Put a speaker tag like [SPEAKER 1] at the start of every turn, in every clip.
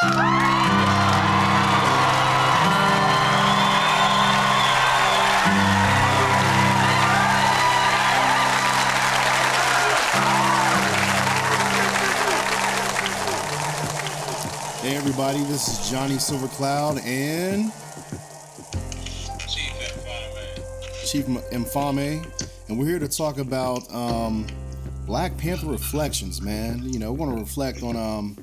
[SPEAKER 1] Hey everybody, this is Johnny Silvercloud and
[SPEAKER 2] Chief Infame.
[SPEAKER 1] Chief Infame, and we're here to talk about um, Black Panther reflections, man. You know, we want to reflect on um,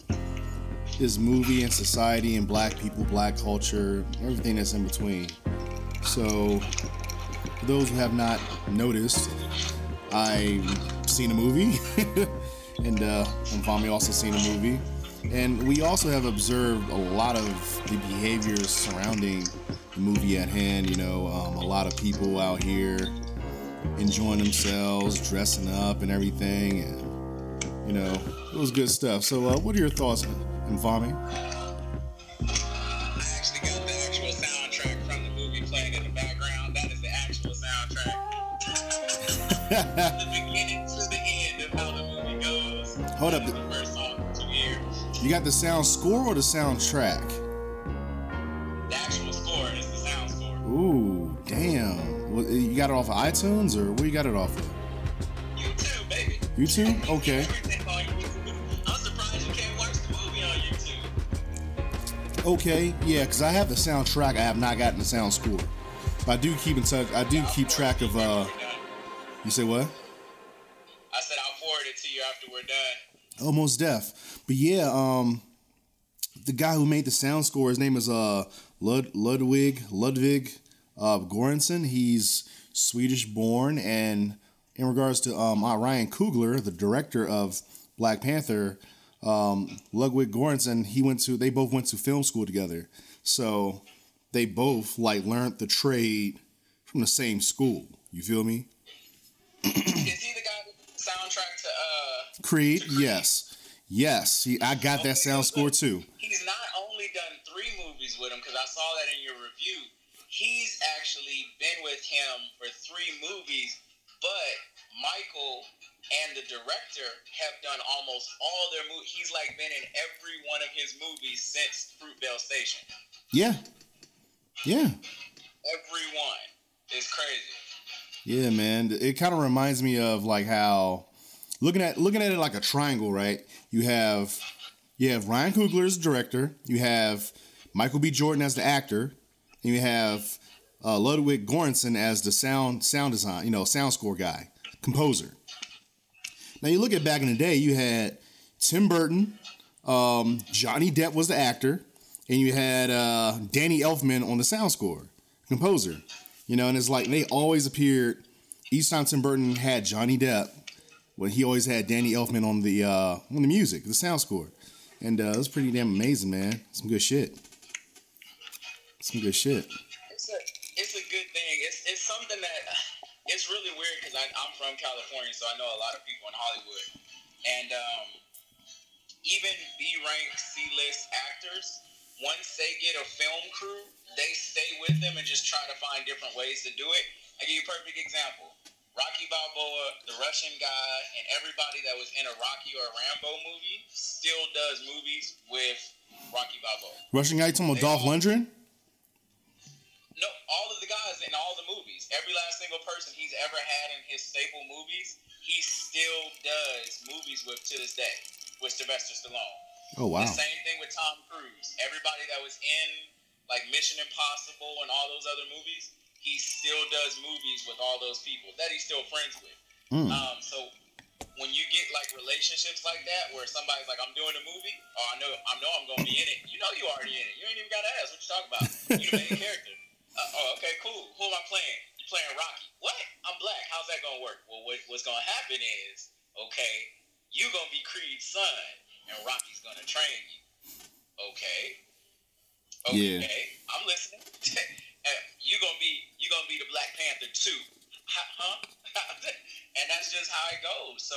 [SPEAKER 1] this movie and society and black people, black culture, everything that's in between. So, for those who have not noticed, I've seen a movie, and uh, Infame also seen a movie. And we also have observed a lot of the behaviors surrounding the movie at hand. You know, um, a lot of people out here enjoying themselves, dressing up, and everything. And you know, it was good stuff. So, uh, what are your thoughts, Infame?
[SPEAKER 2] I actually got the actual soundtrack from the movie playing in the background. That is the actual soundtrack. the beginning to the end of how the movie goes.
[SPEAKER 1] Hold up.
[SPEAKER 2] The first song in two years.
[SPEAKER 1] You got the sound score or the soundtrack?
[SPEAKER 2] The actual score is the sound score.
[SPEAKER 1] Ooh, damn. What, you got it off of iTunes or where you got it off of?
[SPEAKER 2] YouTube, baby.
[SPEAKER 1] YouTube? Okay. Okay, yeah, because I have the soundtrack. I have not gotten the sound score. But I do keep in touch. I do keep track of. uh You say what?
[SPEAKER 2] I said I'll forward it to you after we're done.
[SPEAKER 1] Almost deaf. But yeah, um, the guy who made the sound score, his name is uh Lud- Ludwig Ludwig uh Göransson. He's Swedish born, and in regards to um uh, Ryan Coogler, the director of Black Panther, um, Ludwig Göransson, he went to they both went to film school together, so they both like learned the trade from the same school. You feel me?
[SPEAKER 2] Is he the guy soundtrack to uh
[SPEAKER 1] Creed, yes, yes. He, I got that sound score too.
[SPEAKER 2] He's not only done three movies with him because I saw that in your review. He's actually been with him for three movies, but Michael and the director have done almost all their movies. He's like been in every one of his movies since Fruitvale Station.
[SPEAKER 1] Yeah, yeah.
[SPEAKER 2] Everyone is crazy.
[SPEAKER 1] Yeah, man. It kind of reminds me of like how looking at looking at it like a triangle, right? You have you have Ryan Coogler as the director, you have Michael B. Jordan as the actor, and you have uh, Ludwig Göransson as the sound sound design, you know, sound score guy, composer. Now you look at back in the day, you had Tim Burton, um, Johnny Depp was the actor, and you had uh, Danny Elfman on the sound score, composer. You know, and it's like they always appeared. Each time Tim Burton had Johnny Depp, well, he always had Danny Elfman on the uh, on the music, the sound score, and uh, it was pretty damn amazing, man. Some good shit. Some good shit.
[SPEAKER 2] It's a it's a good thing. It's it's something that it's really weird because I'm from California, so I know a lot of people in Hollywood, and um, even B-rank C-list actors, once they get a film crew, they stay with them and just try to find different ways to do it. I give you a perfect example. Rocky Balboa, the Russian guy, and everybody that was in a Rocky or a Rambo movie still does movies with Rocky Balboa.
[SPEAKER 1] Russian guy, talking about Dolph Lundgren?
[SPEAKER 2] No, all of the guys in all the movies, every last single person he's ever had in his staple movies, he still does movies with to this day with Sylvester Stallone.
[SPEAKER 1] Oh wow.
[SPEAKER 2] The same thing with Tom Cruise. Everybody that was in like Mission Impossible and all those other movies, he still does movies with all those people that he's still friends with.
[SPEAKER 1] Mm.
[SPEAKER 2] Um, so when you get like relationships like that, where somebody's like, "I'm doing a movie," or "I know, I know, I'm gonna be in it," you know, you already in it. You ain't even gotta ask what you talking about. You the main character. Uh, oh, okay, cool. Who am I playing? You playing Rocky? What? I'm black. How's that gonna work? Well, what, what's gonna happen is, okay, you gonna be Creed's son, and Rocky's gonna train you. Okay. Okay.
[SPEAKER 1] Yeah.
[SPEAKER 2] I'm listening. You gonna be you gonna be the Black Panther too, huh? and that's just how it goes. So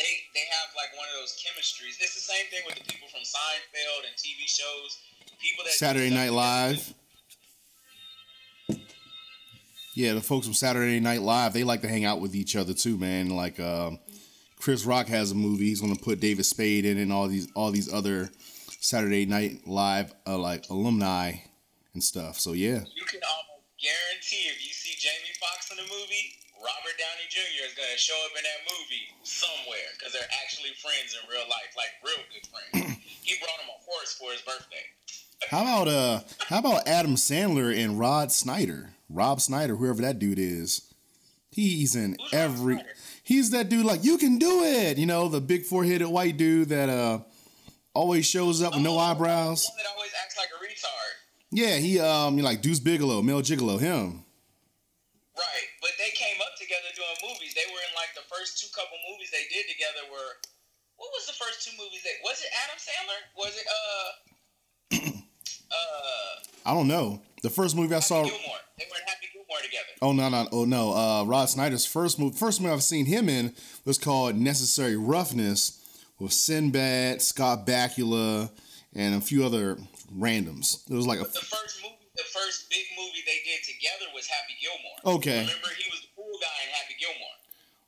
[SPEAKER 2] they they have like one of those chemistries. It's the same thing with the people from Seinfeld and TV shows. People that
[SPEAKER 1] Saturday Night. Live. Yeah, the folks from Saturday Night Live, they like to hang out with each other too, man. Like uh, Chris Rock has a movie, he's gonna put David Spade in and all these all these other Saturday Night Live uh, like alumni and stuff. So yeah.
[SPEAKER 2] You can almost guarantee if you see Jamie Foxx in a movie, Robert Downey Jr. is gonna show up in that movie somewhere because they're actually friends in real life, like real good friends. he brought him a horse for his birthday.
[SPEAKER 1] How about uh how about Adam Sandler and Rod Schneider? Rob Schneider, whoever that dude is. He's in
[SPEAKER 2] Who's
[SPEAKER 1] every he's that dude like you can do it. You know, the big four-headed white dude that uh always shows up with no
[SPEAKER 2] Oh,
[SPEAKER 1] eyebrows.
[SPEAKER 2] One that always acts like a retard.
[SPEAKER 1] Yeah, he um like Deuce Bigalow, Mel Gigolo, him.
[SPEAKER 2] Right, but they came up together doing movies. They were in like the first two couple movies they did together were. What was the first two movies? They was it Adam Sandler? Was it uh uh
[SPEAKER 1] I don't know. The first movie I saw
[SPEAKER 2] Gilmore? They were in Happy Gilmore together.
[SPEAKER 1] Oh no no oh no! Uh, Rod Schneider's first movie, first movie I've seen him in was called Necessary Roughness with Sinbad, Scott Bakula, and a few other randoms. It was like a
[SPEAKER 2] The first movie, the first big movie they did together was Happy Gilmore.
[SPEAKER 1] okay.
[SPEAKER 2] Remember, he was the pool guy in Happy Gilmore.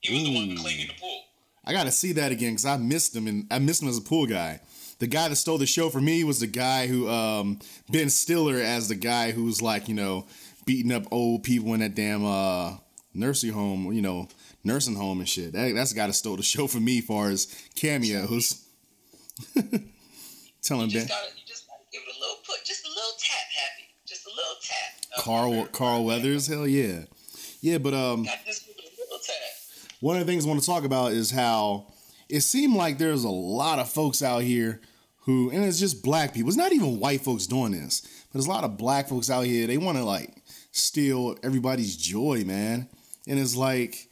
[SPEAKER 2] He was the one
[SPEAKER 1] Ooh.
[SPEAKER 2] cleaning the pool.
[SPEAKER 1] I got to see that again because I missed him and I missed him as a pool guy. The guy that stole the show for me was the guy who um, Ben Stiller as the guy who's like you know beating up old people in that damn uh, nursing home, you know, nursing home and shit. That, that's guy that stole the show for me, far as cameos. Telling
[SPEAKER 2] You
[SPEAKER 1] Ben
[SPEAKER 2] just gotta, just gotta give it a little put, just a little tap, Happy, just a little tap.
[SPEAKER 1] Carl Carl Weathers, hell yeah, yeah. But um,
[SPEAKER 2] Got just give it a little tap.
[SPEAKER 1] one of the things I want to talk about is how it seemed like there's a lot of folks out here who, and it's just black people. It's not even white folks doing this, but there's a lot of black folks out here. They want to like steal everybody's joy, man. And it's like,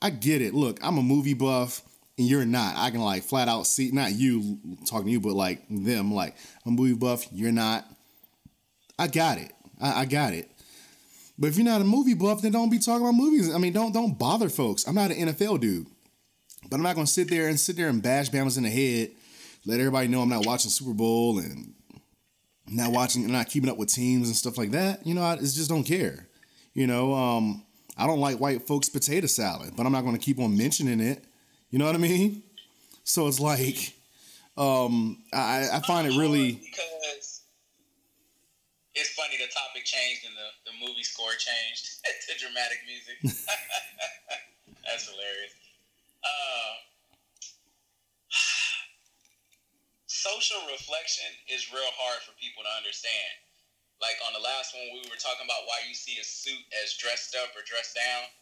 [SPEAKER 1] I get it. Look, I'm a movie buff. And you're not. I can like flat out see not you talking to you, but like them. Like I'm a movie buff. You're not. I got it. I, I got it. But if you're not a movie buff, then don't be talking about movies. I mean, don't don't bother folks. I'm not an NFL dude, but I'm not gonna sit there and sit there and bash Bama's in the head. Let everybody know I'm not watching Super Bowl and not watching, not keeping up with teams and stuff like that. You know, I just don't care. You know, um, I don't like white folks' potato salad, but I'm not gonna keep on mentioning it. You know what I mean? So it's like, um, I, I find it really.
[SPEAKER 2] because it's funny the topic changed and the, the movie score changed to dramatic music. That's hilarious. Uh, social reflection is real hard for people to understand. Like on the last one, we were talking about why you see a suit as dressed up or dressed down,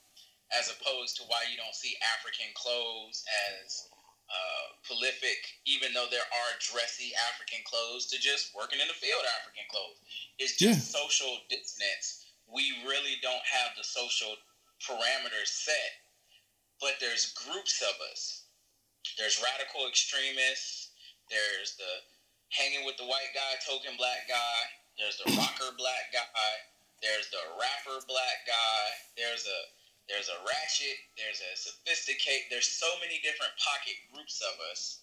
[SPEAKER 2] as opposed to why you don't see African clothes as uh, prolific, even though there are dressy African clothes, to just working in the field African clothes. It's just social dissonance. We really don't have the social parameters set, but there's groups of us. There's radical extremists. There's the hanging with the white guy, token black guy. There's the rocker black guy. There's the rapper black guy. There's a there's a ratchet. There's a sophisticate. There's so many different pocket groups of us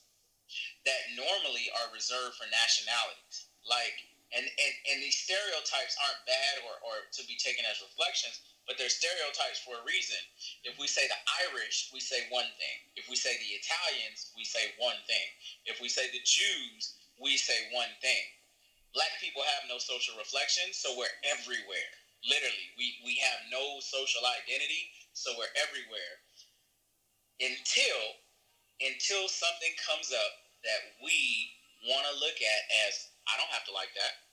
[SPEAKER 2] that normally are reserved for nationalities. Like and and, and these stereotypes aren't bad or, or to be taken as reflections, but they're stereotypes for a reason. If we say the Irish, we say one thing. If we say the Italians, we say one thing. If we say the Jews, we say one thing. Black people have no social reflection, so we're everywhere. Literally, we, we have no social identity, so we're everywhere. Until until something comes up that we want to look at as I don't have to like that.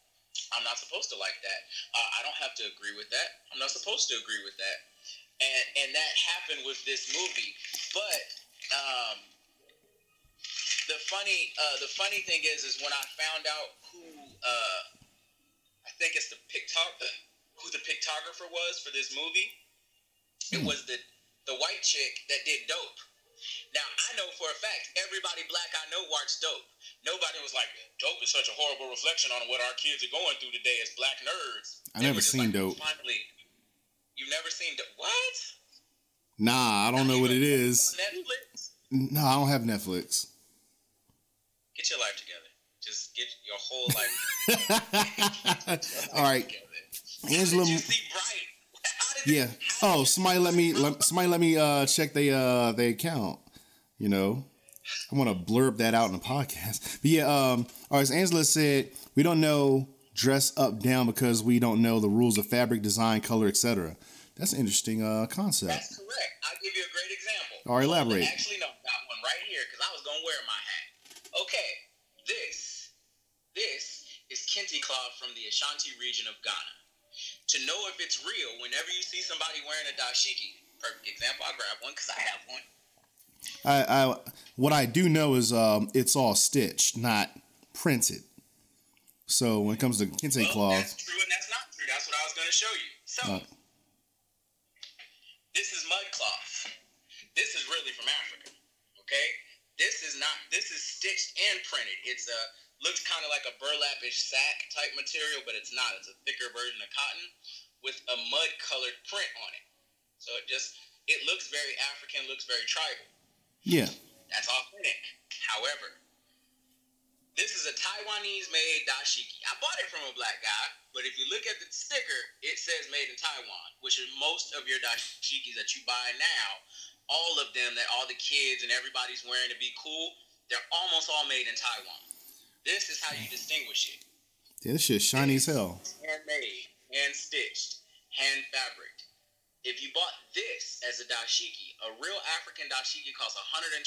[SPEAKER 2] I'm not supposed to like that. Uh, I don't have to agree with that. I'm not supposed to agree with that. And and that happened with this movie. But um, the funny uh, the funny thing is is when I found out who uh, I think it's the pictog- who the pictographer was for this movie. It was the the white chick that did dope. Now I know for a fact everybody black I know watched dope. Nobody was like, "Dope is such a horrible reflection on what our kids are going through today as black nerds."
[SPEAKER 1] I never seen
[SPEAKER 2] like,
[SPEAKER 1] Dope.
[SPEAKER 2] Finally, you've never seen dope? What?
[SPEAKER 1] Nah, I don't know what it is.
[SPEAKER 2] Netflix.
[SPEAKER 1] No, I don't have Netflix.
[SPEAKER 2] Get your life together. Just get your whole life
[SPEAKER 1] All right. Angela.
[SPEAKER 2] Did you see Bright?
[SPEAKER 1] Yeah. Oh, somebody let me let, somebody let me uh check they uh their account. You know. I want to blurb that out in the podcast. But yeah, um, all right, as Angela said, we don't know dress up down because we don't know the rules of fabric, design, color, etc. That's an interesting uh, concept.
[SPEAKER 2] That's correct. I'll give you a great example.
[SPEAKER 1] Or elaborate.
[SPEAKER 2] Actually, no, got one right here because I was gonna wear my hat. Okay, this, this is kente cloth from the Ashanti region of Ghana. To know if it's real, whenever you see somebody wearing a dashiki, perfect example, I'll grab one because I have one.
[SPEAKER 1] I, I what I do know is um, it's all stitched, not printed. So when it comes to kente
[SPEAKER 2] Well,
[SPEAKER 1] cloth,
[SPEAKER 2] that's true and that's not true. That's what I was going to show you. So,
[SPEAKER 1] Uh.
[SPEAKER 2] this is mud cloth. This is really from Africa. Okay? This is not, this is stitched and printed. It's a, looks kind of like a burlapish sack type material, but it's not. It's a thicker version of cotton with a mud colored print on it. So it just, it looks very African, looks very tribal.
[SPEAKER 1] yeah,
[SPEAKER 2] That's authentic. However, this is a Taiwanese made dashiki. I bought it from a black guy, but if you look at the sticker, it says made in Taiwan, which is most of your dashikis that you buy now, all of them that all the kids and everybody's wearing to be cool, they're almost all made in Taiwan. This is how you distinguish it.
[SPEAKER 1] yeah, this shit's shiny as hell.
[SPEAKER 2] Handmade, hand stitched, hand fabric. If you bought this as a dashiki, a real African dashiki costs $125.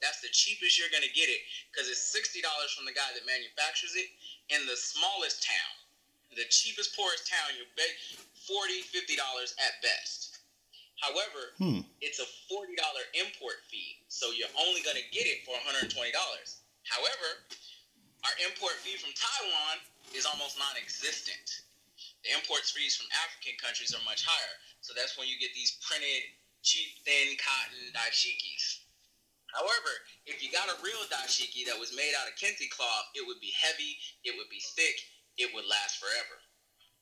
[SPEAKER 2] That's the cheapest you're going to get it because it's $60 from the guy that manufactures it in the smallest town. The cheapest, poorest town, you're bet $40, $50 at best. However,
[SPEAKER 1] Hmm.
[SPEAKER 2] it's a $40 import fee, so you're only going to get it for $120. However, our import fee from Taiwan is almost non existent. The import fees from African countries are much higher. So that's when you get these printed, cheap, thin cotton dashikis. However, if you got a real dashiki that was made out of kente cloth, it would be heavy, it would be thick, it would last forever.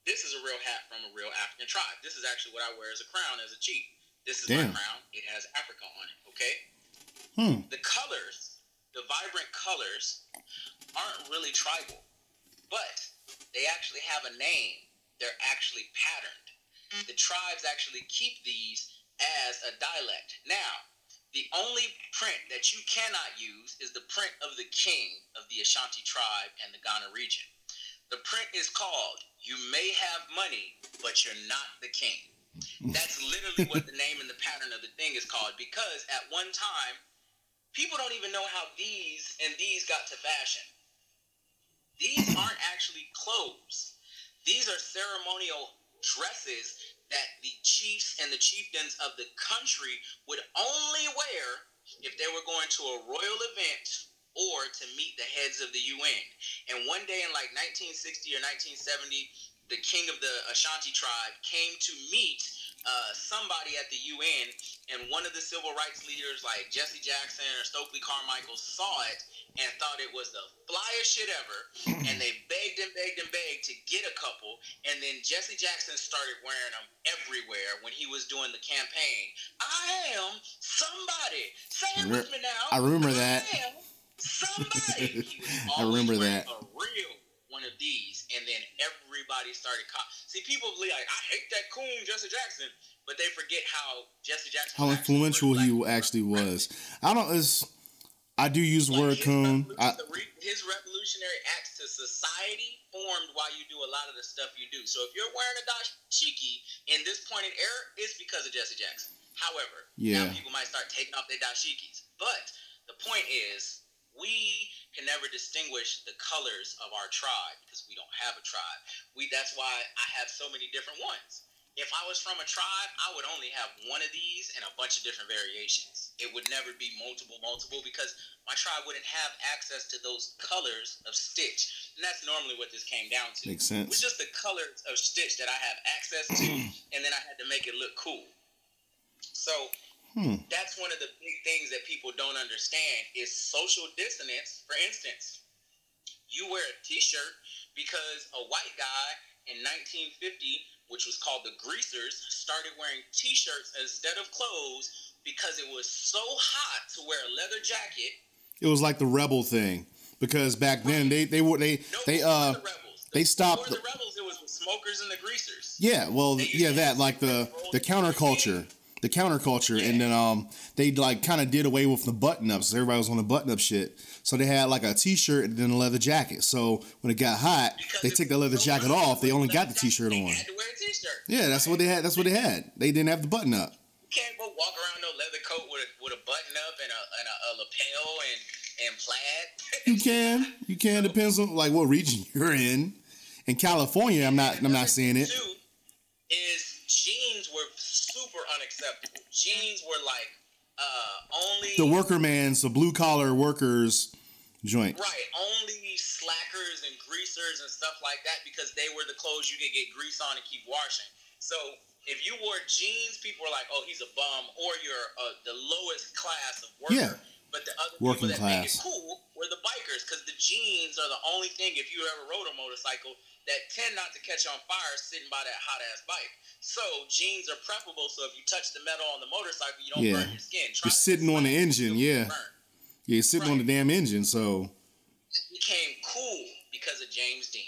[SPEAKER 2] This is a real hat from a real African tribe. This is actually what I wear as a crown as a chief. This is
[SPEAKER 1] Damn.
[SPEAKER 2] my crown. It has Africa on it, okay?
[SPEAKER 1] Hmm.
[SPEAKER 2] the colors, the vibrant colors, aren't really tribal, but they actually have a name. They're actually patterned. The tribes actually keep these as a dialect. Now, the only print that you cannot use is the print of the king of the Ashanti tribe and the Ghana region. The print is called You May Have Money, but You're Not the King. That's literally what the name and the pattern of the thing is called because at one time, people don't even know how these and these got to fashion. These aren't actually clothes. These are ceremonial dresses that the chiefs and the chieftains of the country would only wear if they were going to a royal event or to meet the heads of the UN. And one day in like 1960 or 1970, the king of the Ashanti tribe came to meet uh, somebody at the UN, and one of the civil rights leaders, like Jesse Jackson or Stokely Carmichael, saw it and thought it was the flyest shit ever. and they begged and begged and begged to get a couple. And then Jesse Jackson started wearing them everywhere when he was doing the campaign. I am somebody. Say it with me now.
[SPEAKER 1] I remember that.
[SPEAKER 2] I am somebody.
[SPEAKER 1] I remember that.
[SPEAKER 2] A real one of these, and then everybody started. Co- See, people be like, "I hate that coon Jesse Jackson," but they forget how Jesse Jackson.
[SPEAKER 1] How influential
[SPEAKER 2] of
[SPEAKER 1] he actually was. I don't. It's, I do use the
[SPEAKER 2] like
[SPEAKER 1] word
[SPEAKER 2] his
[SPEAKER 1] coon. I,
[SPEAKER 2] his revolutionary acts to society formed why you do a lot of the stuff you do. So if you're wearing a dashiki in this point in era, it's because of Jesse Jackson. However,
[SPEAKER 1] Yeah.
[SPEAKER 2] now people might start taking off their dashikis. But the point is, we can never distinguish the colors of our tribe because we don't have a tribe. We that's why I have so many different ones. If I was from a tribe, I would only have one of these and a bunch of different variations. It would never be multiple, multiple because my tribe wouldn't have access to those colors of stitch. And that's normally what this came down to.
[SPEAKER 1] Makes
[SPEAKER 2] It was just the colors of stitch that I have access to, and then I had to make it look cool. So
[SPEAKER 1] Hmm.
[SPEAKER 2] that's one of the big things that people don't understand is social dissonance. For instance, you wear a T-shirt because a white guy in 1950, which was called the Greasers, started wearing T-shirts instead of clothes because it was so hot to wear a leather jacket.
[SPEAKER 1] It was like the rebel thing because back then they they were they
[SPEAKER 2] No,
[SPEAKER 1] they uh
[SPEAKER 2] the
[SPEAKER 1] they stopped the-
[SPEAKER 2] the rebels. It was the smokers and the greasers.
[SPEAKER 1] yeah well yeah that like the the counterculture the counterculture, and then um they like kind of did away with the button ups. Everybody was on the button up shit, so they had like a t shirt and then a leather jacket. So when it got hot,
[SPEAKER 2] Because
[SPEAKER 1] they took the leather jacket off. They only got the t shirt on.
[SPEAKER 2] Had to wear a t-shirt.
[SPEAKER 1] Yeah, that's what they had. That's what they had. They didn't have the button up.
[SPEAKER 2] You can't go walk around no leather coat with a, with a button up and a, and a, a lapel and and plaid.
[SPEAKER 1] You can, you can. Depends on like what region you're in. In California, I'm not. I'm not seeing it.
[SPEAKER 2] Two is jeans were unacceptable. Jeans were like uh, only
[SPEAKER 1] The worker man's, the blue collar workers joint.
[SPEAKER 2] right only slackers and greasers and stuff like that because they were the clothes you could get grease on and keep washing. So if you wore jeans, people were like, "Oh, he's a bum," or you're uh, the lowest class of worker.
[SPEAKER 1] Yeah.
[SPEAKER 2] But the other
[SPEAKER 1] Working
[SPEAKER 2] people that make it
[SPEAKER 1] class.
[SPEAKER 2] cool were the bikers because the jeans are the only thing. If you ever rode a motorcycle, that tend not to catch on fire sitting by that hot ass bike. So jeans are preferable. So if you touch the metal on the motorcycle, you don't
[SPEAKER 1] Yeah.
[SPEAKER 2] burn your skin.
[SPEAKER 1] You're sitting on the engine, yeah. Yeah, you're sitting on the damn engine, so
[SPEAKER 2] It became cool because of James Dean.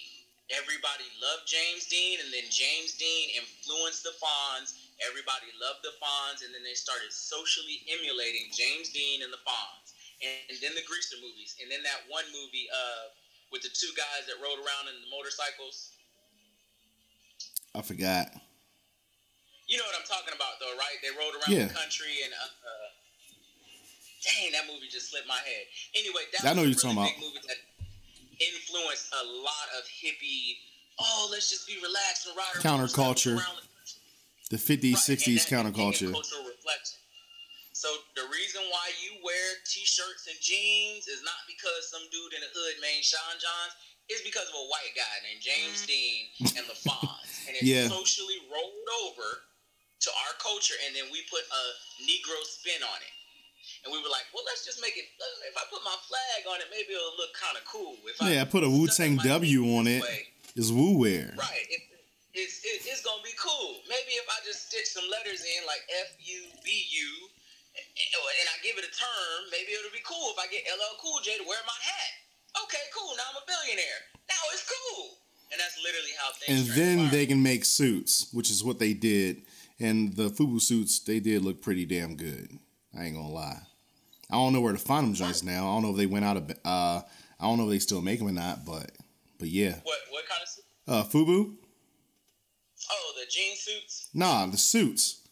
[SPEAKER 2] Everybody loved James Dean, and then James Dean influenced the Fonz. Everybody loved the Fonz, and then they started socially emulating James Dean and the Fonz. And, and then the Greaser movies, and then that one movie uh, with the two guys that rode around in the motorcycles.
[SPEAKER 1] I forgot.
[SPEAKER 2] You know what I'm talking about, though, right? They rode around
[SPEAKER 1] Yeah.
[SPEAKER 2] the country, and uh, uh, dang, that movie just slipped my head. Anyway, that
[SPEAKER 1] I know
[SPEAKER 2] was
[SPEAKER 1] you're
[SPEAKER 2] really
[SPEAKER 1] talking
[SPEAKER 2] big movie that influenced a lot of hippie. Oh, let's just be relaxed and ride our
[SPEAKER 1] Counterculture.
[SPEAKER 2] the
[SPEAKER 1] 50s,
[SPEAKER 2] Right,
[SPEAKER 1] 60s
[SPEAKER 2] and that
[SPEAKER 1] counterculture.
[SPEAKER 2] cultural reflection. So the reason why you wear t-shirts and jeans is not because some dude in the hood named Sean Johns. It's because of a white guy named James mm. Dean and the Fonz, and it
[SPEAKER 1] Yeah.
[SPEAKER 2] socially rolled over to our culture, and then we put a Negro spin on it. And we were like, well, let's just make it. If I put my flag on it, maybe it'll look kind of cool. If
[SPEAKER 1] Yeah, I put a Wu-Tang W on it.
[SPEAKER 2] way,
[SPEAKER 1] It's Wu wear.
[SPEAKER 2] Right. It, it's, it, it's gonna be cool. Maybe if I just stitch some letters in like F U B U, and and I give it a term, maybe it'll be cool if I get LL Cool J to wear my hat. Okay, cool. Now I'm a billionaire. Now it's cool. And that's literally how things.
[SPEAKER 1] And then they can make suits, which is what they did. And the FUBU suits, they did look pretty damn good. I ain't gonna lie. I don't know where to find them joints now. I don't know if they went out of. Uh, I don't know if they still make them or not, but but yeah.
[SPEAKER 2] What what kind of suit?
[SPEAKER 1] Uh, FUBU?
[SPEAKER 2] Oh, the jean suits.
[SPEAKER 1] Nah, the suits.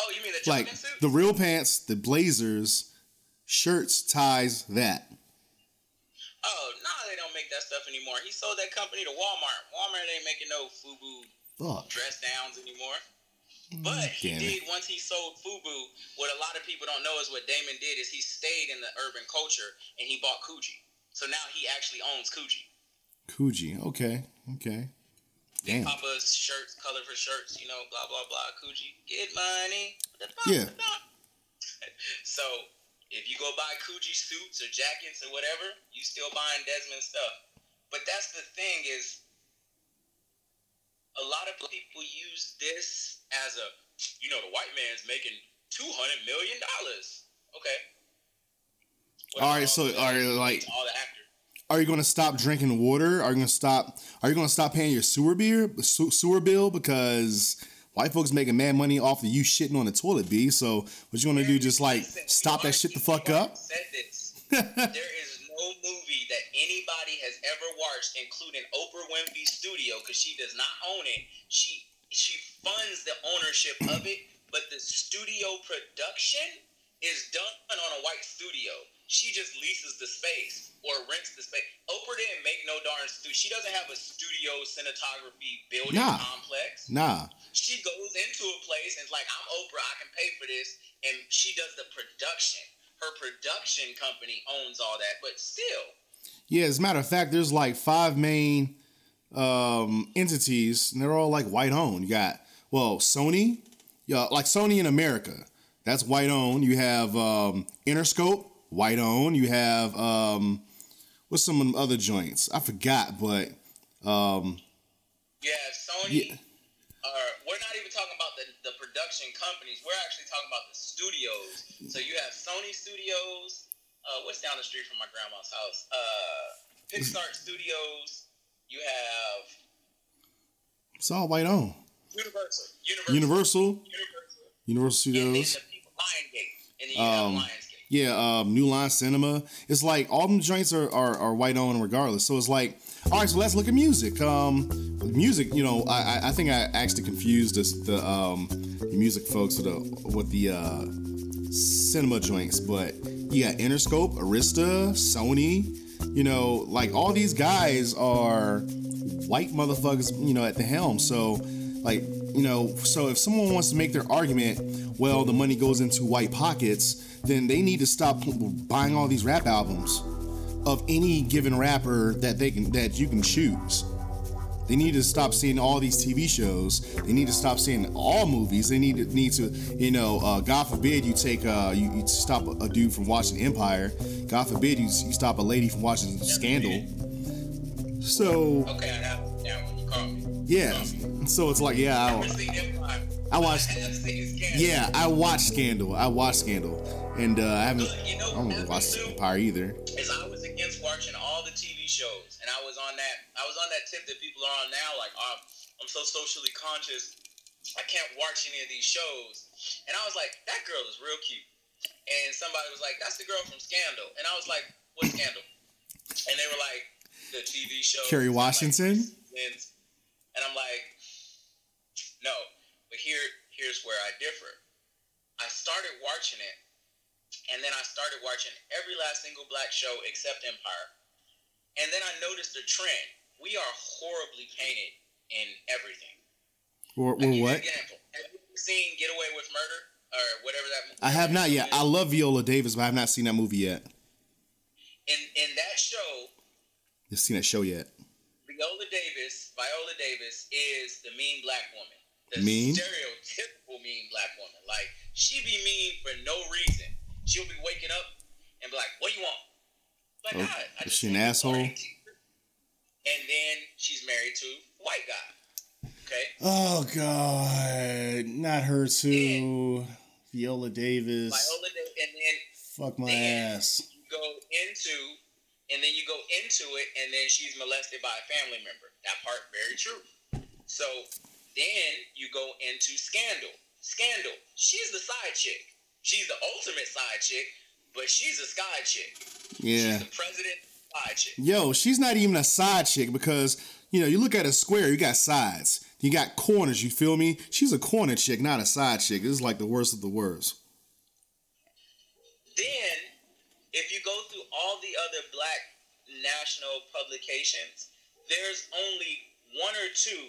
[SPEAKER 2] Oh, you mean the
[SPEAKER 1] Like
[SPEAKER 2] suits?
[SPEAKER 1] the real pants, the blazers, shirts, ties, that.
[SPEAKER 2] oh, no, they don't make that stuff anymore. He sold that company to Walmart. Walmart ain't making no FUBU
[SPEAKER 1] Fuck.
[SPEAKER 2] dress downs anymore. But he did once he sold Fubu. What a lot of people don't know is what Daymond did is he stayed in the urban culture and he bought Coogi. So now he actually owns Coogi.
[SPEAKER 1] Coogi. Okay. Okay. Damn.
[SPEAKER 2] Papa's shirts, color for shirts, you know, blah blah blah. Coogi, get money.
[SPEAKER 1] Yeah.
[SPEAKER 2] So if you go buy Coogi suits or jackets or whatever, you still buying Desmond stuff. But that's the thing is, a lot of people use this as a, you know, the white man's making two hundred million dollars. Okay. What
[SPEAKER 1] All right, so, all right, like-
[SPEAKER 2] all the actors.
[SPEAKER 1] Are you gonna stop drinking water? Are you gonna stop? Are you gonna stop paying your sewer beer su- sewer bill because white folks making mad money off of you shitting on the toilet? B. So what you gonna do? Just like stop that shit the fuck up?
[SPEAKER 2] Said there is no movie that anybody has ever watched, including Oprah Winfrey Studio, because she does not own it. She she funds the ownership of it, but the studio production is done on a white studio. She just leases the space or rents the space. Oprah didn't make no darn studio. She doesn't have a studio cinematography building
[SPEAKER 1] Nah.
[SPEAKER 2] complex
[SPEAKER 1] Nah.
[SPEAKER 2] she goes into a place and is like, I'm Oprah, I can pay for this, and she does the production. Her production company owns all that, but still,
[SPEAKER 1] Yeah. As a matter of fact, there's like five main um, entities, and they're all like white owned. You got well Sony, yeah, like Sony in America. That's white owned. You have um, Interscope, white owned. You have um, what's some of other joints? I forgot, but um,
[SPEAKER 2] have Sony.
[SPEAKER 1] Yeah.
[SPEAKER 2] Or we're not even talking about the, the production companies. We're actually talking about the studios. So you have Sony Studios. Uh, what's down the street from my grandma's house? Uh, Pixar Studios. You have
[SPEAKER 1] it's all white owned.
[SPEAKER 2] Universal. Universal.
[SPEAKER 1] Universal.
[SPEAKER 2] Universal. And
[SPEAKER 1] Studios.
[SPEAKER 2] the people Lionsgate. And then you have
[SPEAKER 1] Um,
[SPEAKER 2] Lionsgate.
[SPEAKER 1] Yeah, um, New Line Cinema. It's like all them joints are, are, are white owned regardless. So it's like, all right, so let's look at music. Um, music, you know, I, I- think I actually confused this, the um, music folks with the with the uh, cinema joints, but you got Interscope, Arista, Sony. You know, like all these guys are white motherfuckers. You know, at the helm. So, like, you know, so if someone wants to make their argument, well, the money goes into white pockets, then they need to stop buying all these rap albums of any given rapper that they can that you can choose. They need to stop seeing all these TV shows. They need to stop seeing all movies. They need to need to, you know, uh, God forbid you take uh, you, you stop a dude from watching Empire. God forbid you, you stop a lady from watching Scandal. So
[SPEAKER 2] Okay, I have when you call me.
[SPEAKER 1] yeah, so it's like yeah, I. I watched yeah I watched Scandal. I watched Scandal, and uh, I haven't I don't watch? Empire either.
[SPEAKER 2] Watching all the TV shows, and I was on that. I was on that tip that people are on now. Like, oh, I'm so socially conscious, I can't watch any of these shows. And I was like, that girl is real cute. And somebody was like, that's the girl from Scandal. And I was like, what Scandal? And they were like, the TV show.
[SPEAKER 1] Kerry
[SPEAKER 2] It's like,
[SPEAKER 1] Washington?
[SPEAKER 2] And I'm like, no. But here, here's where I differ. I started watching it and then I started watching every last single black show except Empire. And then I noticed a trend. We are horribly painted in everything.
[SPEAKER 1] Or, or
[SPEAKER 2] I'll give you an
[SPEAKER 1] what?
[SPEAKER 2] Example. Have you seen Get Away with Murder or whatever that?
[SPEAKER 1] I have not yet.
[SPEAKER 2] show
[SPEAKER 1] I love Viola Davis, but I have not seen that movie yet.
[SPEAKER 2] in in that show,
[SPEAKER 1] Just seen that show yet.
[SPEAKER 2] Viola Davis, Viola Davis is the mean black woman. The
[SPEAKER 1] Mean?
[SPEAKER 2] stereotypical mean black woman. Like she be mean for no reason. She'll be waking up and be like, "What do you want?" Like,
[SPEAKER 1] Oh,
[SPEAKER 2] "God, I
[SPEAKER 1] is
[SPEAKER 2] just
[SPEAKER 1] she an asshole?
[SPEAKER 2] And then she's married to a white guy. Okay.
[SPEAKER 1] Oh God, not her too. Viola Davis.
[SPEAKER 2] Viola Davis, and then
[SPEAKER 1] Fuck my
[SPEAKER 2] Then-
[SPEAKER 1] ass.
[SPEAKER 2] you go into, and then you go into it, and then she's molested by a family member. That part very true. So then you go into Scandal. Scandal. She's the side chick. She's the ultimate side chick, but she's a sky chick.
[SPEAKER 1] Yeah.
[SPEAKER 2] She's the president side chick.
[SPEAKER 1] Yo, she's not even a side chick because you know you look at a square, you got sides, you got corners. You feel me? She's a corner chick, not a side chick. This is like the worst of the worst.
[SPEAKER 2] Then, if you go through all the other black national publications, there's only one or two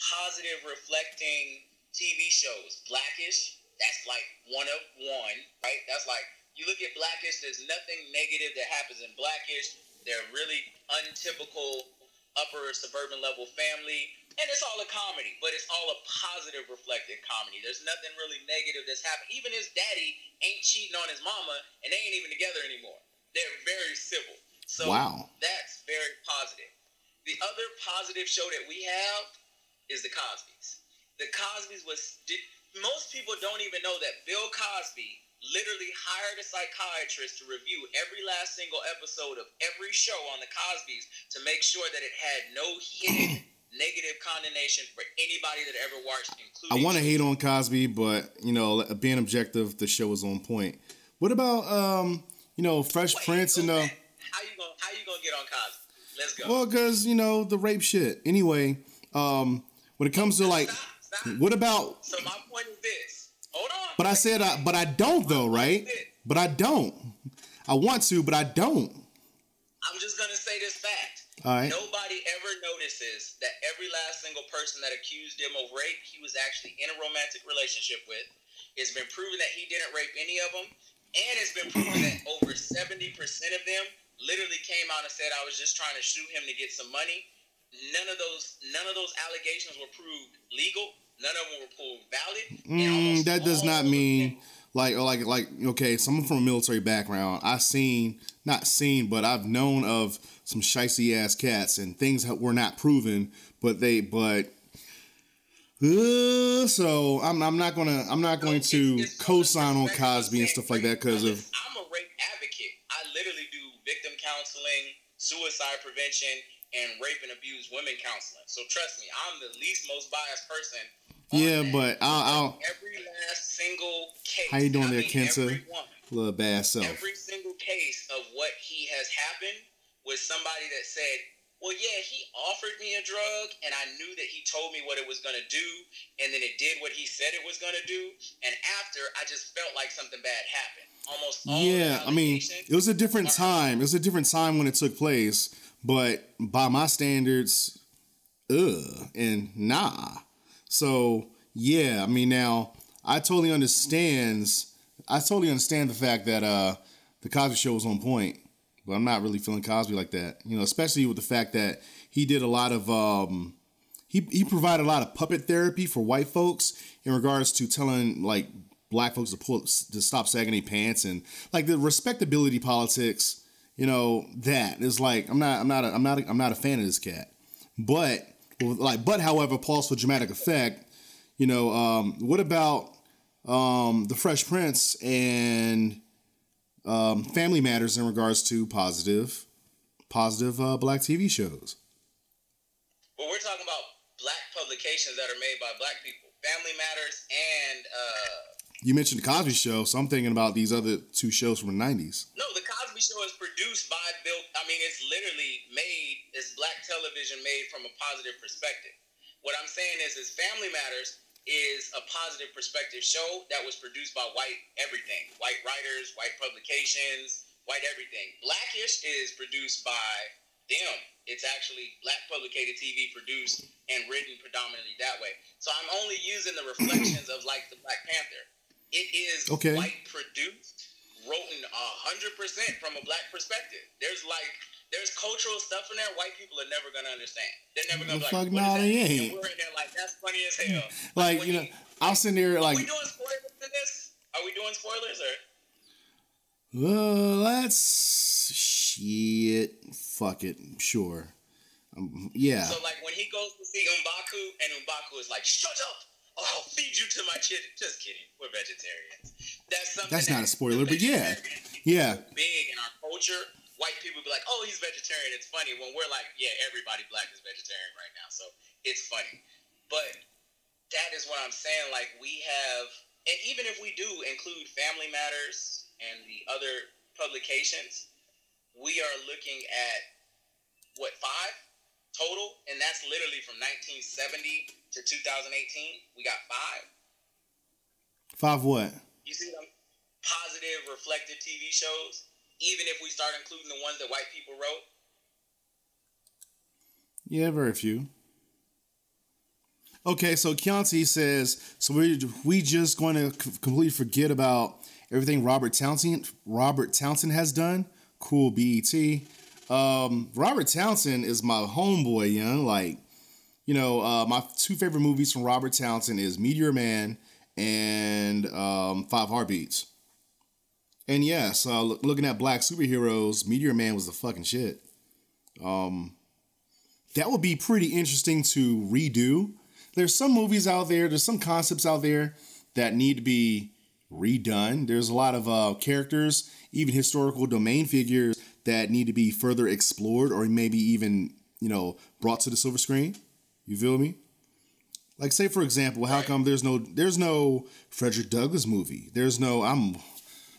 [SPEAKER 2] positive reflecting TV shows. Blackish, that's like one of one, right? That's like you look at Blackish, there's nothing negative that happens in Blackish. They're really untypical upper suburban level family. And it's all a comedy, but it's all a positive reflected comedy. There's nothing really negative that's happened. Even his daddy ain't cheating on his mama, and they ain't even together anymore. They're very civil. So
[SPEAKER 1] Wow.
[SPEAKER 2] that's very positive. The other positive show that we have is the Cosby's. The Cosby's was did, most people don't even know that Bill Cosby literally hired a psychiatrist to review every last single episode of every show on the Cosby's to make sure that it had no hidden negative condemnation for anybody that ever watched, Including I
[SPEAKER 1] want to hate on Cosby, but you know, being objective, the show is on point. What about um, you know, Fresh
[SPEAKER 2] Wait,
[SPEAKER 1] Prince and uh,
[SPEAKER 2] back. how you gonna how you gonna get on Cosby? Let's go.
[SPEAKER 1] well, cause you know the rape shit. Anyway, um, when it comes to like, What about?
[SPEAKER 2] So my point is this. Hold on.
[SPEAKER 1] But I said, I, but I don't though, right? But I don't. I want to, but I don't.
[SPEAKER 2] I'm just gonna say this fact.
[SPEAKER 1] All right.
[SPEAKER 2] Nobody ever notices that every last single person that accused him of rape, he was actually in a romantic relationship with. It's been proven that he didn't rape any of them, and it's been proven that over 70% of them literally came out and said, "I was just trying to shoot him to get some money." None of those, none of those allegations were proved legal. None of them were proved valid.
[SPEAKER 1] Mm, that does not mean like or like like okay. Someone from a military background. I've seen not seen, but I've known of some shicey ass cats and things that were not proven, but they but. Uh, so I'm, I'm not gonna I'm not going to co-sign on Cosby and stuff like that because of
[SPEAKER 2] I'm a rape advocate. I literally do victim counseling, suicide prevention, and rape and abused women counseling. So trust me, I'm the least most biased person
[SPEAKER 1] Yeah, but I'll, I'll
[SPEAKER 2] every last single case.
[SPEAKER 1] How you doing
[SPEAKER 2] I
[SPEAKER 1] there, Kenta? little bad self.
[SPEAKER 2] Every single case of what he has happened was somebody that said, "Well, yeah, he offered me a drug, and I knew that he told me what it was gonna do, and then it did what he said it was gonna do, and after I just felt like something bad happened." Almost
[SPEAKER 1] Yeah, I mean, it was a different time. It was a different time when it took place, but by my standards, ugh, and nah. So yeah, I mean, now I totally understands. I totally understand the fact that uh the Cosby Show was on point, but I'm not really feeling Cosby like that. You know, especially with the fact that he did a lot of um he he provided a lot of puppet therapy for white folks in regards to telling like black folks to pull to stop sagging their pants and like the respectability politics. You know that is like I'm not I'm not a, I'm not a, I'm not a fan of this cat, but like but however for dramatic effect. You know um, what about um, the Fresh Prince and um, Family Matters in regards to positive positive uh, black TV shows.
[SPEAKER 2] Well, we're talking about black publications that are made by black people. Family Matters and uh,
[SPEAKER 1] You mentioned the Cosby Show, so I'm thinking about these other two shows from the '90s.
[SPEAKER 2] no, the Cosby Show is produced by Bill. I mean, it's literally made. It's black television made from a positive perspective. What I'm saying is, is Family Matters is a positive perspective show that was produced by white everything, white writers, white publications, white everything. Blackish is produced by them. It's actually black publicated TV produced and written predominantly that way. So I'm only using the reflections of like the Black Panther. It is
[SPEAKER 1] Okay.
[SPEAKER 2] white produced, written a hundred percent from a black perspective. There's like there's cultural stuff in there white people are never gonna understand. They're never gonna
[SPEAKER 1] The
[SPEAKER 2] be
[SPEAKER 1] fuck
[SPEAKER 2] like, what
[SPEAKER 1] nah,
[SPEAKER 2] is that?
[SPEAKER 1] they
[SPEAKER 2] And
[SPEAKER 1] ain't.
[SPEAKER 2] we're in there like that's funny as hell.
[SPEAKER 1] Like
[SPEAKER 2] when
[SPEAKER 1] you know,
[SPEAKER 2] he-
[SPEAKER 1] I'll sit there like.
[SPEAKER 2] are we doing spoilers to this? Are we doing spoilers or
[SPEAKER 1] uh, let's shit, fuck it, sure, um, yeah.
[SPEAKER 2] So like when he goes to see M'Baku and M'Baku is like, "Shut up! Oh, I'll feed you to my children." Just kidding. We're vegetarians. That's something.
[SPEAKER 1] That's not a spoiler, but yeah. Yeah.
[SPEAKER 2] Big in our culture. White people be like, "Oh, he's vegetarian." It's funny when we're like, "Yeah, everybody black is vegetarian right now," so it's funny. But that is what I'm saying. Like we have, and even if we do include Family Matters and the other publications, we are looking at what five total, and that's literally from 1970 to 2018. We got five.
[SPEAKER 1] Five what?
[SPEAKER 2] You see them positive, reflective TV shows. Even if we start including the ones that white people wrote,
[SPEAKER 1] Yeah, very few. Okay, so Keontae says, so we we just going to c- completely forget about everything Robert Townsend Robert Townsend has done. Cool, BET. Um, Robert Townsend is my homeboy, young. Like, you know, uh, my two favorite movies from Robert Townsend is Meteor Man and um, Five Heartbeats. And yes, uh, loo- looking at black superheroes, Meteor Man was the fucking shit. Um, that would be pretty interesting to redo. There's some movies out there, there's some concepts out there that need to be redone. There's a lot of uh, characters, even historical domain figures that need to be further explored or maybe even, you know, brought to the silver screen. You feel me? Like say for example, how come there's no there's no Frederick Douglass movie? There's no I'm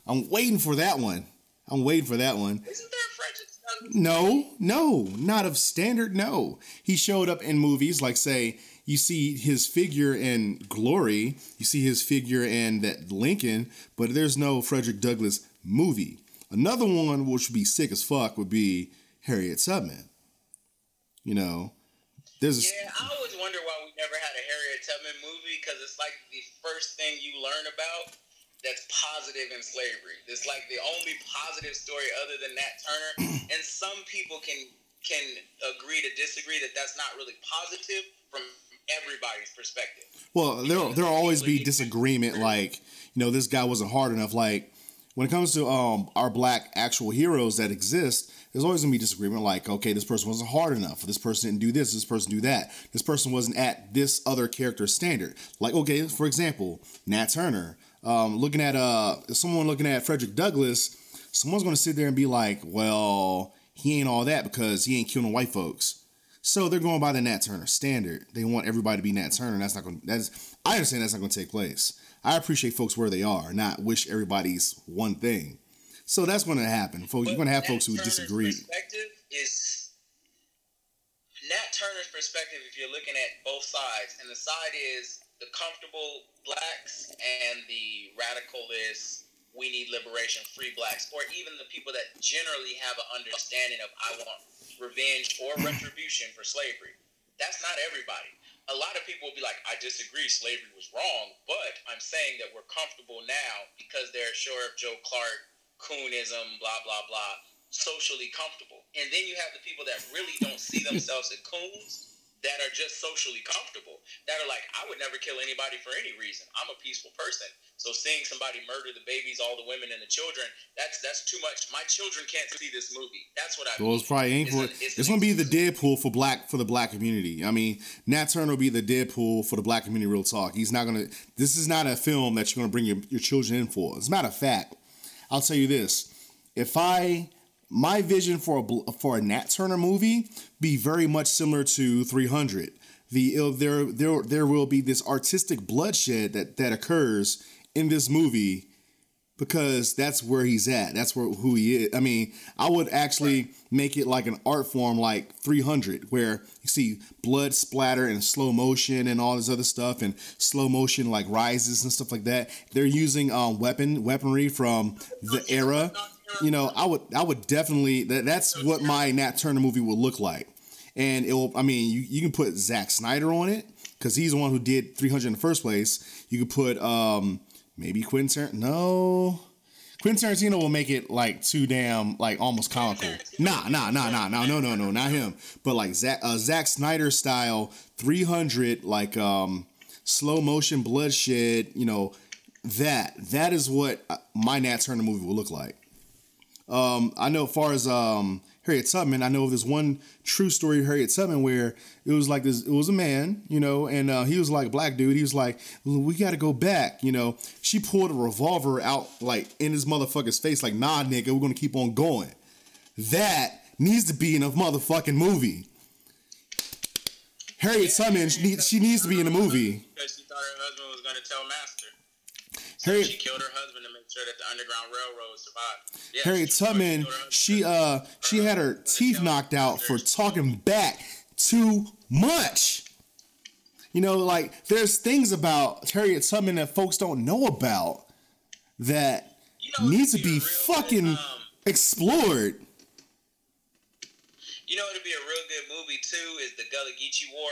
[SPEAKER 1] I'm waiting for that one. I'm waiting for that one.
[SPEAKER 2] isn't there a Frederick Douglass?
[SPEAKER 1] No, no, not of standard. No, he showed up in movies like, say, you see his figure in Glory, you see his figure in that Lincoln, but there's no Frederick Douglass movie. Another one which would be sick as fuck would be Harriet Tubman. You know, there's a,
[SPEAKER 2] Yeah, I always wonder why we never had a Harriet Tubman movie because it's like the first thing you learn about that's positive in slavery. It's like the only positive story other than Nat Turner, and some people can can agree to disagree that that's not really positive from everybody's perspective.
[SPEAKER 1] Well, there there'll always be disagreement. Like, you know, this guy wasn't hard enough. Like, when it comes to um our black actual heroes that exist, there's always gonna be disagreement. Like, okay, this person wasn't hard enough. This person didn't do this. This person do that. This person wasn't at this other character standard. Like, okay, for example, Nat Turner. Um, looking at uh someone looking at Frederick Douglass, someone's gonna sit there and be like, well, he ain't all that because he ain't killing white folks. So they're going by the Nat Turner standard. They want everybody to be Nat Turner. That's not going. That's I understand that's not going to take place. I appreciate folks where they are, not wish everybody's one thing. So that's going to happen, folks. You're going to have folks who
[SPEAKER 2] Turner's
[SPEAKER 1] disagree.
[SPEAKER 2] Perspective is Nat Turner's perspective. If you're looking at both sides, and the side is the comfortable blacks and the radicalist, we need liberation, free blacks, or even the people that generally have an understanding of I want revenge or retribution for slavery. That's not everybody. A lot of people will be like, I disagree, slavery was wrong, but I'm saying that we're comfortable now because they're sure of Joe Clark, coonism, blah, blah, blah, socially comfortable. And then you have the people that really don't see themselves as coons that are just socially comfortable, that are like, I would never kill anybody for any reason. I'm a peaceful person. So seeing somebody murder the babies, all the women and the children, that's that's too much. My children can't see this movie. That's what I
[SPEAKER 1] Well,
[SPEAKER 2] mean.
[SPEAKER 1] it's probably ain't
[SPEAKER 2] It's
[SPEAKER 1] for,
[SPEAKER 2] an- it's
[SPEAKER 1] it's gonna be the. Deadpool for black for the black community. I mean, Nat Turner will be the Deadpool for the black community. Real talk. He's not gonna. This is not a film that you're gonna bring your, your children in for. As a matter of fact, I'll tell you this: if I my vision for a for a Nat Turner movie be very much similar to 300. The there there there will be this artistic bloodshed that that occurs in this movie because that's where he's at. That's where who he is. I mean, I would actually make it like an art form like 300 where you see blood splatter and slow motion and all this other stuff and slow motion like rises and stuff like that. They're using um weapon weaponry from the era. You know, I would I would definitely that that's what my Nat Turner movie would look like. And it will I mean, you, you can put Zack Snyder on it cuz he's the one who did 300 in the first place. You could put um maybe Quentin Tarantino. No. Quentin Tarantino will make it like too damn like almost comical. Nah, nah, nah, nah, nah, no, no, no, not him. But like Zack, uh, Zack Snyder style, three hundred like um slow motion bloodshed. You know that that is what uh, my Nat Turner movie will look like. Um, I know as far as um Harriet Tubman, I know of this one true story of Harriet Tubman where it was like this. It was a man, you know, and uh, he was like a black dude. He was like, "We got to go back," you know. She pulled a revolver out like in his motherfucker's face, like, "Nah, nigga, we're gonna keep on going." That needs to be in a motherfucking movie. Harriet Tubman, she needs, she needs to be in a movie.
[SPEAKER 2] Because she thought her husband was going to tell Master. So
[SPEAKER 1] Harriet-
[SPEAKER 2] she killed her husband to make sure that the Underground Railroad survived. Yeah,
[SPEAKER 1] Harriet Tubman,
[SPEAKER 2] killed her husband.
[SPEAKER 1] she uh she had her teeth knocked out for talking back too much. You know, like there's things about Harriet Tubman that folks don't know about that
[SPEAKER 2] You know,
[SPEAKER 1] needs to
[SPEAKER 2] it'd
[SPEAKER 1] be fucking
[SPEAKER 2] good, um,
[SPEAKER 1] explored.
[SPEAKER 2] You know, it'd be a real good movie too. Is the Gullah Geechee War,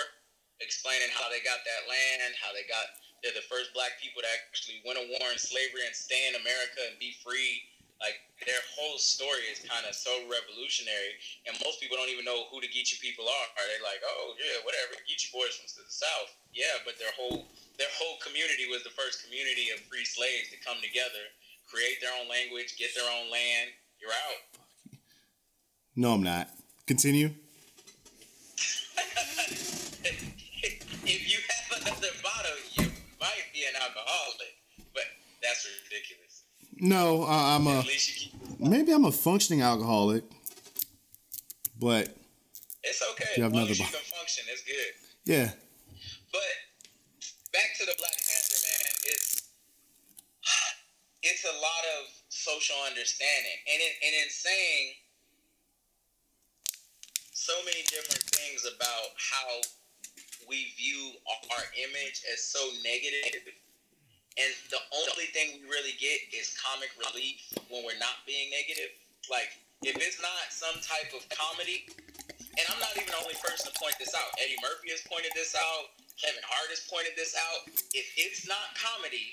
[SPEAKER 2] explaining how they got that land, how they got they're the first black people to actually win a war in slavery and stay in America and be free. Like their whole story is kind of so revolutionary, and most people don't even know who the Geechee people are. Are they like, oh yeah, whatever, Geechee boys from the south? Yeah, but their whole their whole community was the first community of free slaves to come together, create their own language, get their own land. You're out.
[SPEAKER 1] No, I'm not. Continue.
[SPEAKER 2] if you alcoholic, but that's ridiculous.
[SPEAKER 1] No, uh, I'm a
[SPEAKER 2] least you keep.
[SPEAKER 1] maybe I'm a functioning alcoholic, but
[SPEAKER 2] It's okay.
[SPEAKER 1] You have another
[SPEAKER 2] you can function, it's good.
[SPEAKER 1] yeah,
[SPEAKER 2] But back to the Black Panther, man. It's it's a lot of social understanding, and in, and in saying so many different things about how we view our image as so negative, and the only thing we really get is comic relief when we're not being negative. Like if it's not some type of comedy, and I'm not even the only person to point this out. Eddie Murphy has pointed this out. Kevin Hart has pointed this out. If it's not comedy,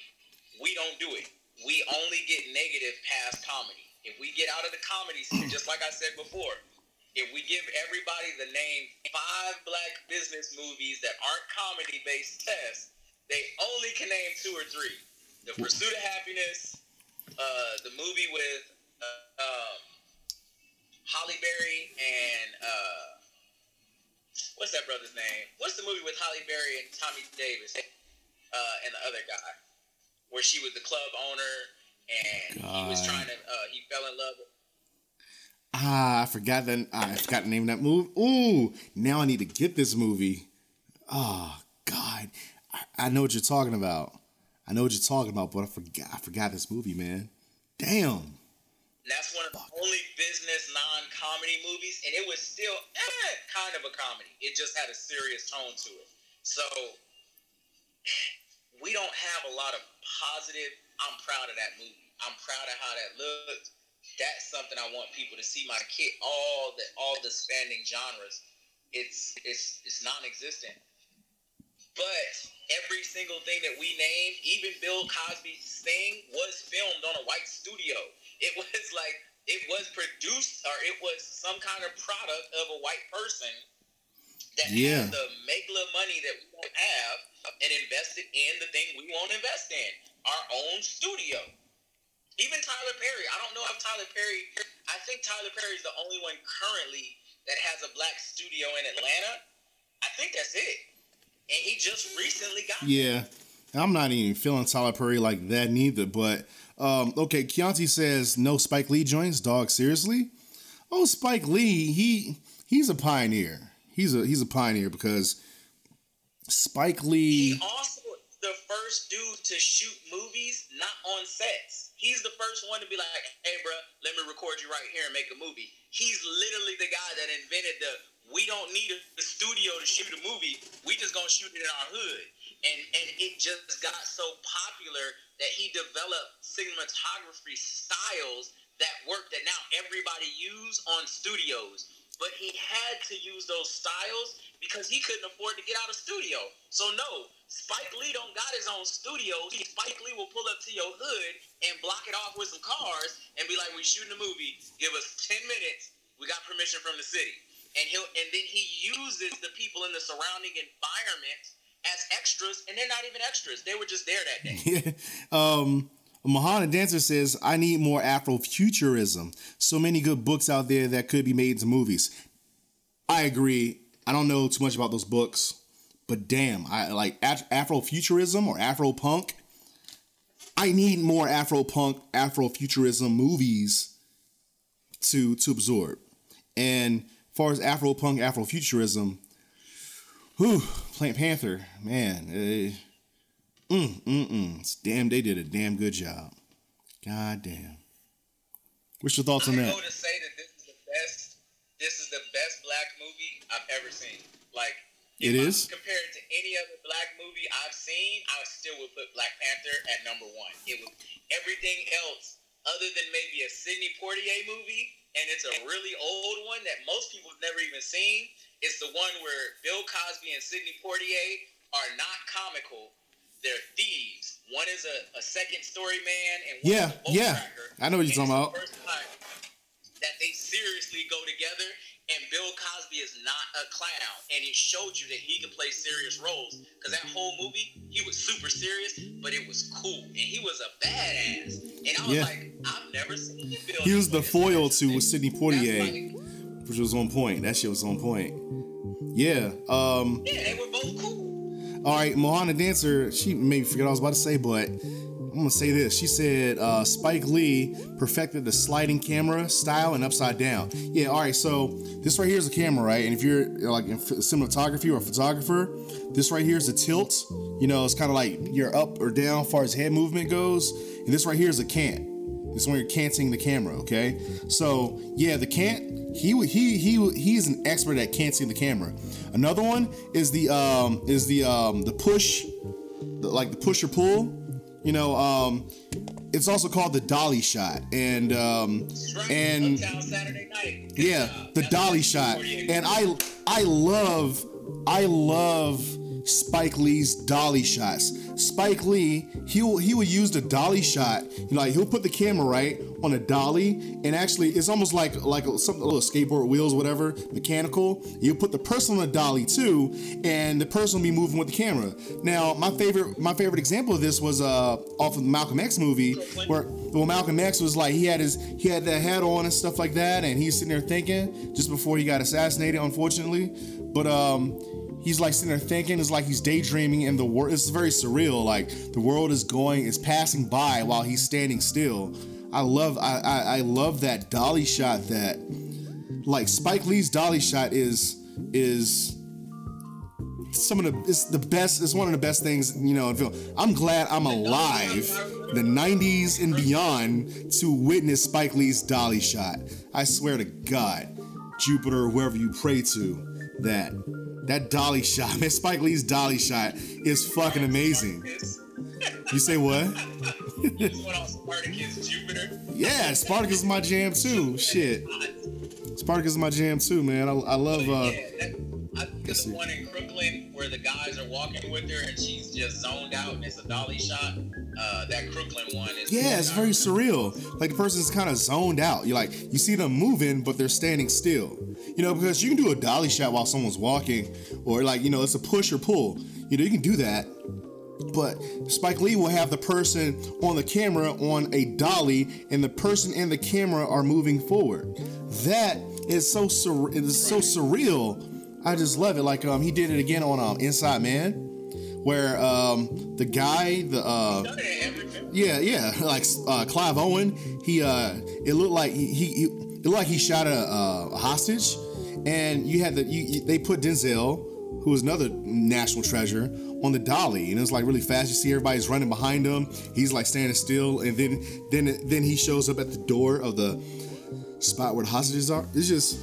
[SPEAKER 2] we don't do it. We only get negative past comedy. If we get out of the comedy scene, just like I said before, if we give everybody the name five black business movies that aren't comedy based tests, they only can name two or three. The Pursuit of Happiness, uh, the movie with uh, um, Halle Berry and uh, what's that brother's name? What's the movie with Halle Berry and Tommy Davis uh, and the other guy, where she was the club owner and he was trying to uh, he fell in love. with
[SPEAKER 1] Ah, I forgot that. I forgot the name of that movie. Ooh, now I need to get this movie. Oh God, I, know what you're talking about. I know what you're talking about, but I forgot. I forgot this movie, man. Damn.
[SPEAKER 2] That's one of the only business non-comedy movies, and it was still eh, kind of a comedy. It just had a serious tone to it. So we don't have a lot of positive. I'm proud of that movie. I'm proud of how that looked. That's something I want people to see. My kid, all the all the spanning genres, it's it's it's non-existent. But every single thing that we named, even Bill Cosby's thing, was filmed on a white studio. It was like it was produced or it was some kind of product of a white person that
[SPEAKER 1] Yeah.
[SPEAKER 2] had the make little money that we don't have and invested in the thing we won't invest in. Our own studio. Even Tyler Perry. I don't know if Tyler Perry I think Tyler Perry is the only one currently that has a black studio in Atlanta. I think that's it. And he just recently got
[SPEAKER 1] Yeah, I'm not even feeling Tyler Perry like that neither. But um, okay, Chianti says no Spike Lee joints. Dog, seriously? Oh, Spike Lee, he he's a pioneer. He's a he's a pioneer because Spike Lee.
[SPEAKER 2] He also the first dude to shoot movies not on sets. He's the first one to be like, "Hey, bro, let me record you right here and make a movie." He's literally the guy that invented the. We don't need a, studio to shoot a movie. We just gonna shoot it in our hood, and and it just got so popular that he developed cinematography styles that work that now everybody use on studios. But he had to use those styles because he couldn't afford to get out of studio. So no, Spike Lee don't got his own studio. Spike Lee will pull up to your hood and block it off with some cars and be like, "We shooting a movie. Give us ten minutes. We got permission from the city." And he'll and then he uses the people in the surrounding environment as extras, and they're not even extras. They were just there that day.
[SPEAKER 1] um, Mahana Dancer says, I need more Afrofuturism. So many good books out there that could be made into movies. I agree. I don't know too much about those books, but damn, I like Af- Afrofuturism or Afropunk. I need more Afro Afropunk, Afrofuturism movies to to absorb. And as far as Afropunk, Afrofuturism, whew, Black Panther, man, eh, Mm, mm, mm. Damn, they did a damn good job. God damn. What's your thoughts on
[SPEAKER 2] I
[SPEAKER 1] that?
[SPEAKER 2] go to say that this is the best. This is the best black movie I've ever seen. Like
[SPEAKER 1] It
[SPEAKER 2] I
[SPEAKER 1] is?
[SPEAKER 2] compare to any other black movie I've seen. I still would put Black Panther at number one. It was everything else other than maybe a Sidney Poitier movie, and it's a really old one that most people have never even seen. It's the one where Bill Cosby and Sidney Poitier are not comical. They're thieves. One is a, a second story man, and one
[SPEAKER 1] Yeah,
[SPEAKER 2] is a boat
[SPEAKER 1] yeah.
[SPEAKER 2] cracker.
[SPEAKER 1] I know what you're
[SPEAKER 2] And
[SPEAKER 1] talking
[SPEAKER 2] the First time that they seriously go together, and Bill Cosby is not a clown, and he showed you that he can play serious roles. Because that whole movie, he was super serious, but it was cool, and he was a badass. And I was
[SPEAKER 1] Yeah.
[SPEAKER 2] like, I've never seen.
[SPEAKER 1] He was the foil to Sidney Poitier, which was on point. That shit was on point. Yeah. Um.
[SPEAKER 2] yeah, they were both cool.
[SPEAKER 1] All right, Mohana Dancer. She made me forget what I was about to say, but I'm gonna say this. She said uh, Spike Lee perfected the sliding camera style and upside down. Yeah. All right. So this right here is a camera, right? And if you're like in cinematography or a photographer, this right here is a tilt. You know, it's kind of like you're up or down as far as head movement goes. And this right here is a cant. This is when you're canting the camera, okay? So yeah, the cant. He he he he's an expert at canting the camera. Another one is the um is the um the push, the, like the push or pull. You know, um, it's also called the dolly shot, and um and yeah, the dolly shot. And I I love I love Spike Lee's dolly shots. Spike Lee, he will he will use the dolly shot. Like he'll put the camera right on a dolly, and actually it's almost like like some little skateboard wheels, whatever, mechanical. You put the person on a dolly too, and the person will be moving with the camera. Now, my favorite my favorite example of this was uh off of the Malcolm X movie, where well Malcolm X was like he had his he had that hat on and stuff like that, and he's sitting there thinking just before he got assassinated, unfortunately. But um, he's like sitting there thinking, it's like he's daydreaming, and the world it's very surreal. Like the world is going, is passing by while he's standing still. I love I, I I love that dolly shot that like Spike Lee's dolly shot is is some of the it's the best it's one of the best things you know in film. I'm glad I'm alive the 90s and beyond to witness Spike Lee's dolly shot. I swear to God, Jupiter, wherever you pray to, that that dolly shot, man, Spike Lee's dolly shot is fucking amazing. You say what? Yeah, Spartacus is my jam too. Shit. Spartacus is my jam too, man. I, I love uh
[SPEAKER 2] I one in Crooklyn where the guys are walking with her and she's just zoned out and it's a dolly shot. Uh, that Crooklyn one is
[SPEAKER 1] Yeah, it's very surreal. Like the person's kind of zoned out. You like you see them moving, but they're standing still. You know, because you can do a dolly shot while someone's walking, or like you know, it's a push or pull. You know, you can do that. But Spike Lee will have the person on the camera on a dolly, and the person and the camera are moving forward. That is so sur- it is so surreal. I just love it. Like um, he did it again on um, Inside Man, where um, the guy, the uh, yeah, yeah, like uh, Clive Owen, he uh, it looked like he, he, he it looked like he shot a, a hostage, and you had the you, you, they put Denzel, who was another national treasure, on the dolly, and it was like really fast. You see everybody's running behind him. He's like standing still, and then then then he shows up at the door of the spot where the hostages are. It's just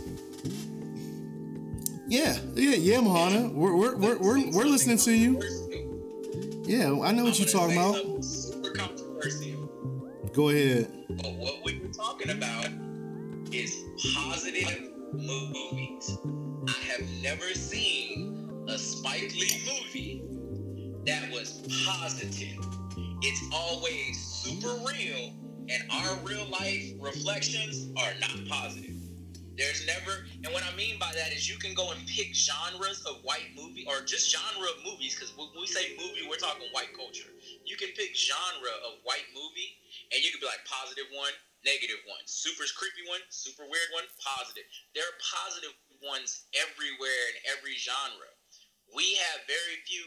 [SPEAKER 1] yeah, yeah, yeah, Mahana. We're we're we're we're, we're listening to you. Yeah, I know what you're talking about.
[SPEAKER 2] Super controversial.
[SPEAKER 1] Go ahead.
[SPEAKER 2] But what we were talking about is positive movies. I have never seen a Spike Lee movie that was positive. It's always super real, and our real life reflections are not positive. There's never, and what I mean by that is you can go and pick genres of white movie or just genre of movies, because when we say movie, we're talking white culture. You can pick genre of white movie, and you can be like positive one, negative one, super creepy one, super weird one, positive. There are positive ones everywhere in every genre. We have very few.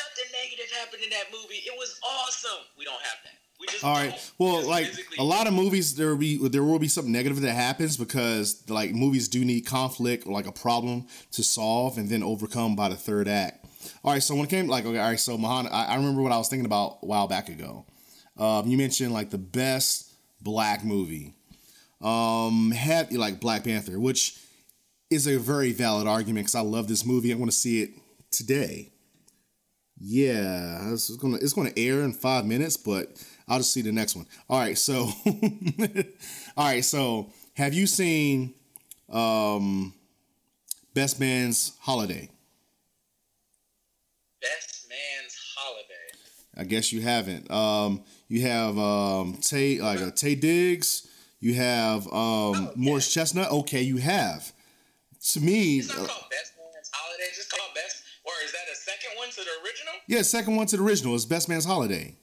[SPEAKER 2] Nothing negative happened in that movie. It was awesome. We don't have that.
[SPEAKER 1] All right. Well, like a lot of movies, there will be there will be something negative that happens because like movies do need conflict or like a problem to solve and then overcome by the third act. All right. So when it came like okay, all right. So Mahana, I, I remember what I was thinking about a while back ago. Um, you mentioned like the best black movie. Um, had like Black Panther, which is a very valid argument because I love this movie. I want to see it today. Yeah, it's gonna it's gonna air in five minutes, but I'll just see the next one. All right, so all right, so have you seen um Best Man's Holiday?
[SPEAKER 2] Best Man's Holiday.
[SPEAKER 1] I guess you haven't. Um you have um Tay like uh, Taye Diggs, you have um oh, Morris. Chestnut. Okay, you have. To me,
[SPEAKER 2] it's not called Best one to the original?
[SPEAKER 1] Yeah, second one to the original. is Best Man's Holiday.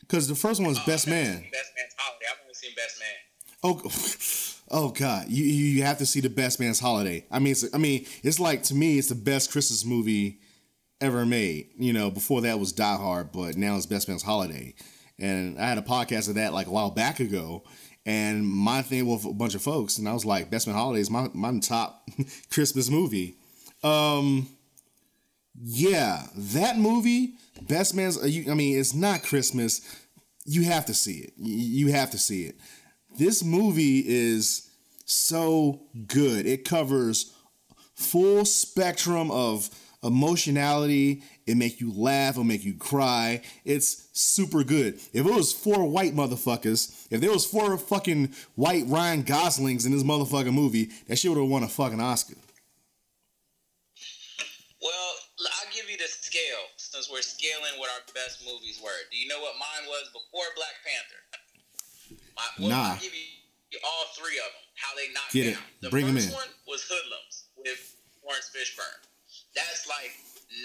[SPEAKER 1] Because the first one was oh, Best Man.
[SPEAKER 2] Best Man's Holiday. I've only seen Best Man.
[SPEAKER 1] Oh, oh God! You you have to see the Best Man's Holiday. I mean, it's, I mean, it's like to me, it's the best Christmas movie ever made. You know, before that was Die Hard, but now it's Best Man's Holiday. And I had a podcast of that like a while back ago, and my thing with a bunch of folks, and I was like, Best Man Holiday is my my top Christmas movie. Um, yeah, that movie, Best Man's. Uh, I mean, it's not Christmas. You have to see it. You have to see it. This movie is so good. It covers full spectrum of emotionality. It make you laugh. It'll make you cry. It's super good. If it was four white motherfuckers, if there was four fucking white Ryan Goslings in this motherfucking movie, that shit would have won a fucking Oscar.
[SPEAKER 2] Scale since we're scaling what our best movies were. Do you know what mine was before Black Panther? My, well, nah. I'll give you all three of them. How they knocked
[SPEAKER 1] Get
[SPEAKER 2] down.
[SPEAKER 1] It. The Bring
[SPEAKER 2] first
[SPEAKER 1] them in.
[SPEAKER 2] one was Hoodlums with Laurence Fishburne. That's like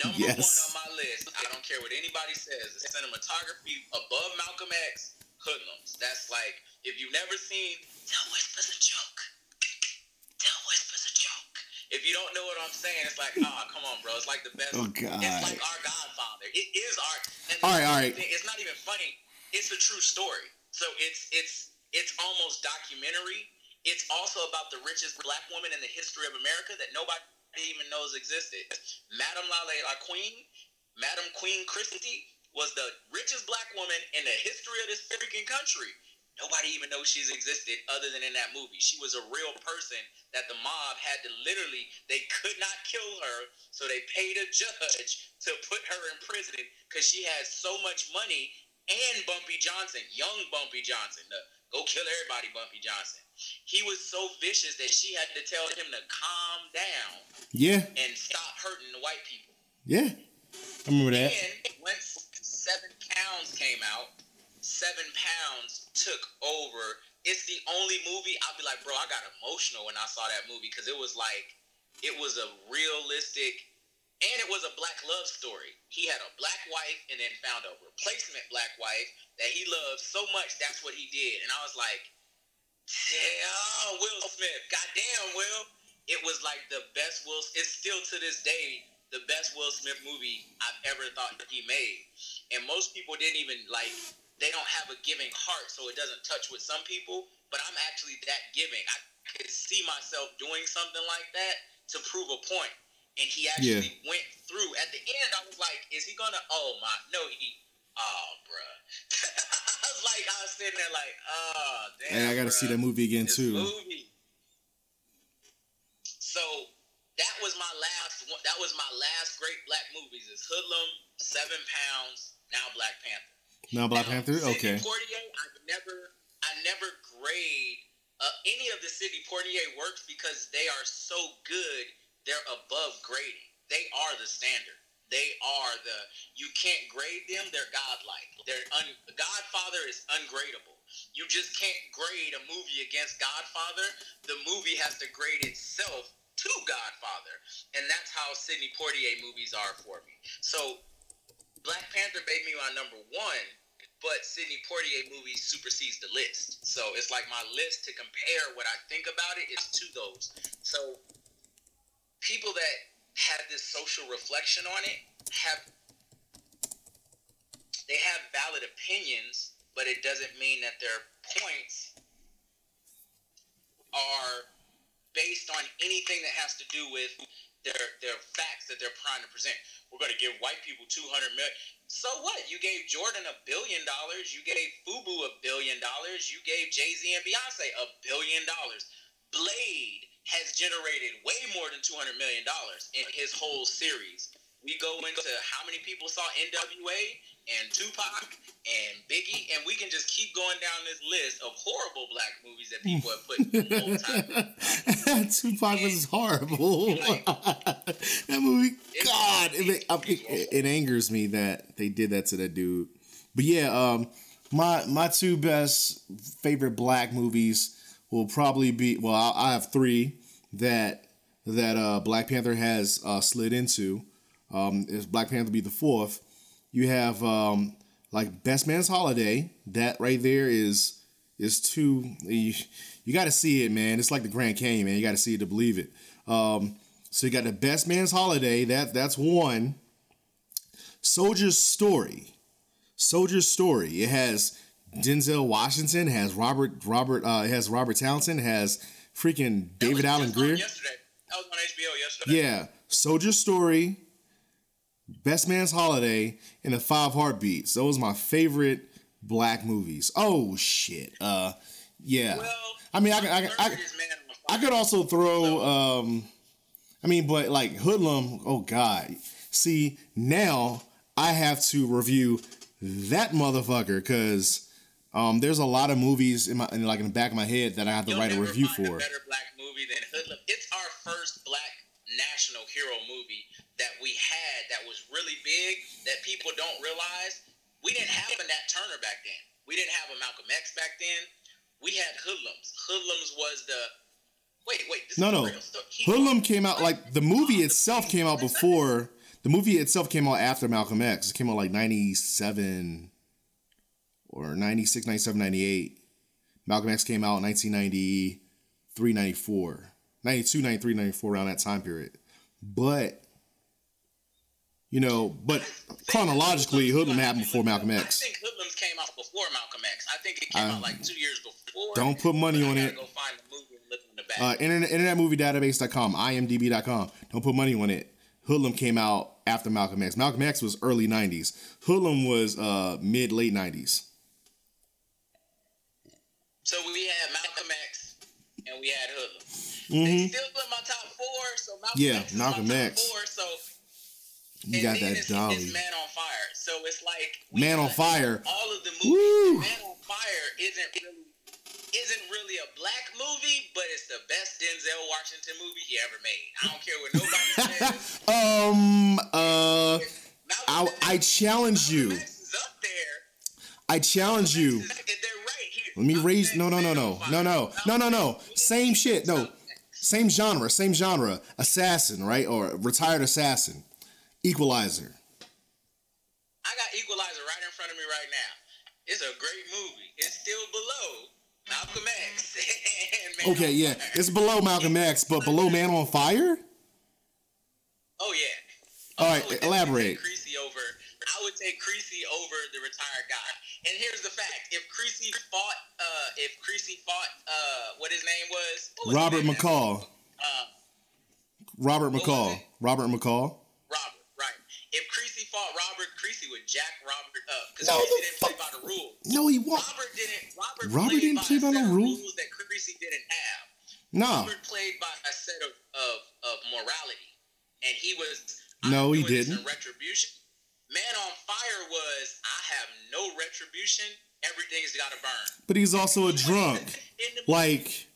[SPEAKER 2] number yes. one on my list. I don't care what anybody says. The cinematography above Malcolm X, Hoodlums. That's like if you've never seen Tell Whispers a joke. Tell Whispers a joke. If you don't know what I'm saying, it's like, oh, come on, bro. It's like the best.
[SPEAKER 1] Oh, God.
[SPEAKER 2] It's like our Godfather. It is our.
[SPEAKER 1] all right, all right.
[SPEAKER 2] It's not even funny. It's a true story. So it's it's It's almost documentary. It's also about the richest black woman in the history of America that nobody even knows existed. Madame Lale La Queen, Madame Queen Christie, was the richest black woman in the history of this freaking country. Nobody even knows she's existed other than in that movie. She was a real person that the mob had to literally, they could not kill her, so they paid a judge to put her in prison because she had so much money and Bumpy Johnson, young Bumpy Johnson, the go kill everybody Bumpy Johnson. He was so vicious that she had to tell him to calm down.
[SPEAKER 1] Yeah.
[SPEAKER 2] And stop hurting the white people.
[SPEAKER 1] Yeah. I remember that.
[SPEAKER 2] And once Seven Pounds came out, Seven Pounds took over. It's the only movie I'll be like, bro, I got emotional when I saw that movie because it was like, it was a realistic and it was a black love story. He had a black wife and then found a replacement black wife that he loved so much. That's what he did. And I was like, damn, Will Smith. Goddamn, Will. It was like the best Will. It's still to this day the best Will Smith movie I've ever thought he made. And most people didn't even like. They don't have a giving heart, so it doesn't touch with some people. But I'm actually that giving. I could see myself doing something like that to prove a point. and he actually yeah. went through. At the end, I was like, "Is he gonna?" Oh my, no, he. Oh, bruh. I was like, I was sitting there like, oh, damn.
[SPEAKER 1] And I got to see that movie again
[SPEAKER 2] this
[SPEAKER 1] too.
[SPEAKER 2] Movie. So that was my last. That was my last great black movies. Is Hoodlum, Seven Pounds, now Black Panther.
[SPEAKER 1] Now Black now, Panther.
[SPEAKER 2] Sidney
[SPEAKER 1] okay.
[SPEAKER 2] Poitier, I never, I never grade uh, any of the Sidney Poitier works because they are so good they're above grading. They are the standard. They are the you can't grade them. They're godlike. They're un, Godfather is ungradable. You just can't grade a movie against Godfather. The movie has to grade itself to Godfather, and that's how Sidney Poitier movies are for me. So Black Panther made me my number one, but Sidney Poitier movie supersedes the list. So it's like my list to compare what I think about it is to those. So people that have this social reflection on it have they have valid opinions, but it doesn't mean that their points are based on anything that has to do with their their facts that they're trying to present. We're going to give white people 200 million. So what? You gave Jordan a billion dollars. You gave Fubu a billion dollars. You gave Jay Z and Beyonce a billion dollars. Blade has generated way more than two hundred million dollars in his whole series. We go into how many people saw NWA and Tupac and Biggie, and we can just keep going down this list of horrible black movies that people have
[SPEAKER 1] put. All the time. Tupac was horrible. Like, that movie, God, it, it, it, angers me that they did that to that dude. But yeah, um, my my two best favorite black movies will probably be well. I, I have three that that uh, Black Panther has uh, slid into. Um, is Black Panther be the fourth? You have um, like Best Man's Holiday. That right there is is too. You, you got to see it, man. It's like the Grand Canyon, man. You got to see it to believe it. Um, so you got the Best Man's Holiday. That that's one. Soldier's Story. Soldier's Story. It has Denzel Washington, has Robert Robert uh, has Robert Townsend, has freaking David Alan Grier.
[SPEAKER 2] Yesterday, that was on HBO yesterday.
[SPEAKER 1] Yeah, Soldier's Story, Best Man's Holiday, and the Five Heartbeats. Those are my favorite black movies. Oh shit. Uh, yeah. Well, I mean, I I, I, I, I could also throw. Um, I mean, but like Hoodlum. Oh God. See now I have to review that motherfucker because um, there's a lot of movies in my in, like in the back of my head that I have to
[SPEAKER 2] You'll
[SPEAKER 1] write a review for.
[SPEAKER 2] A better black movie than Hoodlum. It's our first black national hero movie that we had that was really big that people don't realize. We didn't have a Nat Turner back then. We didn't have a Malcolm X back then. We had Hoodlums. Hoodlums was the wait, wait.
[SPEAKER 1] no, no. Hoodlum came out like the movie itself came out before. The movie itself came out after Malcolm X. It came out like ninety seven or 96, 97, 98. Malcolm X came out in 1993, 94. 92, 93, 94, around that time period. But, you know, but chronologically, Hoodlum happened before Malcolm
[SPEAKER 2] X. I think Hoodlums came out before Malcolm X. I think it came
[SPEAKER 1] Uh,
[SPEAKER 2] out like two years before.
[SPEAKER 1] Don't put money on it.
[SPEAKER 2] Go find the movie and look in the back.
[SPEAKER 1] Uh, internet, internetmoviedatabase.com, imdb.com. Don't put money on it. Hoodlum came out after Malcolm X. Malcolm X was early 90s. Hoodlum was uh, mid late 90s.
[SPEAKER 2] so we had Malcolm X and we had Hoodlum.
[SPEAKER 1] hmm
[SPEAKER 2] They still in my top four. So Malcolm
[SPEAKER 1] Yeah,
[SPEAKER 2] X
[SPEAKER 1] Malcolm X.
[SPEAKER 2] four. So
[SPEAKER 1] You got that dolly.
[SPEAKER 2] It's Man on Fire. So it's like
[SPEAKER 1] Man on Fire.
[SPEAKER 2] All of the
[SPEAKER 1] Woo.
[SPEAKER 2] movies. Man on Fire isn't really isn't really a black movie, but it's the best Denzel Washington movie he ever made. I don't care what nobody says.
[SPEAKER 1] um, uh, I, I challenge you.
[SPEAKER 2] Malcolm X is up there.
[SPEAKER 1] I challenge you.
[SPEAKER 2] Is- right.
[SPEAKER 1] Let me
[SPEAKER 2] Malcolm
[SPEAKER 1] raise. No, no, no, no, no, no, no, no, no. Same shit. No, same genre. Same genre. Assassin, right? Or retired assassin. Equalizer.
[SPEAKER 2] I got Equalizer right in front of me right now. It's a great movie. It's still below Malcolm X.
[SPEAKER 1] Okay, yeah,
[SPEAKER 2] Fire.
[SPEAKER 1] it's below Malcolm X, but below Man on Fire.
[SPEAKER 2] Oh yeah.
[SPEAKER 1] All right, elaborate.
[SPEAKER 2] Creasy over. I would take Creasy over the retired guy. And here's the fact: if Creasy fought, uh, if Creasy fought, uh, what his name was, what was his
[SPEAKER 1] Robert
[SPEAKER 2] name?
[SPEAKER 1] McCall.
[SPEAKER 2] Uh,
[SPEAKER 1] Robert McCall. Robert McCall.
[SPEAKER 2] Robert, right? If Creasy fought Robert, Creasy would jack Robert up because
[SPEAKER 1] No,
[SPEAKER 2] Creasy didn't play by the rules.
[SPEAKER 1] No, he won't.
[SPEAKER 2] Robert didn't. Robert,
[SPEAKER 1] Robert didn't
[SPEAKER 2] by
[SPEAKER 1] play by
[SPEAKER 2] of
[SPEAKER 1] rules?
[SPEAKER 2] that Creasy didn't have.
[SPEAKER 1] No.
[SPEAKER 2] Robert played by a set of, of, of morality, and he was.
[SPEAKER 1] No, he didn't.
[SPEAKER 2] in Retribution. Man on Fire was I have no retribution. Everything's got to burn.
[SPEAKER 1] But he's also a drunk,
[SPEAKER 2] the,
[SPEAKER 1] like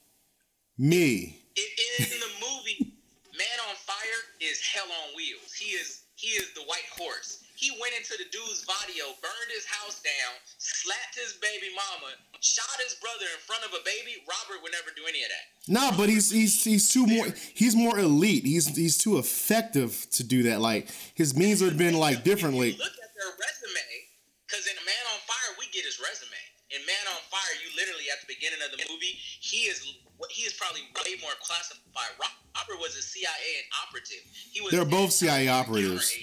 [SPEAKER 1] me.
[SPEAKER 2] in, in the movie, Man on Fire is hell on wheels. He is he is the white horse. He went into the dude's video, burned his house down, slapped his baby mama, shot his brother in front of a baby. Robert would never do any of that.
[SPEAKER 1] Nah, but he's he's he's too more he's more elite. He's he's too effective to do that. Like his means would have been like differently.
[SPEAKER 2] Look at their resume, because in a Man on Fire we get his resume. In Man on Fire, you literally at the beginning of the movie, he is what he is probably way more classified. Robert was a CIA operative. He was
[SPEAKER 1] They're both CIA
[SPEAKER 2] counter
[SPEAKER 1] operators.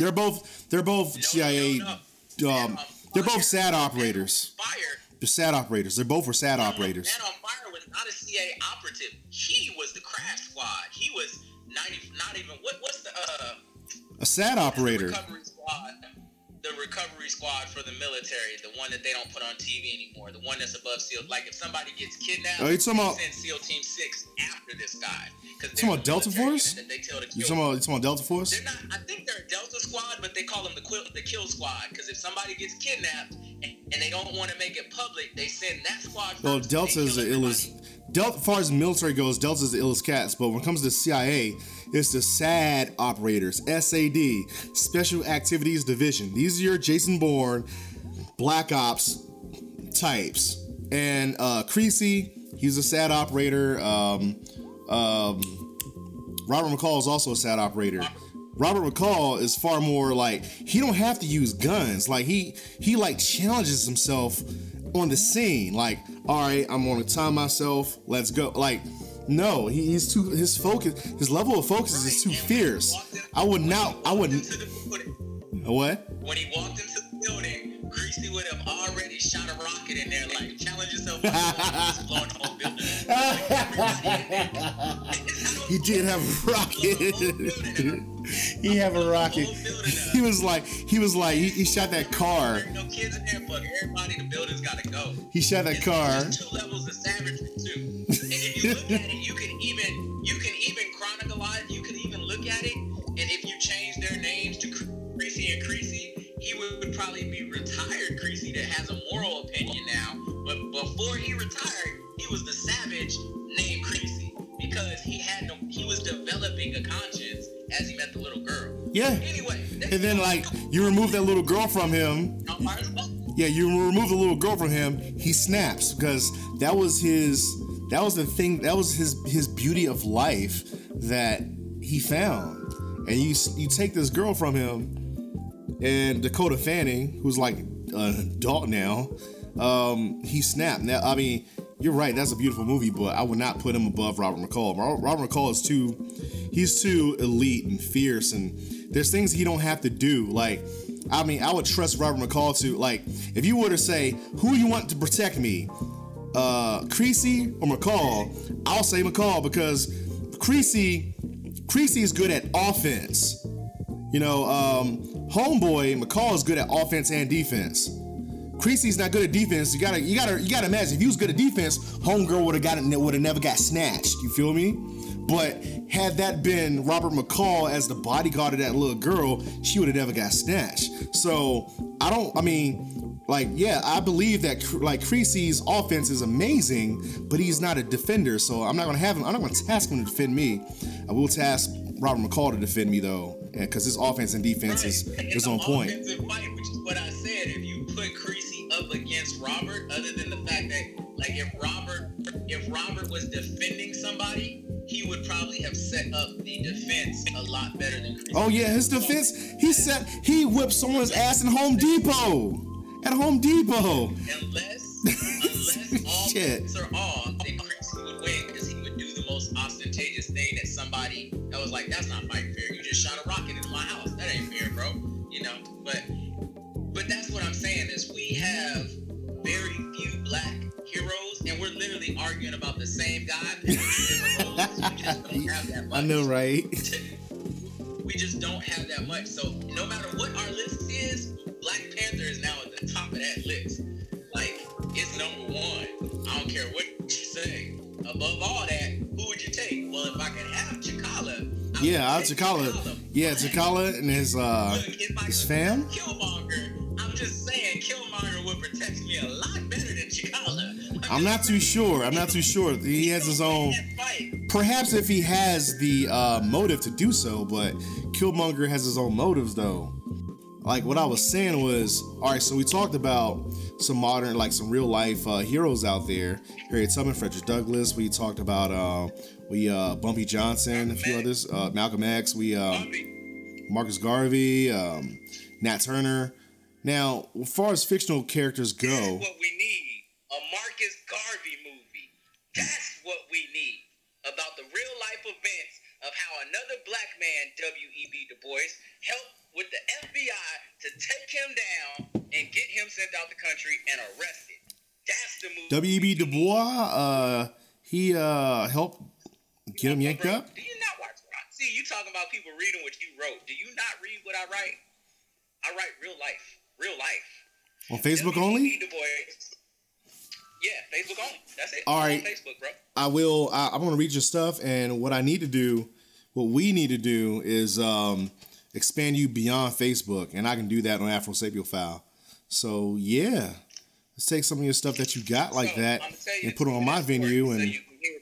[SPEAKER 1] They're both they're both
[SPEAKER 2] No,
[SPEAKER 1] CIA.
[SPEAKER 2] no, no.
[SPEAKER 1] Um,
[SPEAKER 2] on
[SPEAKER 1] they're
[SPEAKER 2] Fire-
[SPEAKER 1] both SAD
[SPEAKER 2] Man on
[SPEAKER 1] operators.
[SPEAKER 2] Fire.
[SPEAKER 1] They're SAD operators. They're both were SAD
[SPEAKER 2] Man
[SPEAKER 1] operators.
[SPEAKER 2] Man on Fire was not a CIA operative. He was the crash squad. He was not even not even what what's the uh
[SPEAKER 1] A SAD
[SPEAKER 2] the
[SPEAKER 1] operator.
[SPEAKER 2] recovery squad, the recovery squad for the military, the one that they don't put on TV anymore, the one that's above SEAL. Like if somebody gets kidnapped,
[SPEAKER 1] Oh, you talking
[SPEAKER 2] they
[SPEAKER 1] about-
[SPEAKER 2] send SEAL Team Six after this guy because
[SPEAKER 1] talking about Delta Force?
[SPEAKER 2] They tell to
[SPEAKER 1] You talking about you talking about Delta Force?
[SPEAKER 2] they're not. I think they're a Delta Squad, but they call them the quill, the Kill Squad. Because if somebody gets kidnapped and, and they don't want to make it public, they send that squad.
[SPEAKER 1] Well, Delta is the illest. Delta, as far as military goes, Delta is the illest cats. But when it comes to CIA, it's the SAD operators, SAD, Special Activities Division. These are your Jason Bourne, Black Ops types. And uh, Creasy, he's a SAD operator. Um, um, Robert McCall is also a SAD operator. Robert McCall is far more like he don't have to use guns. Like he he like challenges himself on the scene. Like, all right, I'm gonna time myself. Let's go. Like, no, he, he's too his focus his level of focus is too fierce.
[SPEAKER 2] walked in-
[SPEAKER 1] I would not. I would.
[SPEAKER 2] into building-
[SPEAKER 1] What?
[SPEAKER 2] When he walked into the building, Creasy would have already shot a rocket in there, like challenge yourself. Blowing the whole building.
[SPEAKER 1] He did have a rocket. he have a rocket. He was like he was like he, he shot that car.
[SPEAKER 2] No kids in there, but everybody in the building's gotta go.
[SPEAKER 1] He shot that car.
[SPEAKER 2] two levels of savagery too. And if you look at it, was developing a conscience as he met the little girl.
[SPEAKER 1] Yeah.
[SPEAKER 2] Anyway,
[SPEAKER 1] And then like you remove that little girl from him. Yeah, you remove the little girl from him, he snaps because that was his that was the thing that was his his beauty of life that he found. And you you take this girl from him and Dakota Fanning, who's like an adult now, um, he snapped. Now I mean, you're right, that's a beautiful movie, but I would not put him above Robert McCall. Robert McCall is too he's too elite and fierce and there's things he don't have to do. Like I mean, I would trust Robert McCall to like if you were to say who you want to protect me, uh, Creasy or McCall, I'll say McCall because Creasy, Creasy is good at offense. You know, um, homeboy McCall is good at offense and defense. Creasy's not good at defense. You gotta, you gotta, you gotta imagine if he was good at defense, homegirl would have gotten, would have never got snatched. You feel me? But had that been Robert McCall as the bodyguard of that little girl, she would have never got snatched. So I don't. I mean, like, yeah, I believe that like Creasy's offense is amazing, but he's not a defender. So I'm not gonna have him. I'm not gonna task him to defend me. I will task Robert McCall to defend me though, because his offense and defense
[SPEAKER 2] Right.
[SPEAKER 1] is is on point.
[SPEAKER 2] Against Robert, other than the fact that, like, if Robert, if Robert was defending somebody, he would probably have set up the defense a lot better than Creasy.
[SPEAKER 1] Oh yeah, his defense. He said he whipped someone's ass in Home Depot. At Home Depot.
[SPEAKER 2] Unless, unless all
[SPEAKER 1] Shit.
[SPEAKER 2] bets are off, have that much
[SPEAKER 1] I know, right?
[SPEAKER 2] we just don't have that much. So no matter what our list is, Black Panther is now at the top of that list. Like it's number one. I don't care what you say. Above all that, who would you take? Well, if I could have T'Challa, I
[SPEAKER 1] Yeah, I'll
[SPEAKER 2] take
[SPEAKER 1] T'Challa. Yeah, T'Challa and his uh
[SPEAKER 2] look,
[SPEAKER 1] his fam.
[SPEAKER 2] Killmonger, I'm just saying Killmonger would protect me a lot better than T'Challa.
[SPEAKER 1] I'm not too sure. I'm not too sure. He has his own. Perhaps if he has the uh, motive to do so, but Killmonger has his own motives though. Like what I was saying was, all right. So we talked about some modern, like some real life uh, heroes out there. Harriet Tubman, Frederick Douglass. We talked about uh, we uh, Bumpy Johnson, a few others. Uh, Malcolm X. We
[SPEAKER 2] Bobby.
[SPEAKER 1] Marcus Garvey, um, Nat Turner. Now, as far as fictional characters go,
[SPEAKER 2] what we need. A Marcus Garvey movie. That's what we need. About the real life events of how another black man, W.E.B. Du Bois, helped with the FBI to take him down and get him sent out the country and arrested. That's the movie.
[SPEAKER 1] W.E.B. Du Bois, uh, he uh, helped get him yanked up.
[SPEAKER 2] Do you not watch? See, you talking about people reading what you wrote. Do you not read what I write? I write real life. Real life.
[SPEAKER 1] On Facebook
[SPEAKER 2] W.E.B.
[SPEAKER 1] only?
[SPEAKER 2] Du Bois. Yeah, Facebook only. That's it.
[SPEAKER 1] All right.
[SPEAKER 2] Facebook, bro.
[SPEAKER 1] I will. I, I'm gonna read your stuff, and what I need to do, what we need to do, is um, expand you beyond Facebook, and I can do that on Afro Sapio File. So yeah, let's take some of your stuff that you got like
[SPEAKER 2] So,
[SPEAKER 1] that and put it on my venue, and
[SPEAKER 2] so you can hear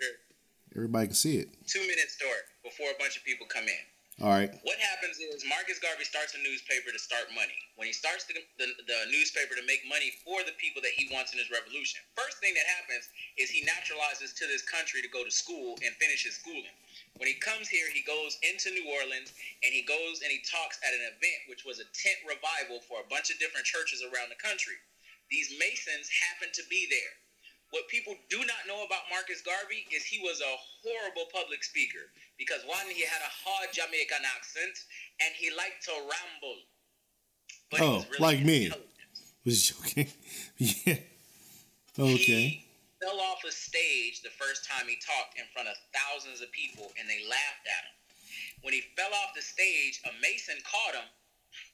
[SPEAKER 1] everybody can see it.
[SPEAKER 2] two-minute story before a bunch of people come in.
[SPEAKER 1] All right.
[SPEAKER 2] What happens is Marcus Garvey starts a newspaper to start money. When he starts the, the, the newspaper to make money for the people that he wants in his revolution, first thing that happens is he naturalizes to this country to go to school and finish his schooling. When he comes here, he goes into New Orleans and he goes and he talks at an event which was a tent revival for a bunch of different churches around the country. These Masons happen to be there. What people do not know about Marcus Garvey is he was a horrible public speaker because one, he had a hard Jamaican accent and he liked to ramble. But
[SPEAKER 1] Oh,
[SPEAKER 2] really
[SPEAKER 1] like me. Was joking. yeah. Okay.
[SPEAKER 2] He fell off a stage the first time he talked in front of thousands of people and they laughed at him. When he fell off the stage, a Mason caught him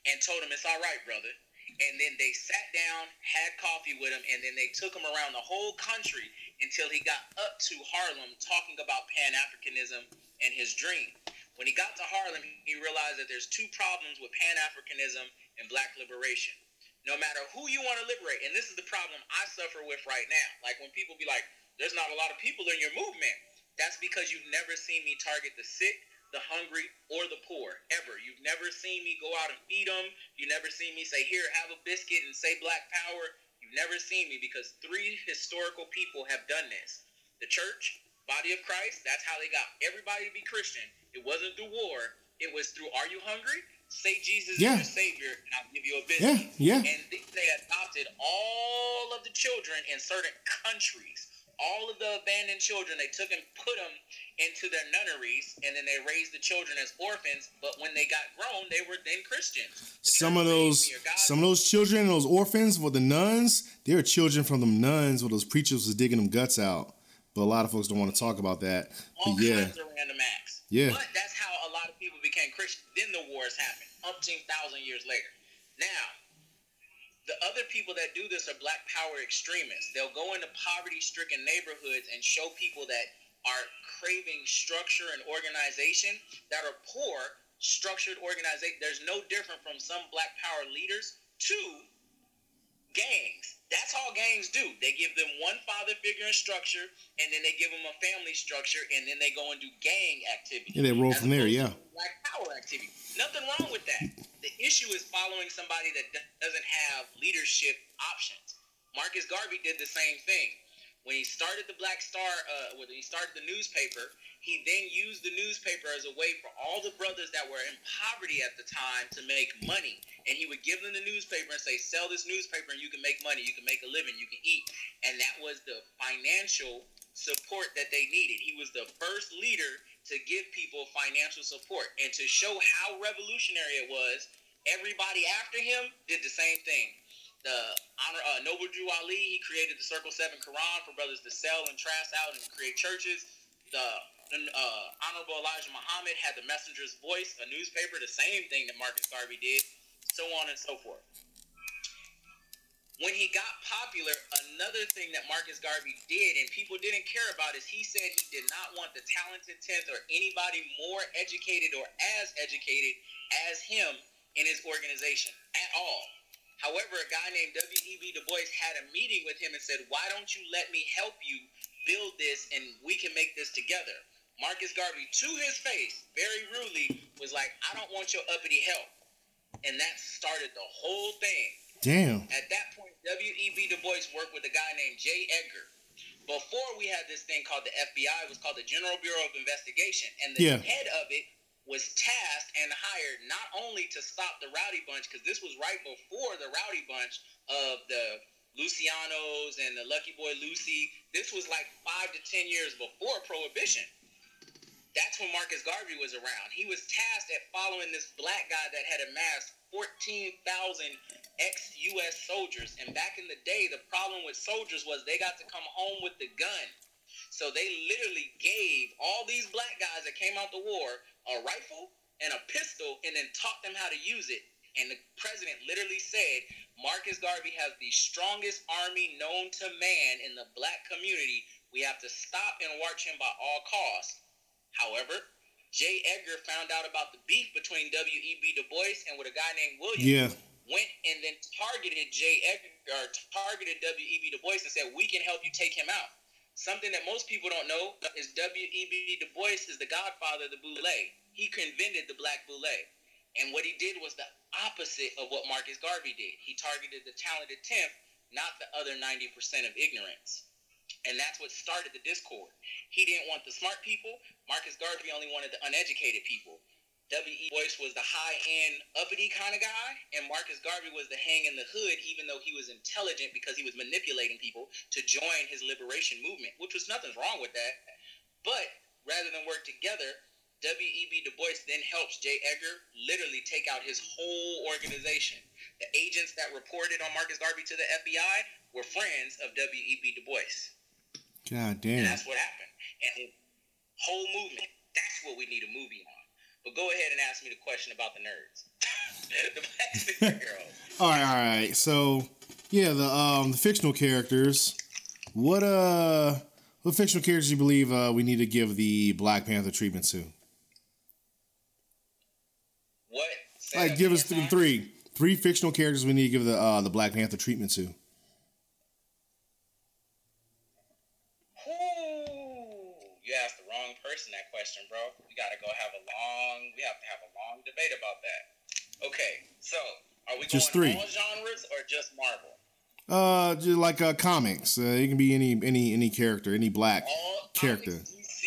[SPEAKER 2] and told him, It's all right, brother. And then they sat down, had coffee with him, and then they took him around the whole country until he got up to Harlem talking about Pan Africanism and his dream. When he got to Harlem, he realized that there's two problems with Pan Africanism and black liberation. No matter who you want to liberate, and this is the problem I suffer with right now. Like when people be like, there's not a lot of people in your movement. That's because you've never seen me target the sick, the hungry, or the poor, ever. You've never seen me go out and feed them. You never seen me say, here, have a biscuit and say black power. You've never seen me because three historical people have done this. The church, body of Christ, that's how they got everybody to be Christian. It wasn't through war. It was through, are you hungry? Say Jesus
[SPEAKER 1] Yeah.
[SPEAKER 2] is your savior, and I'll give you a biscuit.
[SPEAKER 1] Yeah. yeah.
[SPEAKER 2] And they adopted all of the children in certain countries all of the abandoned children. They took and put them into their nunneries, and then they raised the children as orphans. But when they got grown, they were then Christians.
[SPEAKER 1] Some of those, some of those children, those orphans, with the nuns, they were children from them nuns, where those preachers was digging them guts out. But a lot of folks don't want to talk about that.
[SPEAKER 2] All
[SPEAKER 1] but yeah,
[SPEAKER 2] kinds of random acts.
[SPEAKER 1] Yeah.
[SPEAKER 2] But that's how a lot of people became Christian. Then the wars happened, umpteen thousand years later. Now, the other people that do this are black power extremists. They'll go into poverty stricken neighborhoods and show people that are craving structure and organization that are poor, structured organization. There's no different from some black power leaders to gangs. That's all gangs do. They give them one father figure and structure, and then they give them a family structure, and then they go and do gang activity.
[SPEAKER 1] Yeah, they roll from there, yeah.
[SPEAKER 2] Black power activity. Nothing wrong with that. The issue is following somebody that doesn't have leadership options. Marcus Garvey did the same thing. When he started the Black Star, uh, when he started the newspaper, he then used the newspaper as a way for all the brothers that were in poverty at the time to make money. And he would give them the newspaper and say, sell this newspaper and you can make money, you can make a living, you can eat. And that was the financial support that they needed. He was the first leader to give people financial support. And to show how revolutionary it was, everybody after him did the same thing the honor uh, Noble Drew Ali. He created the Circle Seven Quran for brothers to sell and trash out and create churches. The uh, Honorable Elijah Muhammad had the Messenger's Voice, a newspaper, the same thing that Marcus Garvey did, so on and so forth. When he got popular, another thing that Marcus Garvey did and people didn't care about is he said he did not want the talented 10th or anybody more educated or as educated as him in his organization at all. However, a guy named W.E.B. Du Bois had a meeting with him and said, Why don't you let me help you build this and we can make this together? Marcus Garvey, to his face, very rudely, was like, I don't want your uppity help. And that started the whole thing.
[SPEAKER 1] Damn.
[SPEAKER 2] At that point, W.E.B. Du Bois worked with a guy named J. Edgar. Before we had this thing called the FBI, it was called the General Bureau of Investigation. And the
[SPEAKER 1] Yeah.
[SPEAKER 2] head of it was tasked and hired not only to stop the Rowdy Bunch, because this was right before the Rowdy Bunch of the Lucianos and the Lucky Boy Lucy. This was like five to ten years before Prohibition. That's when Marcus Garvey was around. He was tasked at following this black guy that had amassed 14,000 ex-U.S. soldiers. And back in the day, the problem with soldiers was they got to come home with the gun. So they literally gave all these black guys that came out the war a rifle and a pistol and then taught them how to use it. And the president literally said, Marcus Garvey has the strongest army known to man in the black community. We have to stop and watch him by all costs. However, J. Edgar found out about the beef between W.E.B. Du Bois and with a guy named William
[SPEAKER 1] Yeah.
[SPEAKER 2] went and then targeted J. Edgar, or targeted W.E.B. Du Bois and said, "We can help you take him out." Something that most people don't know is W.E.B. Du Bois is the godfather of the boule. He invented the black boule, and what he did was the opposite of what Marcus Garvey did. He targeted the talented tenth, not the other ninety percent of ignorance. And that's what started the discord. He didn't want the smart people. Marcus Garvey only wanted the uneducated people. W.E. Boyce was the high-end, uppity kind of guy, and Marcus Garvey was the hang in the hood, even though he was intelligent because he was manipulating people to join his liberation movement, which was nothing wrong with that. But rather than work together, W.E.B. Du Bois then helps J. Edgar literally take out his whole organization. The agents that reported on Marcus Garvey to the FBI were friends of W.E.B. Du Bois.
[SPEAKER 1] God
[SPEAKER 2] And
[SPEAKER 1] damn.
[SPEAKER 2] that's what happened. And whole movement, that's what we need a movie on. But go ahead and ask me the question about the nerds. the black superheroes.
[SPEAKER 1] All right, all right. So, yeah, the um the fictional characters. What uh, what fictional characters do you believe uh we need to give the Black Panther treatment to?
[SPEAKER 2] What? Say
[SPEAKER 1] Like, give us th- three three fictional characters we need to give the uh the Black Panther treatment to.
[SPEAKER 2] Ooh, you asked the wrong person that question, bro. We gotta go have a long. We have to have a long debate about that. Okay, so are we
[SPEAKER 1] Just
[SPEAKER 2] going
[SPEAKER 1] three.
[SPEAKER 2] all genres or just Marvel?
[SPEAKER 1] Uh, just like uh, comics. Uh, it can be any any any character, any black
[SPEAKER 2] All
[SPEAKER 1] character.
[SPEAKER 2] comics, DC,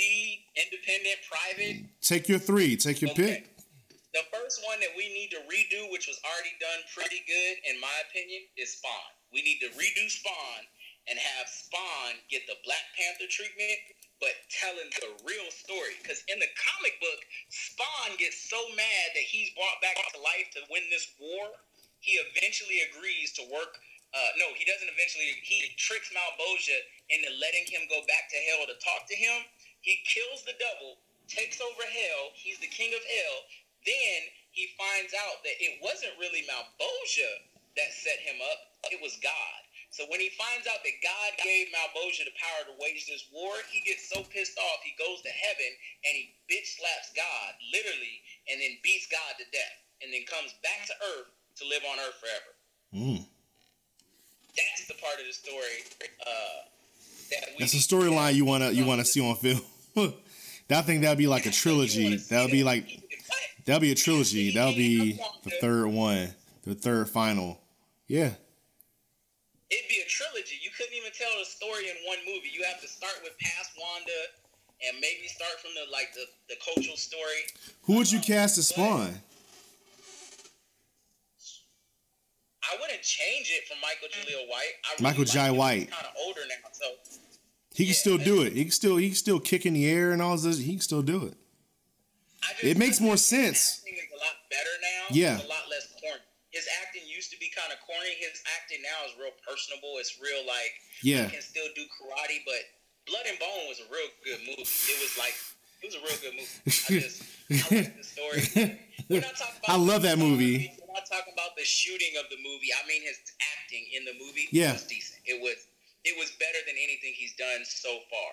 [SPEAKER 2] independent, private.
[SPEAKER 1] Take your three. Take your
[SPEAKER 2] Okay.
[SPEAKER 1] pick.
[SPEAKER 2] The first one that we need to redo, which was already done pretty good, in my opinion, is Spawn. We need to redo Spawn and have Spawn get the Black Panther treatment, but telling the real story. Because in the comic book, Spawn gets so mad that he's brought back to life to win this war, he eventually agrees to work. Uh, no, he doesn't eventually. He tricks Malebolgia into letting him go back to hell to talk to him. He kills the devil, takes over hell. He's the king of hell. Then he finds out that it wasn't really Malebolgia that set him up. It was God. So when he finds out that God gave Malebolgia the power to wage this war, he gets so pissed off he goes to heaven and he bitch slaps God, literally, and then beats God to death, and then comes back to Earth to live on Earth forever.
[SPEAKER 1] Mm.
[SPEAKER 2] That's the part of the story. Uh, that
[SPEAKER 1] That's a storyline you wanna you wanna see on film. I think that'd be like a trilogy. That would be like that'll be a trilogy. That'll be the third one, the third final. Yeah.
[SPEAKER 2] It'd be a trilogy. You couldn't even tell the story in one movie. You have to start with past Wanda and maybe start from the like the, the cultural story.
[SPEAKER 1] Who would you um, cast as Spawn?
[SPEAKER 2] I wouldn't change it from Michael Jaleel White. I really
[SPEAKER 1] Michael
[SPEAKER 2] like
[SPEAKER 1] Jai. White.
[SPEAKER 2] Kind of older now, so
[SPEAKER 1] He can
[SPEAKER 2] Yeah,
[SPEAKER 1] still do it. He can still he can still kick in the air and all this. He can still do it.
[SPEAKER 2] Just
[SPEAKER 1] It makes more sense.
[SPEAKER 2] Acting is a lot better now.
[SPEAKER 1] Yeah.
[SPEAKER 2] A lot less. His acting used to be kind of corny. His acting now is real personable. It's real like
[SPEAKER 1] Yeah.
[SPEAKER 2] he can still do karate, but Blood and Bone was a real good movie. It was like it was a real good movie. I just I like the story. We're not talking about
[SPEAKER 1] I love that
[SPEAKER 2] the
[SPEAKER 1] movie.
[SPEAKER 2] We're not talking about the shooting of the movie. I mean his acting in the movie
[SPEAKER 1] Yeah.
[SPEAKER 2] was decent. It was it was better than anything he's done so far.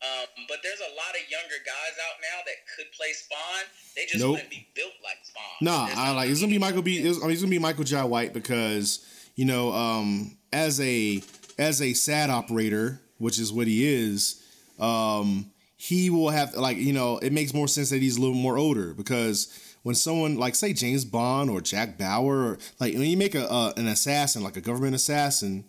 [SPEAKER 2] Um, but there's a lot of younger guys out now that could play Spawn. They just
[SPEAKER 1] Nope.
[SPEAKER 2] wouldn't be built like Spawn.
[SPEAKER 1] Nah,
[SPEAKER 2] There's
[SPEAKER 1] I like it's gonna be Michael B. It's, I mean, it's gonna be Michael Jai White because you know, um, as a as a SAD operator, which is what he is, um, he will have like you know, it makes more sense that he's a little more older because when someone like say James Bond or Jack Bauer or like when you make a uh, an assassin like a government assassin.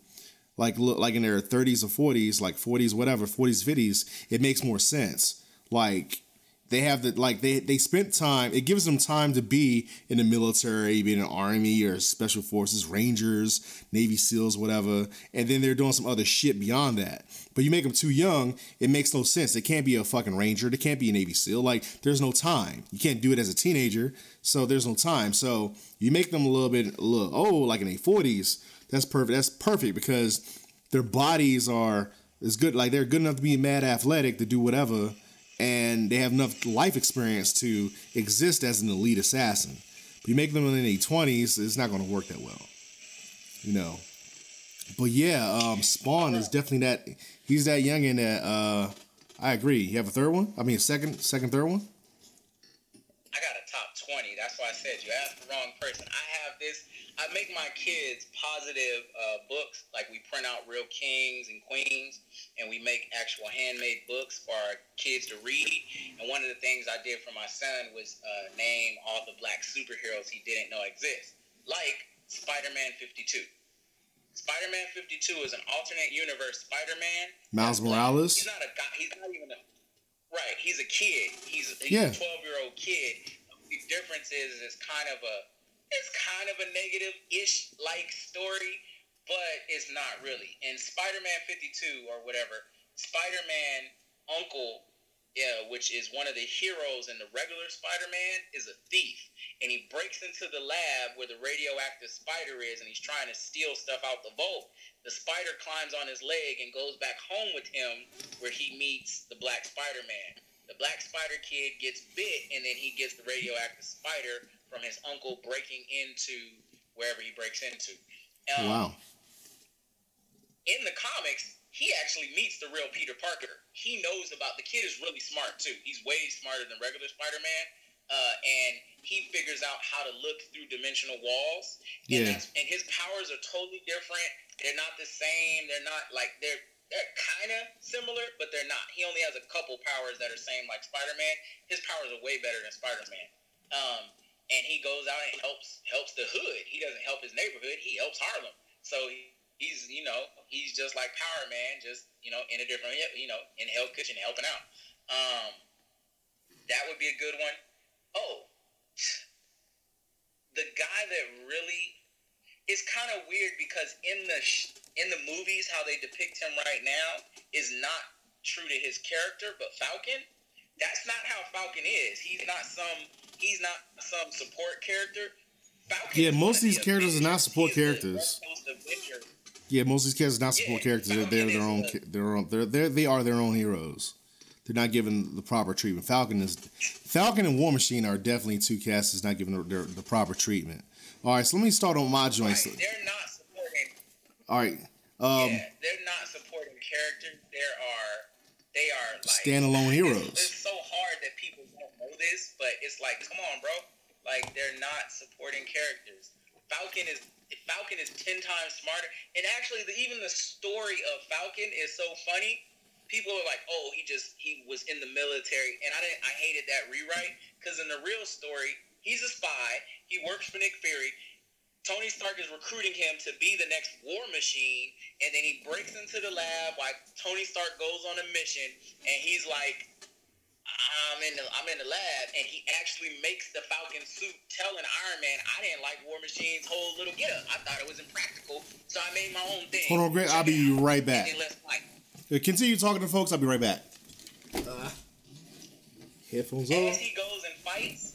[SPEAKER 1] Like like in their 30s or 40s, like 40s, whatever, 40s, 50s, it makes more sense. Like they have the like they they spent time it gives them time to be in the military be in army or special forces rangers navy seals whatever and then they're doing some other shit beyond that. But you make them too young it makes no sense. They can't be a fucking ranger they can't be a navy seal like there's no time. You can't do it as a teenager so there's no time. So you make them a little bit a little old like in their 40s that's perfect that's perfect because their bodies are is good like they're good enough to be mad athletic to do whatever and they have enough life experience to exist as an elite assassin. But you make them in their twenties, it's not going to work that well, you know. But yeah, um, Spawn is definitely that. He's that young in that. Uh, I agree. You have a third one? I mean, a second, second, third one.
[SPEAKER 2] I got a top 20. That's why I said you asked the wrong person. I have this. I make my kids positive uh, books. Like we print out real kings and queens, and we make actual handmade books for our kids to read. And one of the things I did for my son was uh, name all the black superheroes he didn't know exist, like Spider-Man 52. Spider-Man 52 is an alternate universe Spider-Man.
[SPEAKER 1] Miles. Morales?
[SPEAKER 2] He's not a guy. He's not even a. Right. He's a kid. He's, he's
[SPEAKER 1] Yeah.
[SPEAKER 2] a 12 year old kid. The difference is it's kind of a it's kind of a negative ish like story, but it's not really. In Spider Man 52 or whatever, Spider Man uncle. Yeah, which is one of the heroes in the regular Spider-Man, is a thief, and he breaks into the lab where the radioactive spider is, and he's trying to steal stuff out the vault. The spider climbs on his leg and goes back home with him, where he meets the Black Spider-Man. The Black Spider Kid gets bit, and then he gets the radioactive spider from his uncle breaking into wherever he breaks into. Um,
[SPEAKER 1] Wow.
[SPEAKER 2] in the comics, he actually meets the real Peter Parker. He knows about the kid is really smart too. He's way smarter than regular Spider-Man, uh, and he figures out how to look through dimensional walls. And,
[SPEAKER 1] Yeah.
[SPEAKER 2] and his powers are totally different. They're not the same. They're not like they're they're kind of similar, but they're not. He only has a couple powers that are same like Spider-Man. His powers are way better than Spider-Man. Um, and he goes out and helps helps the hood. He doesn't help his neighborhood. He helps Harlem. So he, he's you know he's just like Power Man, just you know in a different you know in Hell Kitchen helping out. Um, that would be a good one. Oh, the guy that really is kind of weird because in the in the movies how they depict him right now is not true to his character. But Falcon, that's not how Falcon is. He's not some. He's not some support character. Falcon
[SPEAKER 1] Yeah, most of these
[SPEAKER 2] the
[SPEAKER 1] characters are not support
[SPEAKER 2] He is the
[SPEAKER 1] characters.
[SPEAKER 2] West Coast Avenger.
[SPEAKER 1] Yeah, most of these characters are not support
[SPEAKER 2] Yeah,
[SPEAKER 1] characters. They're, they're their own.
[SPEAKER 2] Falcon
[SPEAKER 1] Their own. They're, they're they are their own heroes. They're not given the proper treatment. Falcon is Falcon and War Machine are definitely two casts that's not given the, their, the proper treatment. All right, so let me start on my
[SPEAKER 2] Right,
[SPEAKER 1] joints.
[SPEAKER 2] they're not supporting.
[SPEAKER 1] All right, um,
[SPEAKER 2] yeah, they're not supporting characters. There are. They are like
[SPEAKER 1] Standalone
[SPEAKER 2] it's-
[SPEAKER 1] heroes.
[SPEAKER 2] It's, so hard that people don't know this, but it's like, come on, bro. Like they're not supporting characters. Falcon is Falcon is ten times smarter, and actually, the, even the story of Falcon is so funny. People are like, "Oh, he just he was in the military," and I didn't. I hated that rewrite because in the real story, he's a spy. He works for Nick Fury. Tony Stark is recruiting him to be the next war machine, and then he breaks into the lab while Tony Stark goes on a mission, and he's like, "I'm in the I'm in the lab," and he actually makes the Falcon suit, telling Iron Man, "I didn't like War Machine's whole little getup. I thought it was impractical, so I made my own thing."
[SPEAKER 1] hold on, Greg. I'll be right back.
[SPEAKER 2] And then let's fight.
[SPEAKER 1] Uh, Continue talking to folks. I'll be right back. Uh, headphones
[SPEAKER 2] As he goes and fights,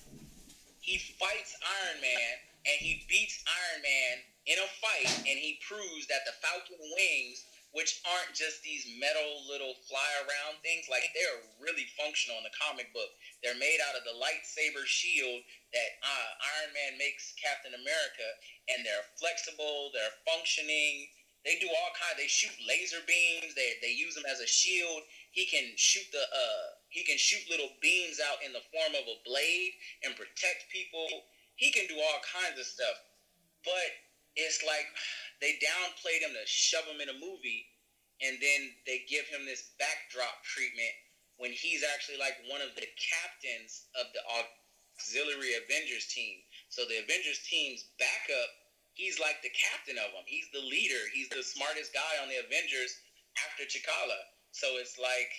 [SPEAKER 2] he fights Iron Man and he beats Iron Man in a fight, and he proves that the Falcon wings, which aren't just these metal little fly around things, like they're really functional in the comic book. They're made out of the lightsaber shield that uh, Iron Man makes Captain America, and they're flexible, they're functioning. They do all kind. They shoot laser beams. They they use them as a shield. He can shoot the uh he can shoot little beams out in the form of a blade and protect people. He can do all kinds of stuff. But it's like they downplayed him to shove him in a movie, and then they give him this backdrop treatment when he's actually like one of the captains of the auxiliary Avengers team. So the Avengers team's backup, he's like the captain of them. He's the leader. He's the smartest guy on the Avengers after T'Challa. So it's like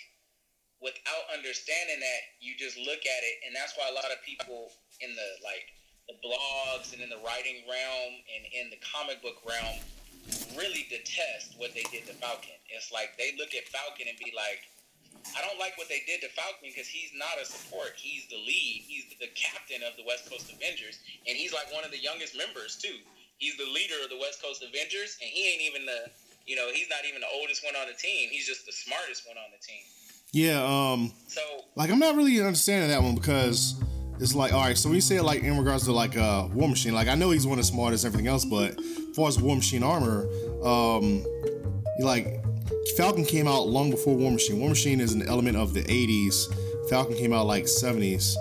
[SPEAKER 2] without understanding that, you just look at it, and that's why a lot of people in the like the blogs and in the writing realm and in the comic book realm really detest what they did to Falcon. It's like they look at Falcon and be like, I don't like what they did to Falcon because he's not a support. He's the lead. He's the captain of the West Coast Avengers, and he's like one of the youngest members too. He's the leader of the West Coast Avengers, and he ain't even the, you know, he's not even the oldest one on the team. He's just the smartest one on the team.
[SPEAKER 1] Yeah, um,
[SPEAKER 2] So
[SPEAKER 1] like I'm not really understanding that one because it's like, all right, so when you say like in regards to like uh War Machine, like I know he's one of the smartest, everything else, but as far as War Machine armor, um, like Falcon came out long before War Machine. War Machine is an element of the '80s. Falcon came out like '70s,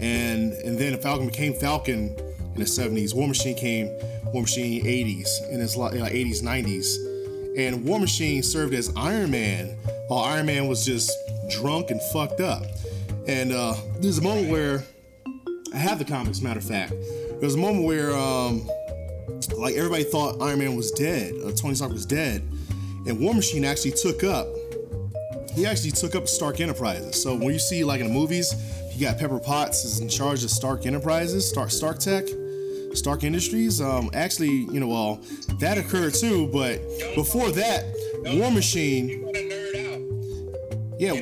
[SPEAKER 1] and and then Falcon became Falcon in the '70s. War Machine came War Machine '80s, and it's like, like '80s '90s, and War Machine served as Iron Man, while Iron Man was just drunk and fucked up. And uh, there's a moment where I have the comics. Matter of fact, there was a moment where um, like everybody thought Iron Man was dead, uh, Tony Stark was dead, and War Machine actually took up. He actually took up Stark Enterprises. So when you see like in the movies, you got Pepper Potts is in charge of Stark Enterprises, Stark Stark Tech, Stark Industries. Um, actually, you know, well, that occurred too, but before that, War Machine,
[SPEAKER 2] you're gonna nerd out.
[SPEAKER 1] yeah,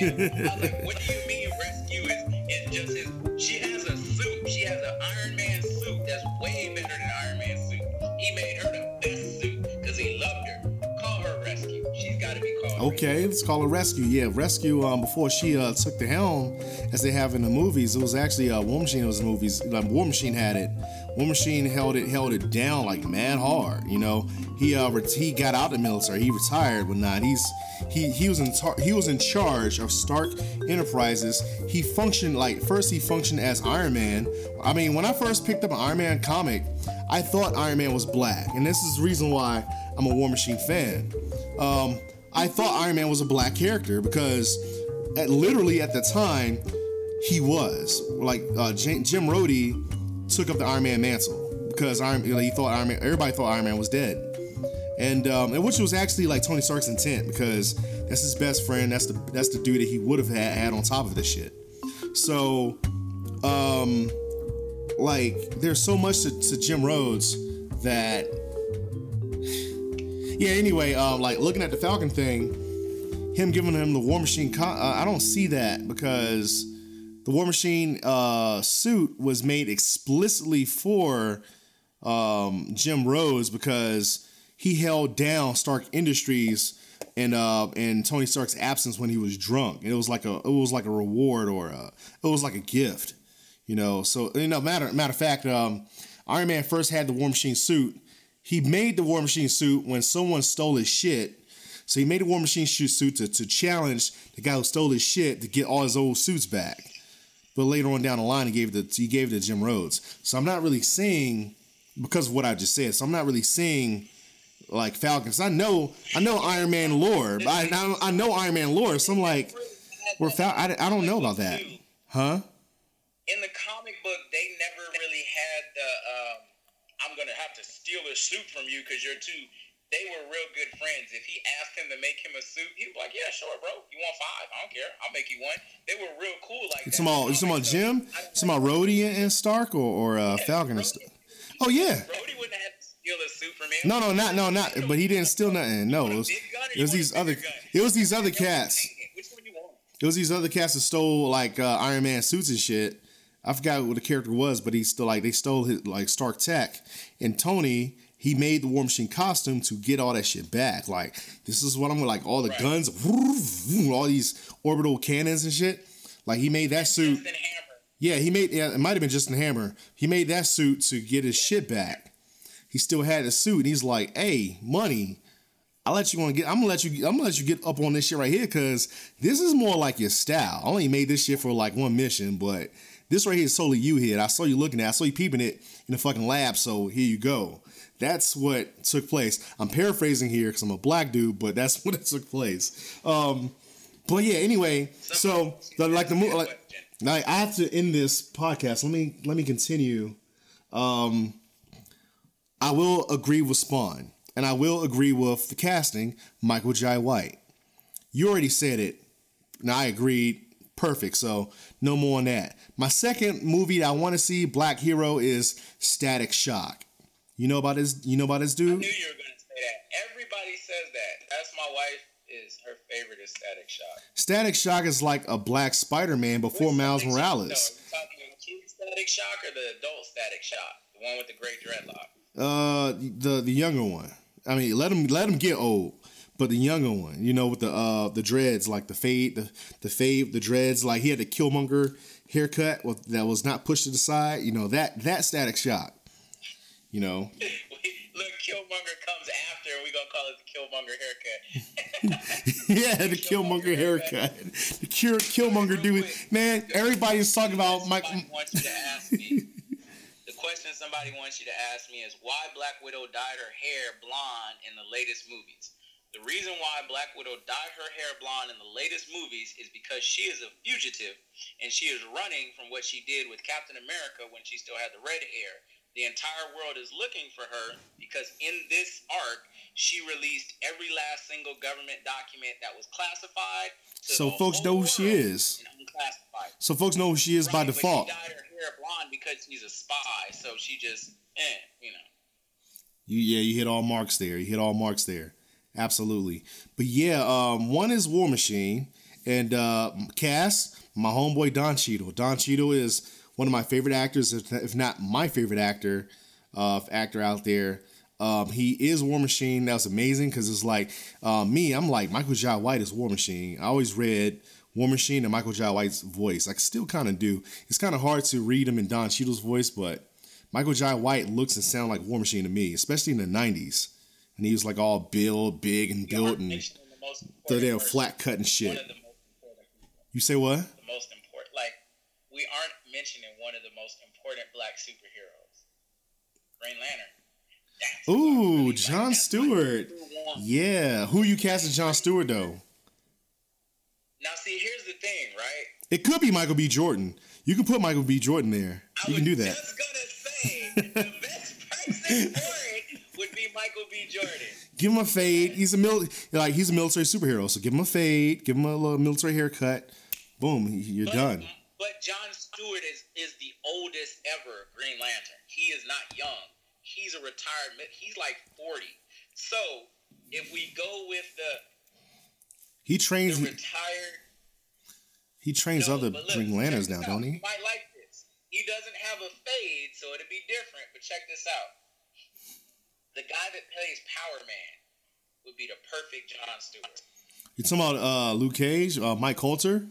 [SPEAKER 2] like, what do you mean Rescue is, is just his? She has a suit. She has an Iron Man suit that's way better than Iron Man suit. He made her the best suit because he loved her. Call her Rescue. She's got to be called.
[SPEAKER 1] Okay, let's call her Rescue. Yeah, Rescue. Um, before she uh, took the helm, as they have in the movies, it was actually uh, War Machine. It was movies. Like, War Machine had it. War Machine held it, held it down like mad hard. You know, he uh, ret- he got out of the military. He retired, but not. He's he he was in tar- he was in charge of Stark Enterprises. He functioned like first he functioned as Iron Man. I mean, when I first picked up an Iron Man comic, I thought Iron Man was black, and this is the reason why I'm a War Machine fan. Um, I thought Iron Man was a black character because, at, literally at the time, he was like uh, Jim, Rhodey took up the Iron Man mantle because Iron you know, he thought Iron Man, everybody thought Iron Man was dead, and um, and which was actually like Tony Stark's intent because that's his best friend. That's the that's the dude that he would have had, had on top of this shit. So, um, like, there's so much to, to Jim Rhodes that, yeah. Anyway, um, like looking at the Falcon thing, him giving him the War Machine, uh, I don't see that because the War Machine uh, suit was made explicitly for um, Jim Rhodes because he held down Stark Industries and uh and Tony Stark's absence when he was drunk. And It was like a it was like a reward or a it was like a gift, you know. So you know, matter matter of fact, um, Iron Man first had the War Machine suit. He made the War Machine suit when someone stole his shit. So he made a War Machine suit to, to challenge the guy who stole his shit to get all his old suits back. But later on down the line, he gave it to, he gave it to Jim Rhodes. So I'm not really seeing because of what I just said. So I'm not really seeing like Falcons. I know I know Iron Man lore, but I, I, I know Iron Man lore. So I'm like, we're Fal- I, I don't know about that, huh?
[SPEAKER 2] In the comic book, they never really had the um, I'm gonna have to steal a suit from you because you're too. They were real good friends. If he asked him to make him a suit, he'd be like, "Yeah, sure, bro. You want five? I don't care. I'll make you one." They were real cool like
[SPEAKER 1] it's that. About, it's about Jim. It's about Rhodey and Stark or, or uh, yeah, Falcon and stuff. Oh yeah.
[SPEAKER 2] Rhodey wouldn't have steal a suit from him.
[SPEAKER 1] No, no, not no, not. But he didn't steal nothing. No, it was, it was these other. It was these other cats. It was these other cats that stole like uh, Iron Man suits and shit. I forgot what the character was, but he still like they stole his like Stark tech. And Tony, he made the War Machine costume to get all that shit back. Like this is what I'm like all the right. guns, all these orbital cannons and shit. Like he made that suit. Yeah, he made. Yeah, it might have been Justin Hammer. He made that suit to get his shit back he still had a suit. And he's like, "Hey, money, I let you want to get. I'm gonna let you. I'm gonna let you get up on this shit right here because this is more like your style. I only made this shit for like one mission, but this right here is totally you here. I saw you looking at. It. I saw you peeping it in the fucking lab. So here you go. That's what took place. I'm paraphrasing here because I'm a black dude, but that's what it took place. Um, but yeah. Anyway, so the, like the movie. Like, now I have to end this podcast. Let me let me continue. Um, I will agree with Spawn, and I will agree with the casting, Michael Jai White. You already said it, and I agreed. Perfect. So no more on that. My second movie that I want to see, Black Hero, is Static Shock. You know about this? You know about this dude? I
[SPEAKER 2] knew you were gonna say that. Everybody says that. That's my wife. Is her favorite is Static Shock.
[SPEAKER 1] Static Shock is like a black Spider-Man before Which Miles Morales.
[SPEAKER 2] Shock? No, talking kid Static Shock or the adult Static Shock, the one with the great dreadlock?
[SPEAKER 1] Uh, the the younger one. I mean, let him let him get old, but the younger one, you know, with the uh the dreads, like the fade, the the fade, the dreads, like he had the Killmonger haircut with, that was not pushed to the side. You know that that Static Shock. You know.
[SPEAKER 2] Look, Killmonger comes after, and we gonna call it the Killmonger haircut.
[SPEAKER 1] yeah, the, Killmonger, Killmonger haircut. The cure Killmonger dude. Man, everybody's talking about Mike.
[SPEAKER 2] Wants you to ask me the question somebody wants you to ask me is why Black Widow dyed her hair blonde in the latest movies. The reason why Black Widow dyed her hair blonde in the latest movies is because she is a fugitive and she is running from what she did with Captain America when she still had the red hair. The entire world is looking for her because in this arc, she released every last single government document that was classified.
[SPEAKER 1] So folks know who she is. So folks know who she is right, by default.
[SPEAKER 2] she dyed her hair blonde because she's a spy. So she just, eh, you know.
[SPEAKER 1] You, yeah, you hit all marks there. You hit all marks there. Absolutely. But yeah, um, one is War Machine, and uh, Cass, my homeboy Don Cheadle. Don Cheadle is one of my favorite actors, if not my favorite actor, uh, actor out there. Um, he is War Machine. That was amazing because it's like uh, me. I'm like Michael Jai White is War Machine. I always read War Machine and Michael Jai White's voice. I still kind of do. It's kind of hard to read him in Don Cheadle's voice, but Michael Jai White looks and sounds like War Machine to me, especially in the '90s. And he was like all built, big and built, and the damn flat cut and shit. You say what?
[SPEAKER 2] The most important, like we aren't mentioning one of the most important black superheroes, Green Lantern.
[SPEAKER 1] That's Ooh, John Stewart. Yeah, who you casting John Stewart though?
[SPEAKER 2] Now, see, here's the thing, right?
[SPEAKER 1] It could be Michael B. Jordan. You can put Michael B. Jordan there. I you can do that.
[SPEAKER 2] Just gonna say the best person for it would be Michael B. Jordan.
[SPEAKER 1] Give him a fade. He's a mil- like he's a military superhero, so give him a fade. Give him a little military haircut. Boom, you're
[SPEAKER 2] but,
[SPEAKER 1] done.
[SPEAKER 2] But John Stewart is is the oldest ever Green Lantern. He is not young. He's a retired. He's like forty. So if we go with the
[SPEAKER 1] he trains
[SPEAKER 2] the retired.
[SPEAKER 1] He trains
[SPEAKER 2] No,
[SPEAKER 1] other
[SPEAKER 2] look,
[SPEAKER 1] Green Lanterns now, don't he?
[SPEAKER 2] You might like this. He doesn't have a fade, so it'll be different. But check this out. The guy that plays Power Man would be the perfect John Stewart.
[SPEAKER 1] You talking about uh, Luke Cage, uh, Mike Colter?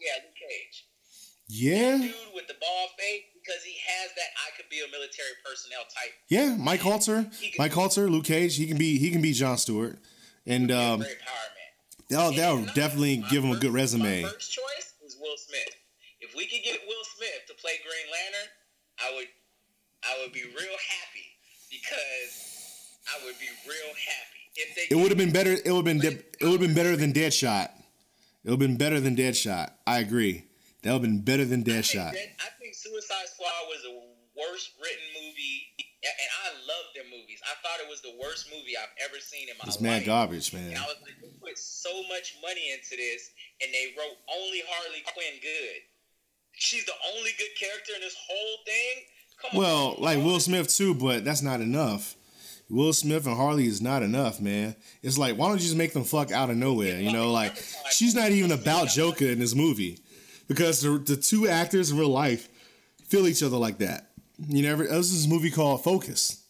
[SPEAKER 2] Yeah, Luke Cage.
[SPEAKER 1] Yeah,
[SPEAKER 2] Dude with the ball fade because he has that I could be a military personnel type.
[SPEAKER 1] yeah. Mike Colter, Mike Colter, Luke Cage. He can be he can be John Stewart, and um, that'll that'll
[SPEAKER 2] And
[SPEAKER 1] definitely give him a good resume.
[SPEAKER 2] My first choice is Will Smith. If we could get Will Smith to play Green Lantern, I would, I would be real happy because I would be real happy if they.
[SPEAKER 1] It would have been better. It would have been de- it would have been better than Deadshot. It would have been better than Deadshot. I agree. That would have been better than
[SPEAKER 2] I think,
[SPEAKER 1] Deadshot.
[SPEAKER 2] that- I think Suicide Squad was the worst written movie, and I love their movies. I thought it was the worst movie I've ever seen in my
[SPEAKER 1] It's
[SPEAKER 2] life.
[SPEAKER 1] It's mad garbage, man.
[SPEAKER 2] And I was like, they put so much money into this, and they wrote only Harley Quinn good. She's the only good character in this whole thing. Come
[SPEAKER 1] Well,
[SPEAKER 2] on,
[SPEAKER 1] like Will Smith too, but that's not enough. Will Smith and Harley is not enough, man. It's like why don't you just make them fuck out of nowhere? You know, like she's not even about Joker in this movie because the the two actors in real life feel each other like that. You know, every, this is a movie called Focus.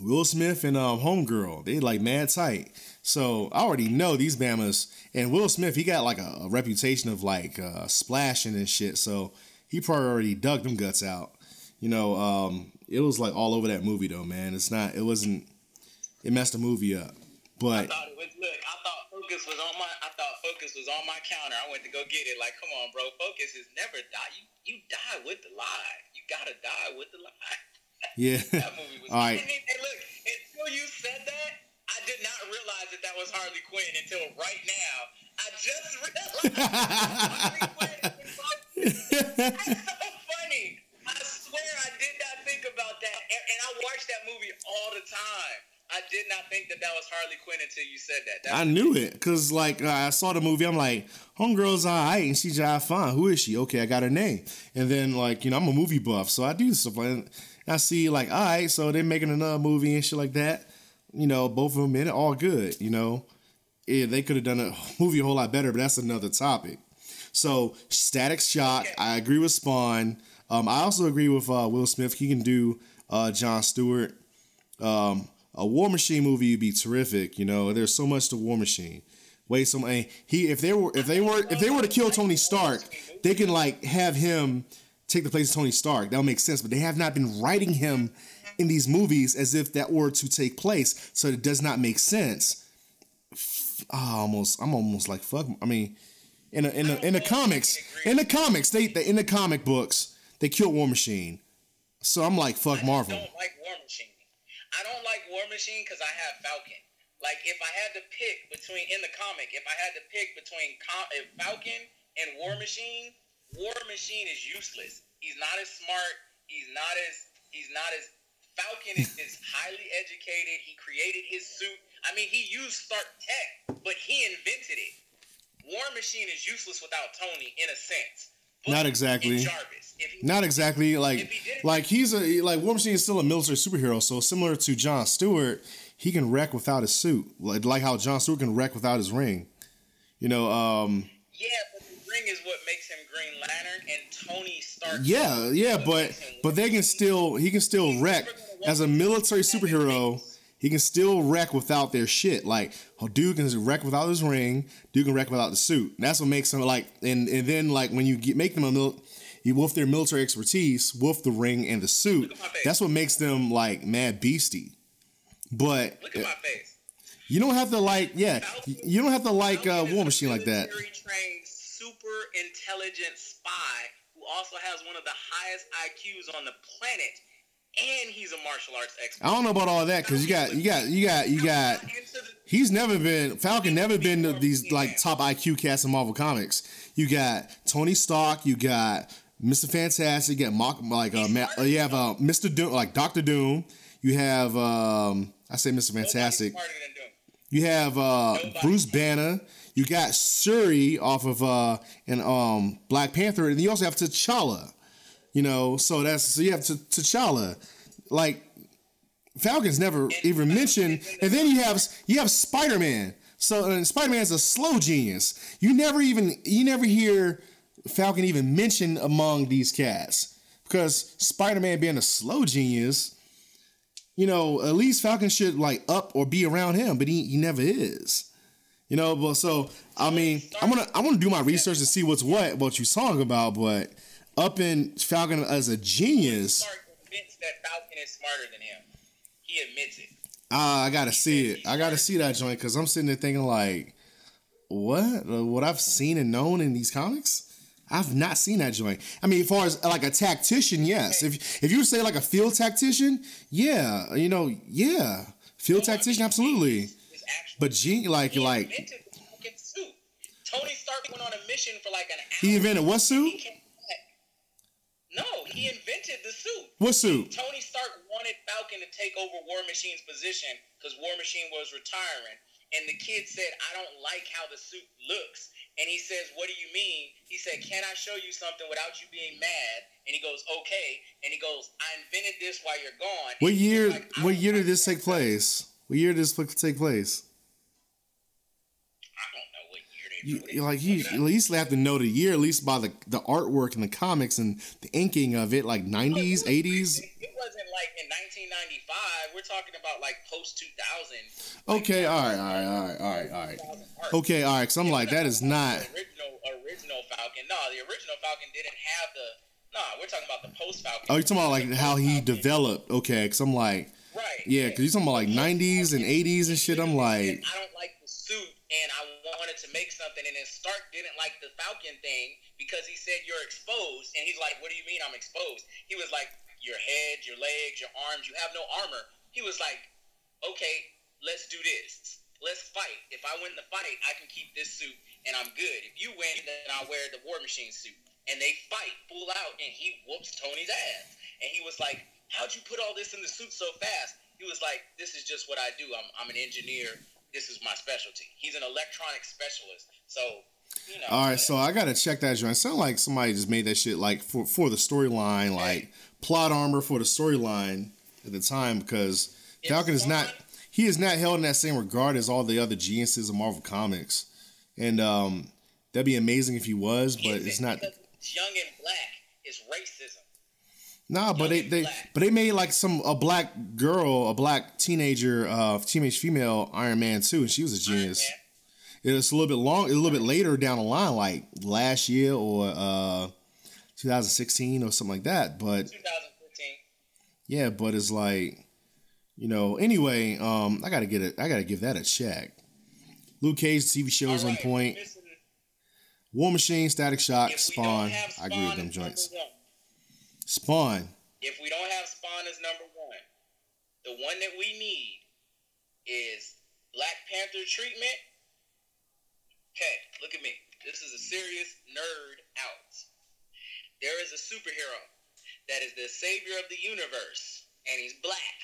[SPEAKER 1] Will Smith and um, Homegirl, they like mad tight. So I already know these Bamas and Will Smith. He got like a, a reputation of like uh, splashing and shit. So he probably already dug them guts out. You know, um, it was like all over that movie though, man. It's not. It wasn't. It messed the movie up.
[SPEAKER 2] I
[SPEAKER 1] But
[SPEAKER 2] thought it was look. I thought Focus was on my. I thought Focus was on my counter. I went to go get it. Like, come on, bro. Focus is never die. You you die with the lie. You gotta die with the lie.
[SPEAKER 1] yeah,
[SPEAKER 2] That movie was.
[SPEAKER 1] all right.
[SPEAKER 2] And, and look, until you said that, I did not realize that that was Harley Quinn until right now. I just realized Harley Quinn. That's so funny. I swear I did not think about that, and, and I watched that movie all the time. I did not think that that was Harley Quinn until you said that. That
[SPEAKER 1] I knew it because like I saw the movie. I'm like, homegirl's alright and she jive fine. Who is she? Okay, I got her name. And then like you know I'm a movie buff, so I do stuff like. And I see like all right, so they're making another movie and shit like that. You know, both of them in it, all good. You know, yeah, they could have done a movie a whole lot better, but that's another topic. So Static Shock, I agree with Spawn. Um, I also agree with uh, Will Smith. He can do uh, John Stewart. Um, a War Machine movie would be terrific. You know, there's so much to War Machine. Wait, and he if they were if they were if they were to kill Tony Stark, they can like have him take the place of Tony Stark. That would make sense. But they have not been writing him in these movies as if that were to take place, so it does not make sense. I almost I'm almost like fuck. I mean, in a, in the in the comics, in the comics, they, they in the comic books they killed War Machine. So I'm like fuck
[SPEAKER 2] I
[SPEAKER 1] Marvel.
[SPEAKER 2] don't like War Machine. I don't like War Machine because I have Falcon. Like if I had to pick between in the comic, if I had to pick between Com- if eh, Falcon and War Machine, War Machine is useless. He's not as smart. He's not as he's not as Falcon is, is highly educated. He created his suit. I mean, he used Stark tech, but he invented it. War Machine is useless without Tony in a sense.
[SPEAKER 1] Not exactly. Not exactly like
[SPEAKER 2] he
[SPEAKER 1] like he's a like War Machine is still a military superhero. So similar to John Stewart, he can wreck without his suit, like like how John Stewart can wreck without his ring. You know, um,
[SPEAKER 2] Yeah, but the ring is what makes him Green Lantern, and Tony Stark.
[SPEAKER 1] yeah, yeah, but but they can still he can still wreck as a military superhero. He can still wreck without their shit. Like, oh, dude can wreck without his ring. Dude can wreck without the suit. And that's what makes him like. And and then like when you get, make them a mil, you with their military expertise, with the ring and the suit.
[SPEAKER 2] at my face.
[SPEAKER 1] That's what makes them like mad beastie. But
[SPEAKER 2] Look at my face.
[SPEAKER 1] you don't have to like, yeah, you don't have to like uh, War Machine like that.
[SPEAKER 2] Military-trained, super intelligent spy who also has one of the highest IQs on the planet, and he's a martial arts expert.
[SPEAKER 1] I don't know about all that because you got, you got, you got, you got. He's never been Falcon. Never been to these like top IQ cast in Marvel Comics. You got Tony Stark. You got Mister Fantastic. You got Mock, like uh, Ma- uh, you have uh, Mister Doom, like Doctor Doom. You have um, I say Mister Fantastic.
[SPEAKER 2] smarter than Doom.
[SPEAKER 1] You have uh, Bruce Banner. You got Shuri off of uh, and um, Black Panther, and you also have T'Challa. You know, so that's so you have T- T'Challa. Like Falcon's never even mentioned, and then you have you have Spider Man. So uh, and Spider Man's a slow genius. You never even you never hear Falcon even mentioned among these cats because Spider Man being a slow genius, you know, at least Falcon should like up or be around him, but he, he never is. You know, but so I mean, I'm gonna I'm gonna do my research to see what's what what you talking about, but up in Falcon as a genius.
[SPEAKER 2] Admits that Falcon is smarter than him. He admits it.
[SPEAKER 1] Ah, I gotta see it. I gotta see that joint because I'm sitting there thinking like, what? Uh, What I've seen and known in these comics? I've not seen that joint. I mean, as far as like a tactician, yes. If if you say like a field tactician, yeah, you know, yeah, field tactician, absolutely.
[SPEAKER 2] His actual
[SPEAKER 1] But gene, like,
[SPEAKER 2] he
[SPEAKER 1] like
[SPEAKER 2] invented the fucking suit. Tony Stark went on a mission for like an hour.
[SPEAKER 1] he invented what suit?
[SPEAKER 2] Came back. No, he invented the suit.
[SPEAKER 1] What suit?
[SPEAKER 2] Tony Stark wanted Falcon to take over War Machine's position because War Machine was retiring. And the kid said, I don't like how the suit looks. And he says, What do you mean? He said, Can I show you something without you being mad? And he goes, Okay. And he goes, I invented this while you're gone.
[SPEAKER 1] What year?
[SPEAKER 2] like,
[SPEAKER 1] What year did this take place? What year did this take place?
[SPEAKER 2] I don't know what year they
[SPEAKER 1] You,
[SPEAKER 2] wrote it.
[SPEAKER 1] you- like you at least have to know the year, at least by the the artwork and the comics and the inking of it, like nineties, eighties.
[SPEAKER 2] It wasn't like in 1995. We're talking about like post 2000.
[SPEAKER 1] Okay, all right, all right, all right, all right, all right. Okay, all right. Cause I'm like, that is not.
[SPEAKER 2] Original original Falcon. No, the original Falcon didn't have the. No, we're talking about the post Falcon.
[SPEAKER 1] Oh, you're talking about like how he developed. Okay, cause I'm like,
[SPEAKER 2] Right.
[SPEAKER 1] yeah, cause you're talking about like nineties and eighties and shit. I'm like,
[SPEAKER 2] I don't like and I wanted to make something, and then Stark didn't like the Falcon thing because he said you're exposed, and he's like, "What do you mean I'm exposed?" He was like, "Your head, your legs, your arms. You have no armor." He was like, "Okay, let's do this. Let's fight. If I win the fight, I can keep this suit, and I'm good. If you win, then I'll wear the War Machine suit." And they fight full out, and he whoops Tony's ass. And he was like, "How'd you put all this in the suit so fast?" He was like, "This is just what I do. I'm, I'm an engineer. This is my specialty." He's an electronic specialist. So, you know.
[SPEAKER 1] all right. So I gotta check that joint. Sound like somebody just made that shit like for for the storyline, like plot armor for the storyline at the time, because
[SPEAKER 2] It's
[SPEAKER 1] Falcon is not. He is not held in that same regard as all the other geniuses of Marvel Comics, and um, that'd be amazing if he was, but it's not.
[SPEAKER 2] it's young and black. is racism.
[SPEAKER 1] Nah, but they, they
[SPEAKER 2] black.
[SPEAKER 1] but they made like some a black girl, a black teenager, uh, teenage female Iron Man too, and she was a genius.
[SPEAKER 2] It
[SPEAKER 1] was a little bit long, a little bit later down the line, like last year or uh, 2016 or something like that. But
[SPEAKER 2] 2015.
[SPEAKER 1] yeah, but it's like, you know. Anyway, um, I gotta get it. I gotta give that a check. Luke Cage TV shows
[SPEAKER 2] All
[SPEAKER 1] on point. War Machine, Static Shock,
[SPEAKER 2] if
[SPEAKER 1] Spawn. I agree with them joints. Spawn.
[SPEAKER 2] if we don't have Spawn as number one, the one that we need is Black Panther treatment. Okay, look at me. This is a serious nerd out. There is a superhero that is the savior of the universe, and he's black.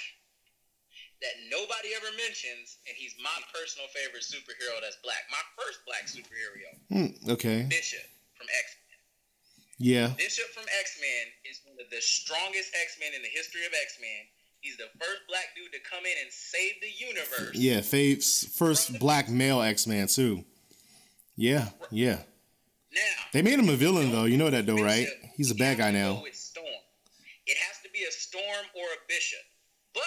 [SPEAKER 2] That nobody ever mentions, and he's my personal favorite superhero that's black. My first black superhero,
[SPEAKER 1] Hmm, okay.
[SPEAKER 2] Bishop from X Men.
[SPEAKER 1] Yeah.
[SPEAKER 2] Bishop from X Men is the strongest X Men in the history of X Men. He's the first black dude to come in and save the universe.
[SPEAKER 1] Yeah, Fave's first black male X Man too. Yeah, yeah.
[SPEAKER 2] Now
[SPEAKER 1] They made him a villain though. You know that though, right? He's a bad guy now.
[SPEAKER 2] Storm. It has to be a Storm or a Bishop, but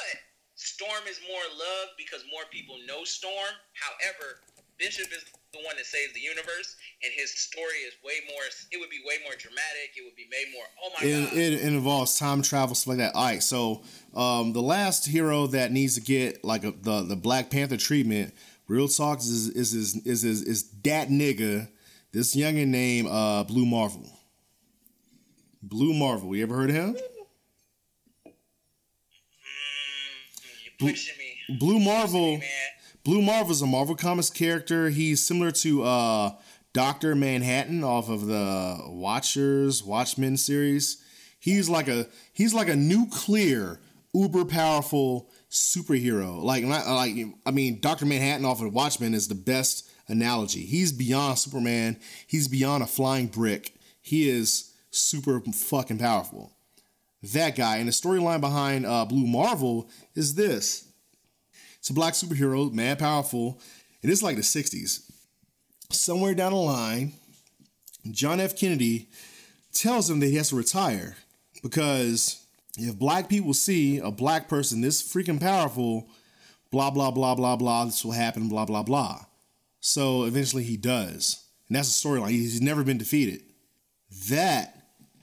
[SPEAKER 2] Storm is more loved because more people know Storm. However, Bishop is the one that saves the universe, and his story is way more. It would be way more dramatic. It would be made more. Oh my
[SPEAKER 1] It,
[SPEAKER 2] god!
[SPEAKER 1] it, it involves time travel stuff like that. All right, so um, the last hero that needs to get like a, the the Black Panther treatment, real talk is is is is is, is that nigga, this youngin named uh, Blue Marvel. Blue Marvel, you ever heard of him?
[SPEAKER 2] Mm, you're pushing me.
[SPEAKER 1] Blue Marvel. is a Marvel Comics character. He's similar to uh, Doctor Manhattan off of the Watchers Watchmen series. He's like a he's like a nuclear, uber powerful superhero. Like, not, like I mean, Doctor Manhattan off of Watchmen is the best analogy. He's beyond Superman. He's beyond a flying brick. He is super fucking powerful. That guy and the storyline behind uh, Blue Marvel is this: it's a black superhero, mad powerful, and it's like the '60s. Somewhere down the line, John F. Kennedy tells him that he has to retire because if black people see a black person this freaking powerful, blah, blah, blah, blah, blah, this will happen, blah, blah, blah. So eventually he does. And that's the storyline. He's never been defeated. That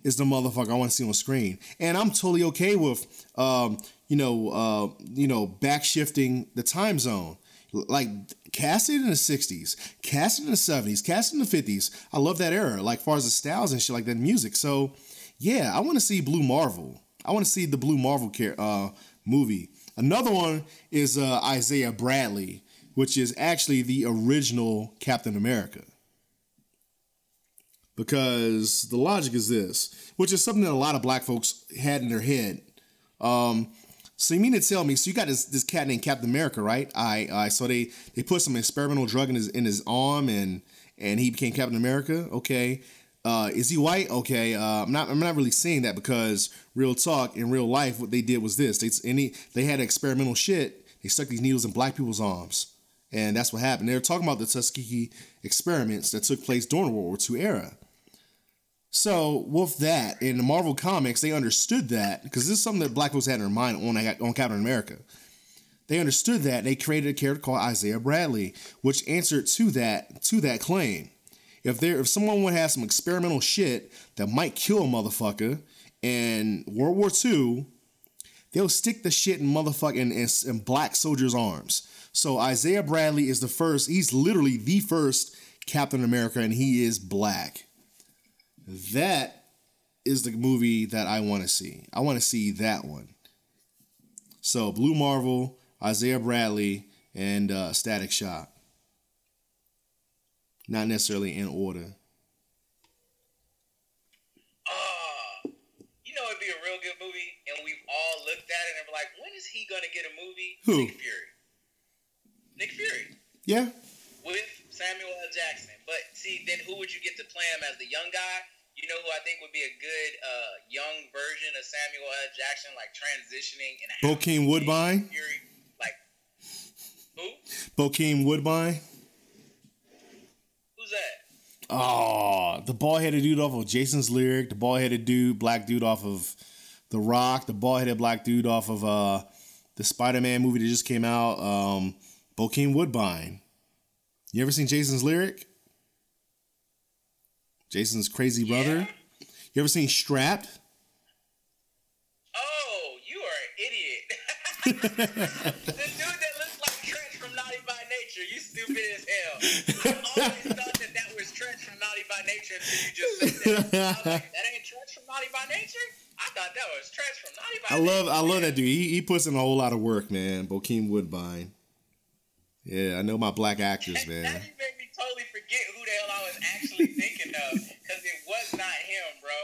[SPEAKER 1] is the motherfucker I want to see on screen. And I'm totally okay with, um, you know, uh, you know, back shifting the time zone. Like cast it in the 60s, cast it in the 70s, cast it in the 50s. I love that era, like far as the styles and shit like that music. So yeah, I want to see Blue Marvel. I want to see the Blue Marvel uh, movie. Another one is uh, Isaiah Bradley, which is actually the original Captain America. Because the logic is this, which is something that a lot of black folks had in their head. Um, so you mean to tell me? So you got this this cat named Captain America, right? I I so they they put some experimental drug in his in his arm and and he became Captain America. Okay, uh, is he white? Okay, uh, I'm not. I'm not really seeing that because real talk in real life, what they did was this: they any they had experimental shit. They stuck these needles in black people's arms, and that's what happened. They were talking about the Tuskegee experiments that took place during World War II era. So with that in the Marvel comics, they understood that because this is something that black folks had in their mind on on Captain America. They understood that. They created a character called Isaiah Bradley, which answered to that to that claim if there if someone would have some experimental shit that might kill a motherfucker in World War II, they'll stick the shit in motherfucking in, in black soldiers' arms. So Isaiah Bradley is the first. He's literally the first Captain America, and he is black. That is the movie that I want to see. I want to see that one. So Blue Marvel, Isaiah Bradley, and uh, Static Shock not necessarily in order.
[SPEAKER 2] Uh, you know, it'd be a real good movie, and we've all looked at it and be like, when is he going to get a movie?
[SPEAKER 1] Who?
[SPEAKER 2] Nick Fury. Nick Fury.
[SPEAKER 1] Yeah.
[SPEAKER 2] With Samuel L. Jackson. But see, then who would you get to play him as the young guy? You know who I think would be a good uh, young version of Samuel L. Jackson, like transitioning and
[SPEAKER 1] Bokeem Woodbine.
[SPEAKER 2] Fury, like who?
[SPEAKER 1] Bokeem Woodbine Who's
[SPEAKER 2] that?
[SPEAKER 1] Oh, the bald headed dude off of Jason's lyric, the bald headed dude, black dude off of The Rock, the bald headed black dude off of uh the Spider Man movie that just came out, um, Bokeem Woodbine. You ever seen Jason's lyric? Jason's crazy brother.
[SPEAKER 2] Yeah.
[SPEAKER 1] You ever seen Strapped?
[SPEAKER 2] Oh, you are an idiot. the dude that looks like Treach from Naughty by Nature. You stupid as hell. I always thought that that was Treach from Naughty by Nature until you just said that. I was like, that ain't Treach from Naughty by Nature? I thought that was Treach from Naughty by
[SPEAKER 1] I love
[SPEAKER 2] Nature.
[SPEAKER 1] I love that dude. He, he puts in a whole lot of work, man. Bokeem Woodbine. Yeah, I know my black actors, man.
[SPEAKER 2] That made me totally forget who the hell I was actually thinking of because it was not him, bro.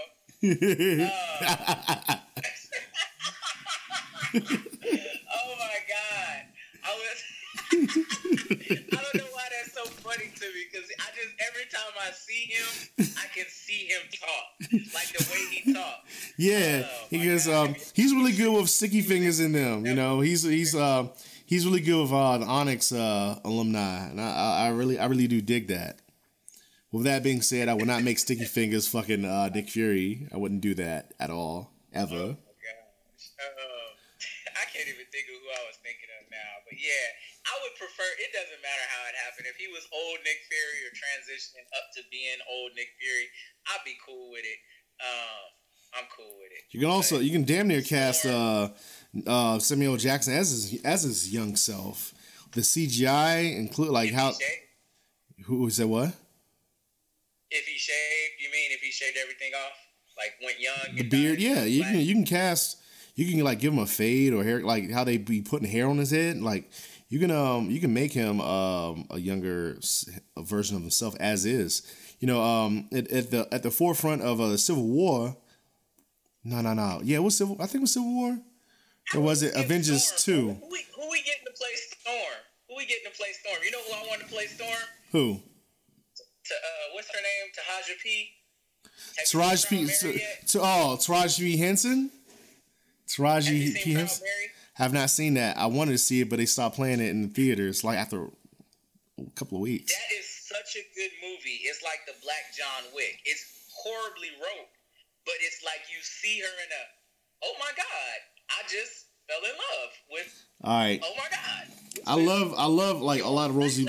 [SPEAKER 2] uh, oh my god, I was. I don't know why that's so funny to me because I just every time I see him, I can see him talk like the way he talks.
[SPEAKER 1] Yeah, oh, because um, he's really good with Sticky Fingaz in them. You know, he's he's uh, he's really good with uh, the Onyx uh, alumni, and I, I really I really do dig that. With that being said, I would not make Sticky Fingaz fucking uh, Nick Fury. I wouldn't do that at all ever. Oh,
[SPEAKER 2] uh, I can't even think of who I was thinking of now, but yeah, I would prefer. It doesn't matter how it happened. If he was old Nick Fury or transitioning up to being old Nick Fury, I'd be cool with it. Um, I'm cool with it.
[SPEAKER 1] You can also you can damn near cast uh, uh, Samuel Jackson as his as his young self. The CGI include like
[SPEAKER 2] if
[SPEAKER 1] how who is that what?
[SPEAKER 2] If he shaved, you mean if he shaved everything off, like went young?
[SPEAKER 1] The beard, yeah. You can you can cast. You can like give him a fade or hair, like how they be putting hair on his head, like you can um you can make him um a younger version of himself as is. You know, um at, at the at the forefront of a uh, Civil War. No, no, no. Yeah, it was Civil. I think it was Civil War. Or was it Avengers
[SPEAKER 2] Storm,
[SPEAKER 1] 2?
[SPEAKER 2] Who we, who we getting to play Storm? Who we getting to play Storm? You know who I want to play Storm?
[SPEAKER 1] Who?
[SPEAKER 2] To uh, what's her name? Tahaja P. Have
[SPEAKER 1] Taraji P.
[SPEAKER 2] Mary?
[SPEAKER 1] To, oh, Taraji P. Henson? Taraji P. Henson? Have not seen that. I wanted to see it, but they stopped playing it in the theaters like after a couple of weeks.
[SPEAKER 2] That is such a good movie. It's like the Black John Wick. It's horribly wrote, but it's like you see her in a, oh my god, I just fell in love with,
[SPEAKER 1] All right.
[SPEAKER 2] oh my god.
[SPEAKER 1] I love I love like a lot of Rosie.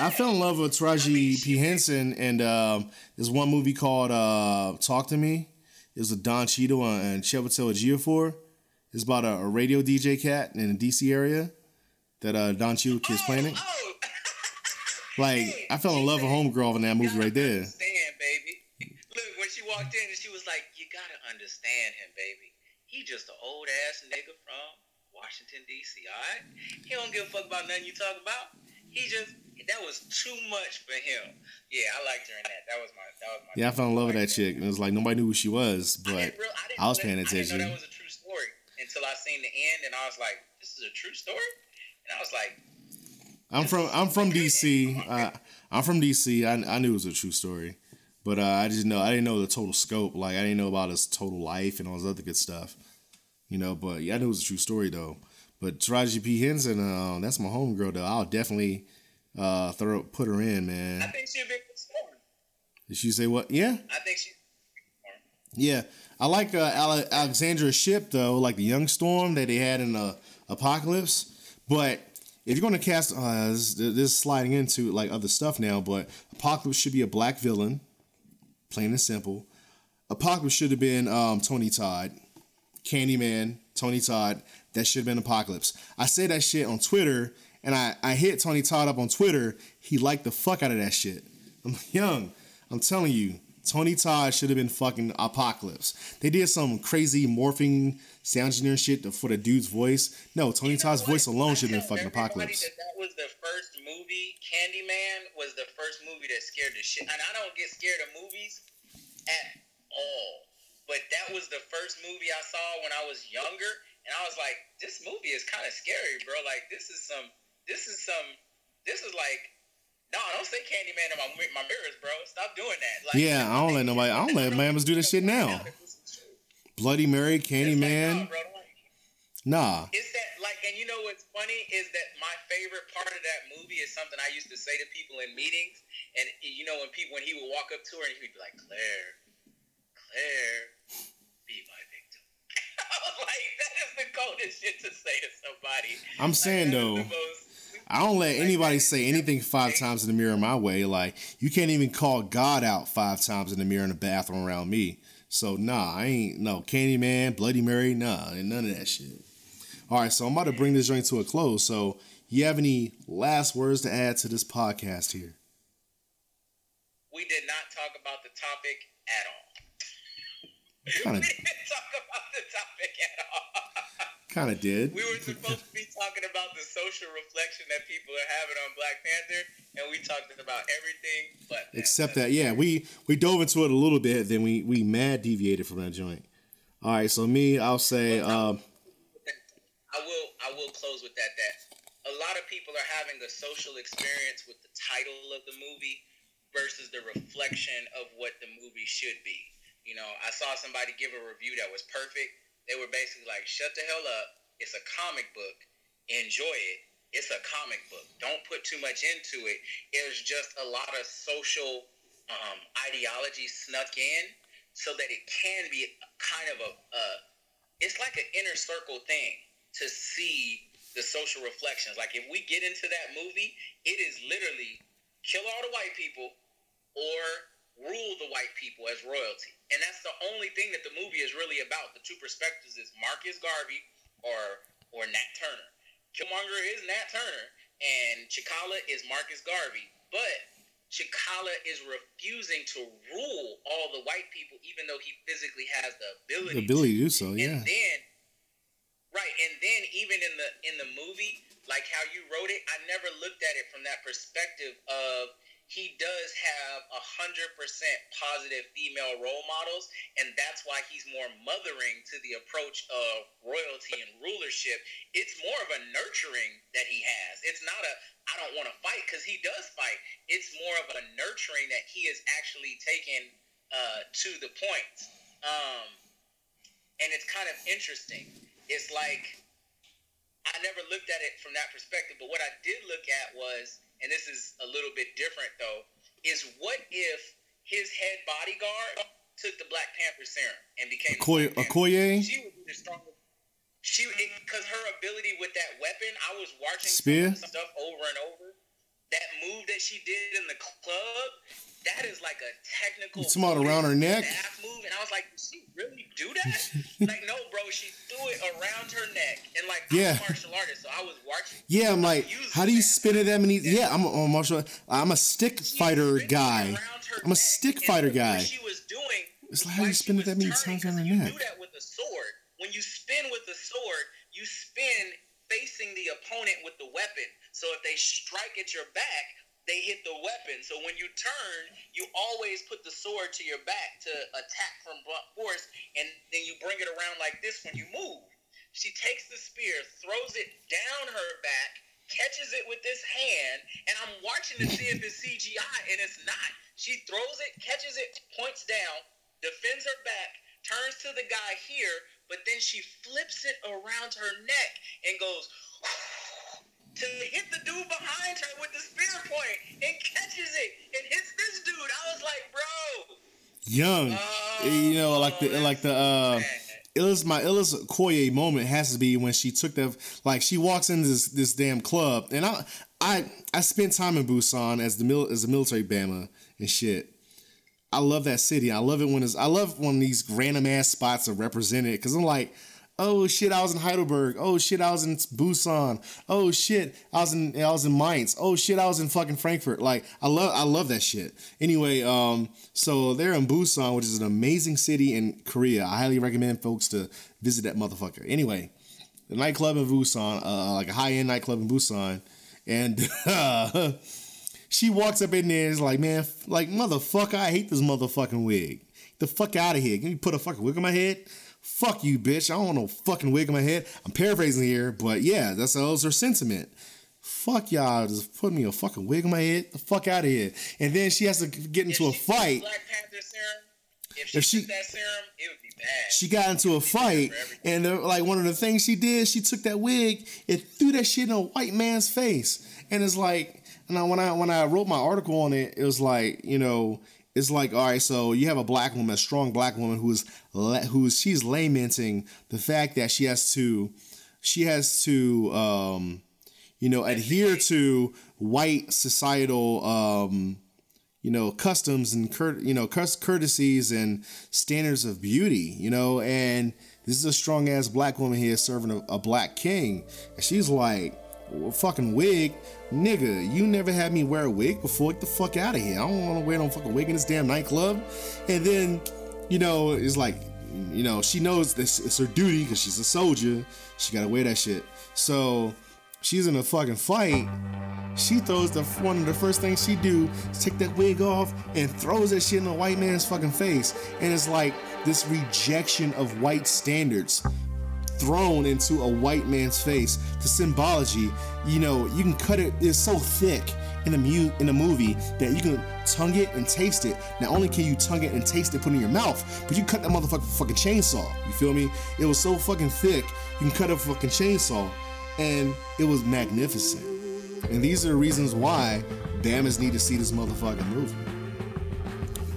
[SPEAKER 1] I fell in love with Taraji P Henson and um, there's one movie called uh, Talk to Me. It was with Don Cheadle and Chiwetel Ejiofor. It's about a, a radio DJ cat in the DC area that uh, Don Cheadle kids playing it.
[SPEAKER 2] Oh,
[SPEAKER 1] Like I fell in love with Homegirl in that movie right there.
[SPEAKER 2] Understand, baby. Look, when she walked in and she was like, "You gotta understand him, baby. He just an old ass nigga from Washington D.C. All right, he don't give a fuck about nothing you talk about. He just that was too much for him. Yeah, I liked her in that. That was my that was my.
[SPEAKER 1] Yeah, I fell in love with that chick, and it was like nobody knew who she was,
[SPEAKER 2] I,
[SPEAKER 1] but
[SPEAKER 2] didn't real- I,
[SPEAKER 1] I was paying
[SPEAKER 2] I
[SPEAKER 1] attention.
[SPEAKER 2] that was a true story until I seen the end, and I was like, "This is a true story," and I was like,
[SPEAKER 1] I'm from I'm from DC. Uh, I'm from DC. I, I knew it was a true story, but uh, I just know I didn't know the total scope. Like I didn't know about his total life and all this other good stuff. You know, but yeah, I knew it was a true story though. But Taraji P Henson, uh, that's my homegirl though. I'll definitely uh, throw put her in, man.
[SPEAKER 2] "I think she'd be storm.
[SPEAKER 1] Did she say what? Yeah,
[SPEAKER 2] I think she."
[SPEAKER 1] yeah. I like uh, Ale- Alexandra Shipp though, like the young Storm that they had in uh, Apocalypse. But if you're gonna cast, uh, this, this is sliding into like other stuff now, but Apocalypse should be a black villain, plain and simple. Apocalypse should have been um, Tony Todd, Candyman, Tony Todd. That should have been Apocalypse. I said that shit on Twitter, and I, I hit Tony Todd up on Twitter. He liked the fuck out of that shit. I'm young. I'm telling you, Tony Todd should have been fucking Apocalypse. They did some crazy morphing sound engineering shit for the dude's voice. No, Tony
[SPEAKER 2] You know
[SPEAKER 1] Todd's
[SPEAKER 2] what?
[SPEAKER 1] voice alone should have been fucking Apocalypse.
[SPEAKER 2] That, that was movie. Candyman was the first movie that scared the shit. And I don't get scared of movies at all. But that was the first movie I saw when I was younger, and I was like, "This movie is kind of scary, bro. Like, this is some, this is some, this is like, no, I don't say Candyman in my my mirrors, bro. Stop doing that. Like,
[SPEAKER 1] Yeah, I don't let nobody. I don't let mamas do that shit now. Bloody Mary,
[SPEAKER 2] It's like,
[SPEAKER 1] Candyman.
[SPEAKER 2] no, bro,
[SPEAKER 1] Nah.
[SPEAKER 2] It's that like, and you know what's funny is that my favorite part of that movie is something I used to say to people in meetings, and you know when people when he would walk up to her and he'd be like, Claire, Claire, be my victim. I was like, that is the coldest shit to say to somebody.
[SPEAKER 1] I'm saying
[SPEAKER 2] Like,
[SPEAKER 1] though. I don't let anybody say anything five times in the mirror my way. Like you can't even call God out five times in the mirror in the bathroom around me. So nah, I ain't no Candyman, Bloody Mary, nah, and none of that shit. All right, so I'm about to bring this joint to a close. So you have any last words to add to this podcast here?
[SPEAKER 2] we did not talk about the topic at all.
[SPEAKER 1] Kinda-
[SPEAKER 2] we didn't talk about the topic at all.
[SPEAKER 1] Kind of did.
[SPEAKER 2] We were supposed to be talking about the social reflection that people are having on Black Panther, and we talked about everything but that.
[SPEAKER 1] Except that, yeah, we we dove into it a little bit, then we we mad deviated from that joint. All right, so me, I'll say, um,
[SPEAKER 2] I will I will close with that that a lot of people are having a social experience with the title of the movie versus the reflection of what the movie should be. You know, I saw somebody give a review that was perfect. They were basically like, "Shut the hell up! It's a comic book. Enjoy it. It's a comic book. Don't put too much into it. There's just a lot of social um, ideology snuck in, so that it can be kind of a, a it's like an inner circle thing to see the social reflections. Like if we get into that movie, it is literally kill all the white people or rule the white people as royalty. And that's the only thing that the movie is really about. The two perspectives is Marcus Garvey or or Nat Turner. Killmonger is Nat Turner and T'Challa is Marcus Garvey. But T'Challa is refusing to rule all the white people even though he physically has the ability
[SPEAKER 1] the ability to do so,
[SPEAKER 2] and
[SPEAKER 1] yeah.
[SPEAKER 2] then, right, and then even in the in the movie, like how you wrote it, I never looked at it from that perspective of he does have a hundred percent positive female role models, and that's why he's more mothering to the approach of royalty and rulership. It's more of a nurturing that he has. It's not a I don't want to fight because he does fight. It's more of a nurturing that he is actually taken uh, to the point. Um, and it's kind of interesting. It's like I never looked at it from that perspective, but what I did look at was and this is a little bit different though, is what if his head bodyguard took the Black Panther serum and became
[SPEAKER 1] Okoye? Okoye?
[SPEAKER 2] She would be the strongest. She because her ability with that weapon, I was watching
[SPEAKER 1] Spear?
[SPEAKER 2] stuff over and over. That move that she did in the club, that is like a technical.
[SPEAKER 1] You talking around her neck?
[SPEAKER 2] Move, and I was like, did she really do that? like, no, bro, she threw it around her neck, and like,
[SPEAKER 1] yeah.
[SPEAKER 2] I'm a martial artist, so I was watching.
[SPEAKER 1] Yeah, I'm like, how do you spin it that many? Yeah, I'm a, I'm a martial. I'm a stick fighter guy. I'm a stick fighter guy.
[SPEAKER 2] She was doing.
[SPEAKER 1] It's like how do you spin it that many times on her
[SPEAKER 2] you
[SPEAKER 1] neck?
[SPEAKER 2] do that with a sword. When you spin with the sword, you spin facing the opponent with the weapon. So if they strike at your back, they hit the weapon. So when you turn, you always put the sword to your back to attack from blunt force, and then you bring it around like this when you move. She takes the spear, throws it down her back, catches it with this hand, and I'm watching to see if it's CGI, and it's not. She throws it, catches it, points down, defends her back, turns to the guy here, but then she flips it around her neck and goes to hit the dude behind her with the spear point and catches it and hits this dude. I was like, bro.
[SPEAKER 1] Young,
[SPEAKER 2] Oh,
[SPEAKER 1] you know, like the like the uh, illest my illest Koye moment has to be when she took that like she walks into this this damn club and I I I spent time in Busan as the mil, as a military bama and shit. I love that city. I love it when it's I love when these random ass spots are represented because I'm like, oh shit, I was in Heidelberg. Oh shit, I was in Busan. Oh shit, I was in I was in Mainz. Oh shit, I was in fucking Frankfurt. Like I love I love that shit. Anyway, um, so they're in Busan, which is an amazing city in Korea. I highly recommend folks to visit that motherfucker. Anyway, the nightclub in Busan, uh, like a high end nightclub in Busan, and. Uh, she walks up in there and is like, man, like, motherfucker, I hate this motherfucking wig. Get the fuck out of here. Can you put a fucking wig on my head? Fuck you, bitch. I don't want no fucking wig on my head. I'm paraphrasing here, but yeah, that's that was her sentiment. Fuck y'all, just put me a fucking wig on my head. The fuck out of here. And then she has to get into a fight.
[SPEAKER 2] Black Panther serum. If she,
[SPEAKER 1] If she-
[SPEAKER 2] took that serum, it would be bad.
[SPEAKER 1] She got into a fight, and uh, like one of the things she did, she took that wig and threw that shit in a white man's face. And it's like, and I, when I when I wrote my article on it, it was like, you know, it's like, all right, so you have a black woman, a strong black woman who's who's she's lamenting the fact that she has to, she has to, um, you know, adhere to white societal. Um, you know customs and cur- you know courtesies and standards of beauty you know and this is a strong ass black woman here serving a, a black king and she's like fucking wig. Nigga you never had me wear a wig before? Get the fuck out of here. I don't want to wear no fucking wig in this damn nightclub. And then you know it's like you know she knows this it's her duty because she's a soldier. She gotta wear that shit. So she's in a fucking fight. She throws the one of the first things she do is take that wig off and throws that shit in the white man's fucking face. And it's like this rejection of white standards thrown into a white man's face. The symbology, you know, you can cut it, it's so thick in a mu- in a movie that you can tongue it and taste it. Not only can you tongue it and taste it, put it in your mouth, but you cut that a fucking chainsaw. You feel me? It was so fucking thick, you can cut a fucking chainsaw. And it was magnificent. And these are the reasons why Bammers need to see this motherfucking movie.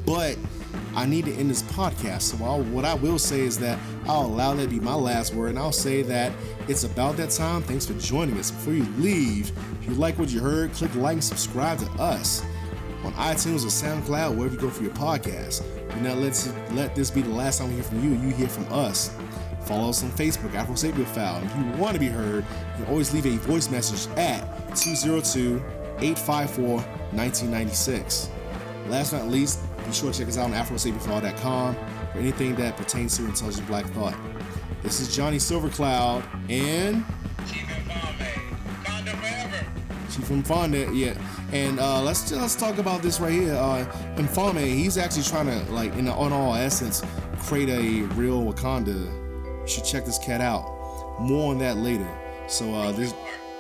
[SPEAKER 1] But I need to end this podcast. So I'll, what I will say is that I'll allow that to be my last word, and I'll say that it's about that time. Thanks for joining us. Before you leave, if you like what you heard, click like and subscribe to us on iTunes or SoundCloud, wherever you go for your podcast. Do not let let this be the last time we hear from you. You hear from us. Follow us on Facebook, Afrosapiophile. And if you want to be heard, you can always leave a voice message at 202 854 1996. Last but not least, be sure to check us out on AfroSapiophile.com for anything that pertains to intelligent black thought. This is Johnny Silvercloud and
[SPEAKER 2] Chief Bombay. Wakanda forever.
[SPEAKER 1] Chief from Fonda. Yeah, And uh, let's let's talk about this right here. Uh, Infame, he's actually trying to like, in on all essence, create a real Wakanda. You should check this cat out. More on that later. So uh, this,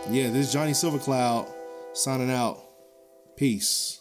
[SPEAKER 1] yeah, this is Johnny Silvercloud signing out. Peace.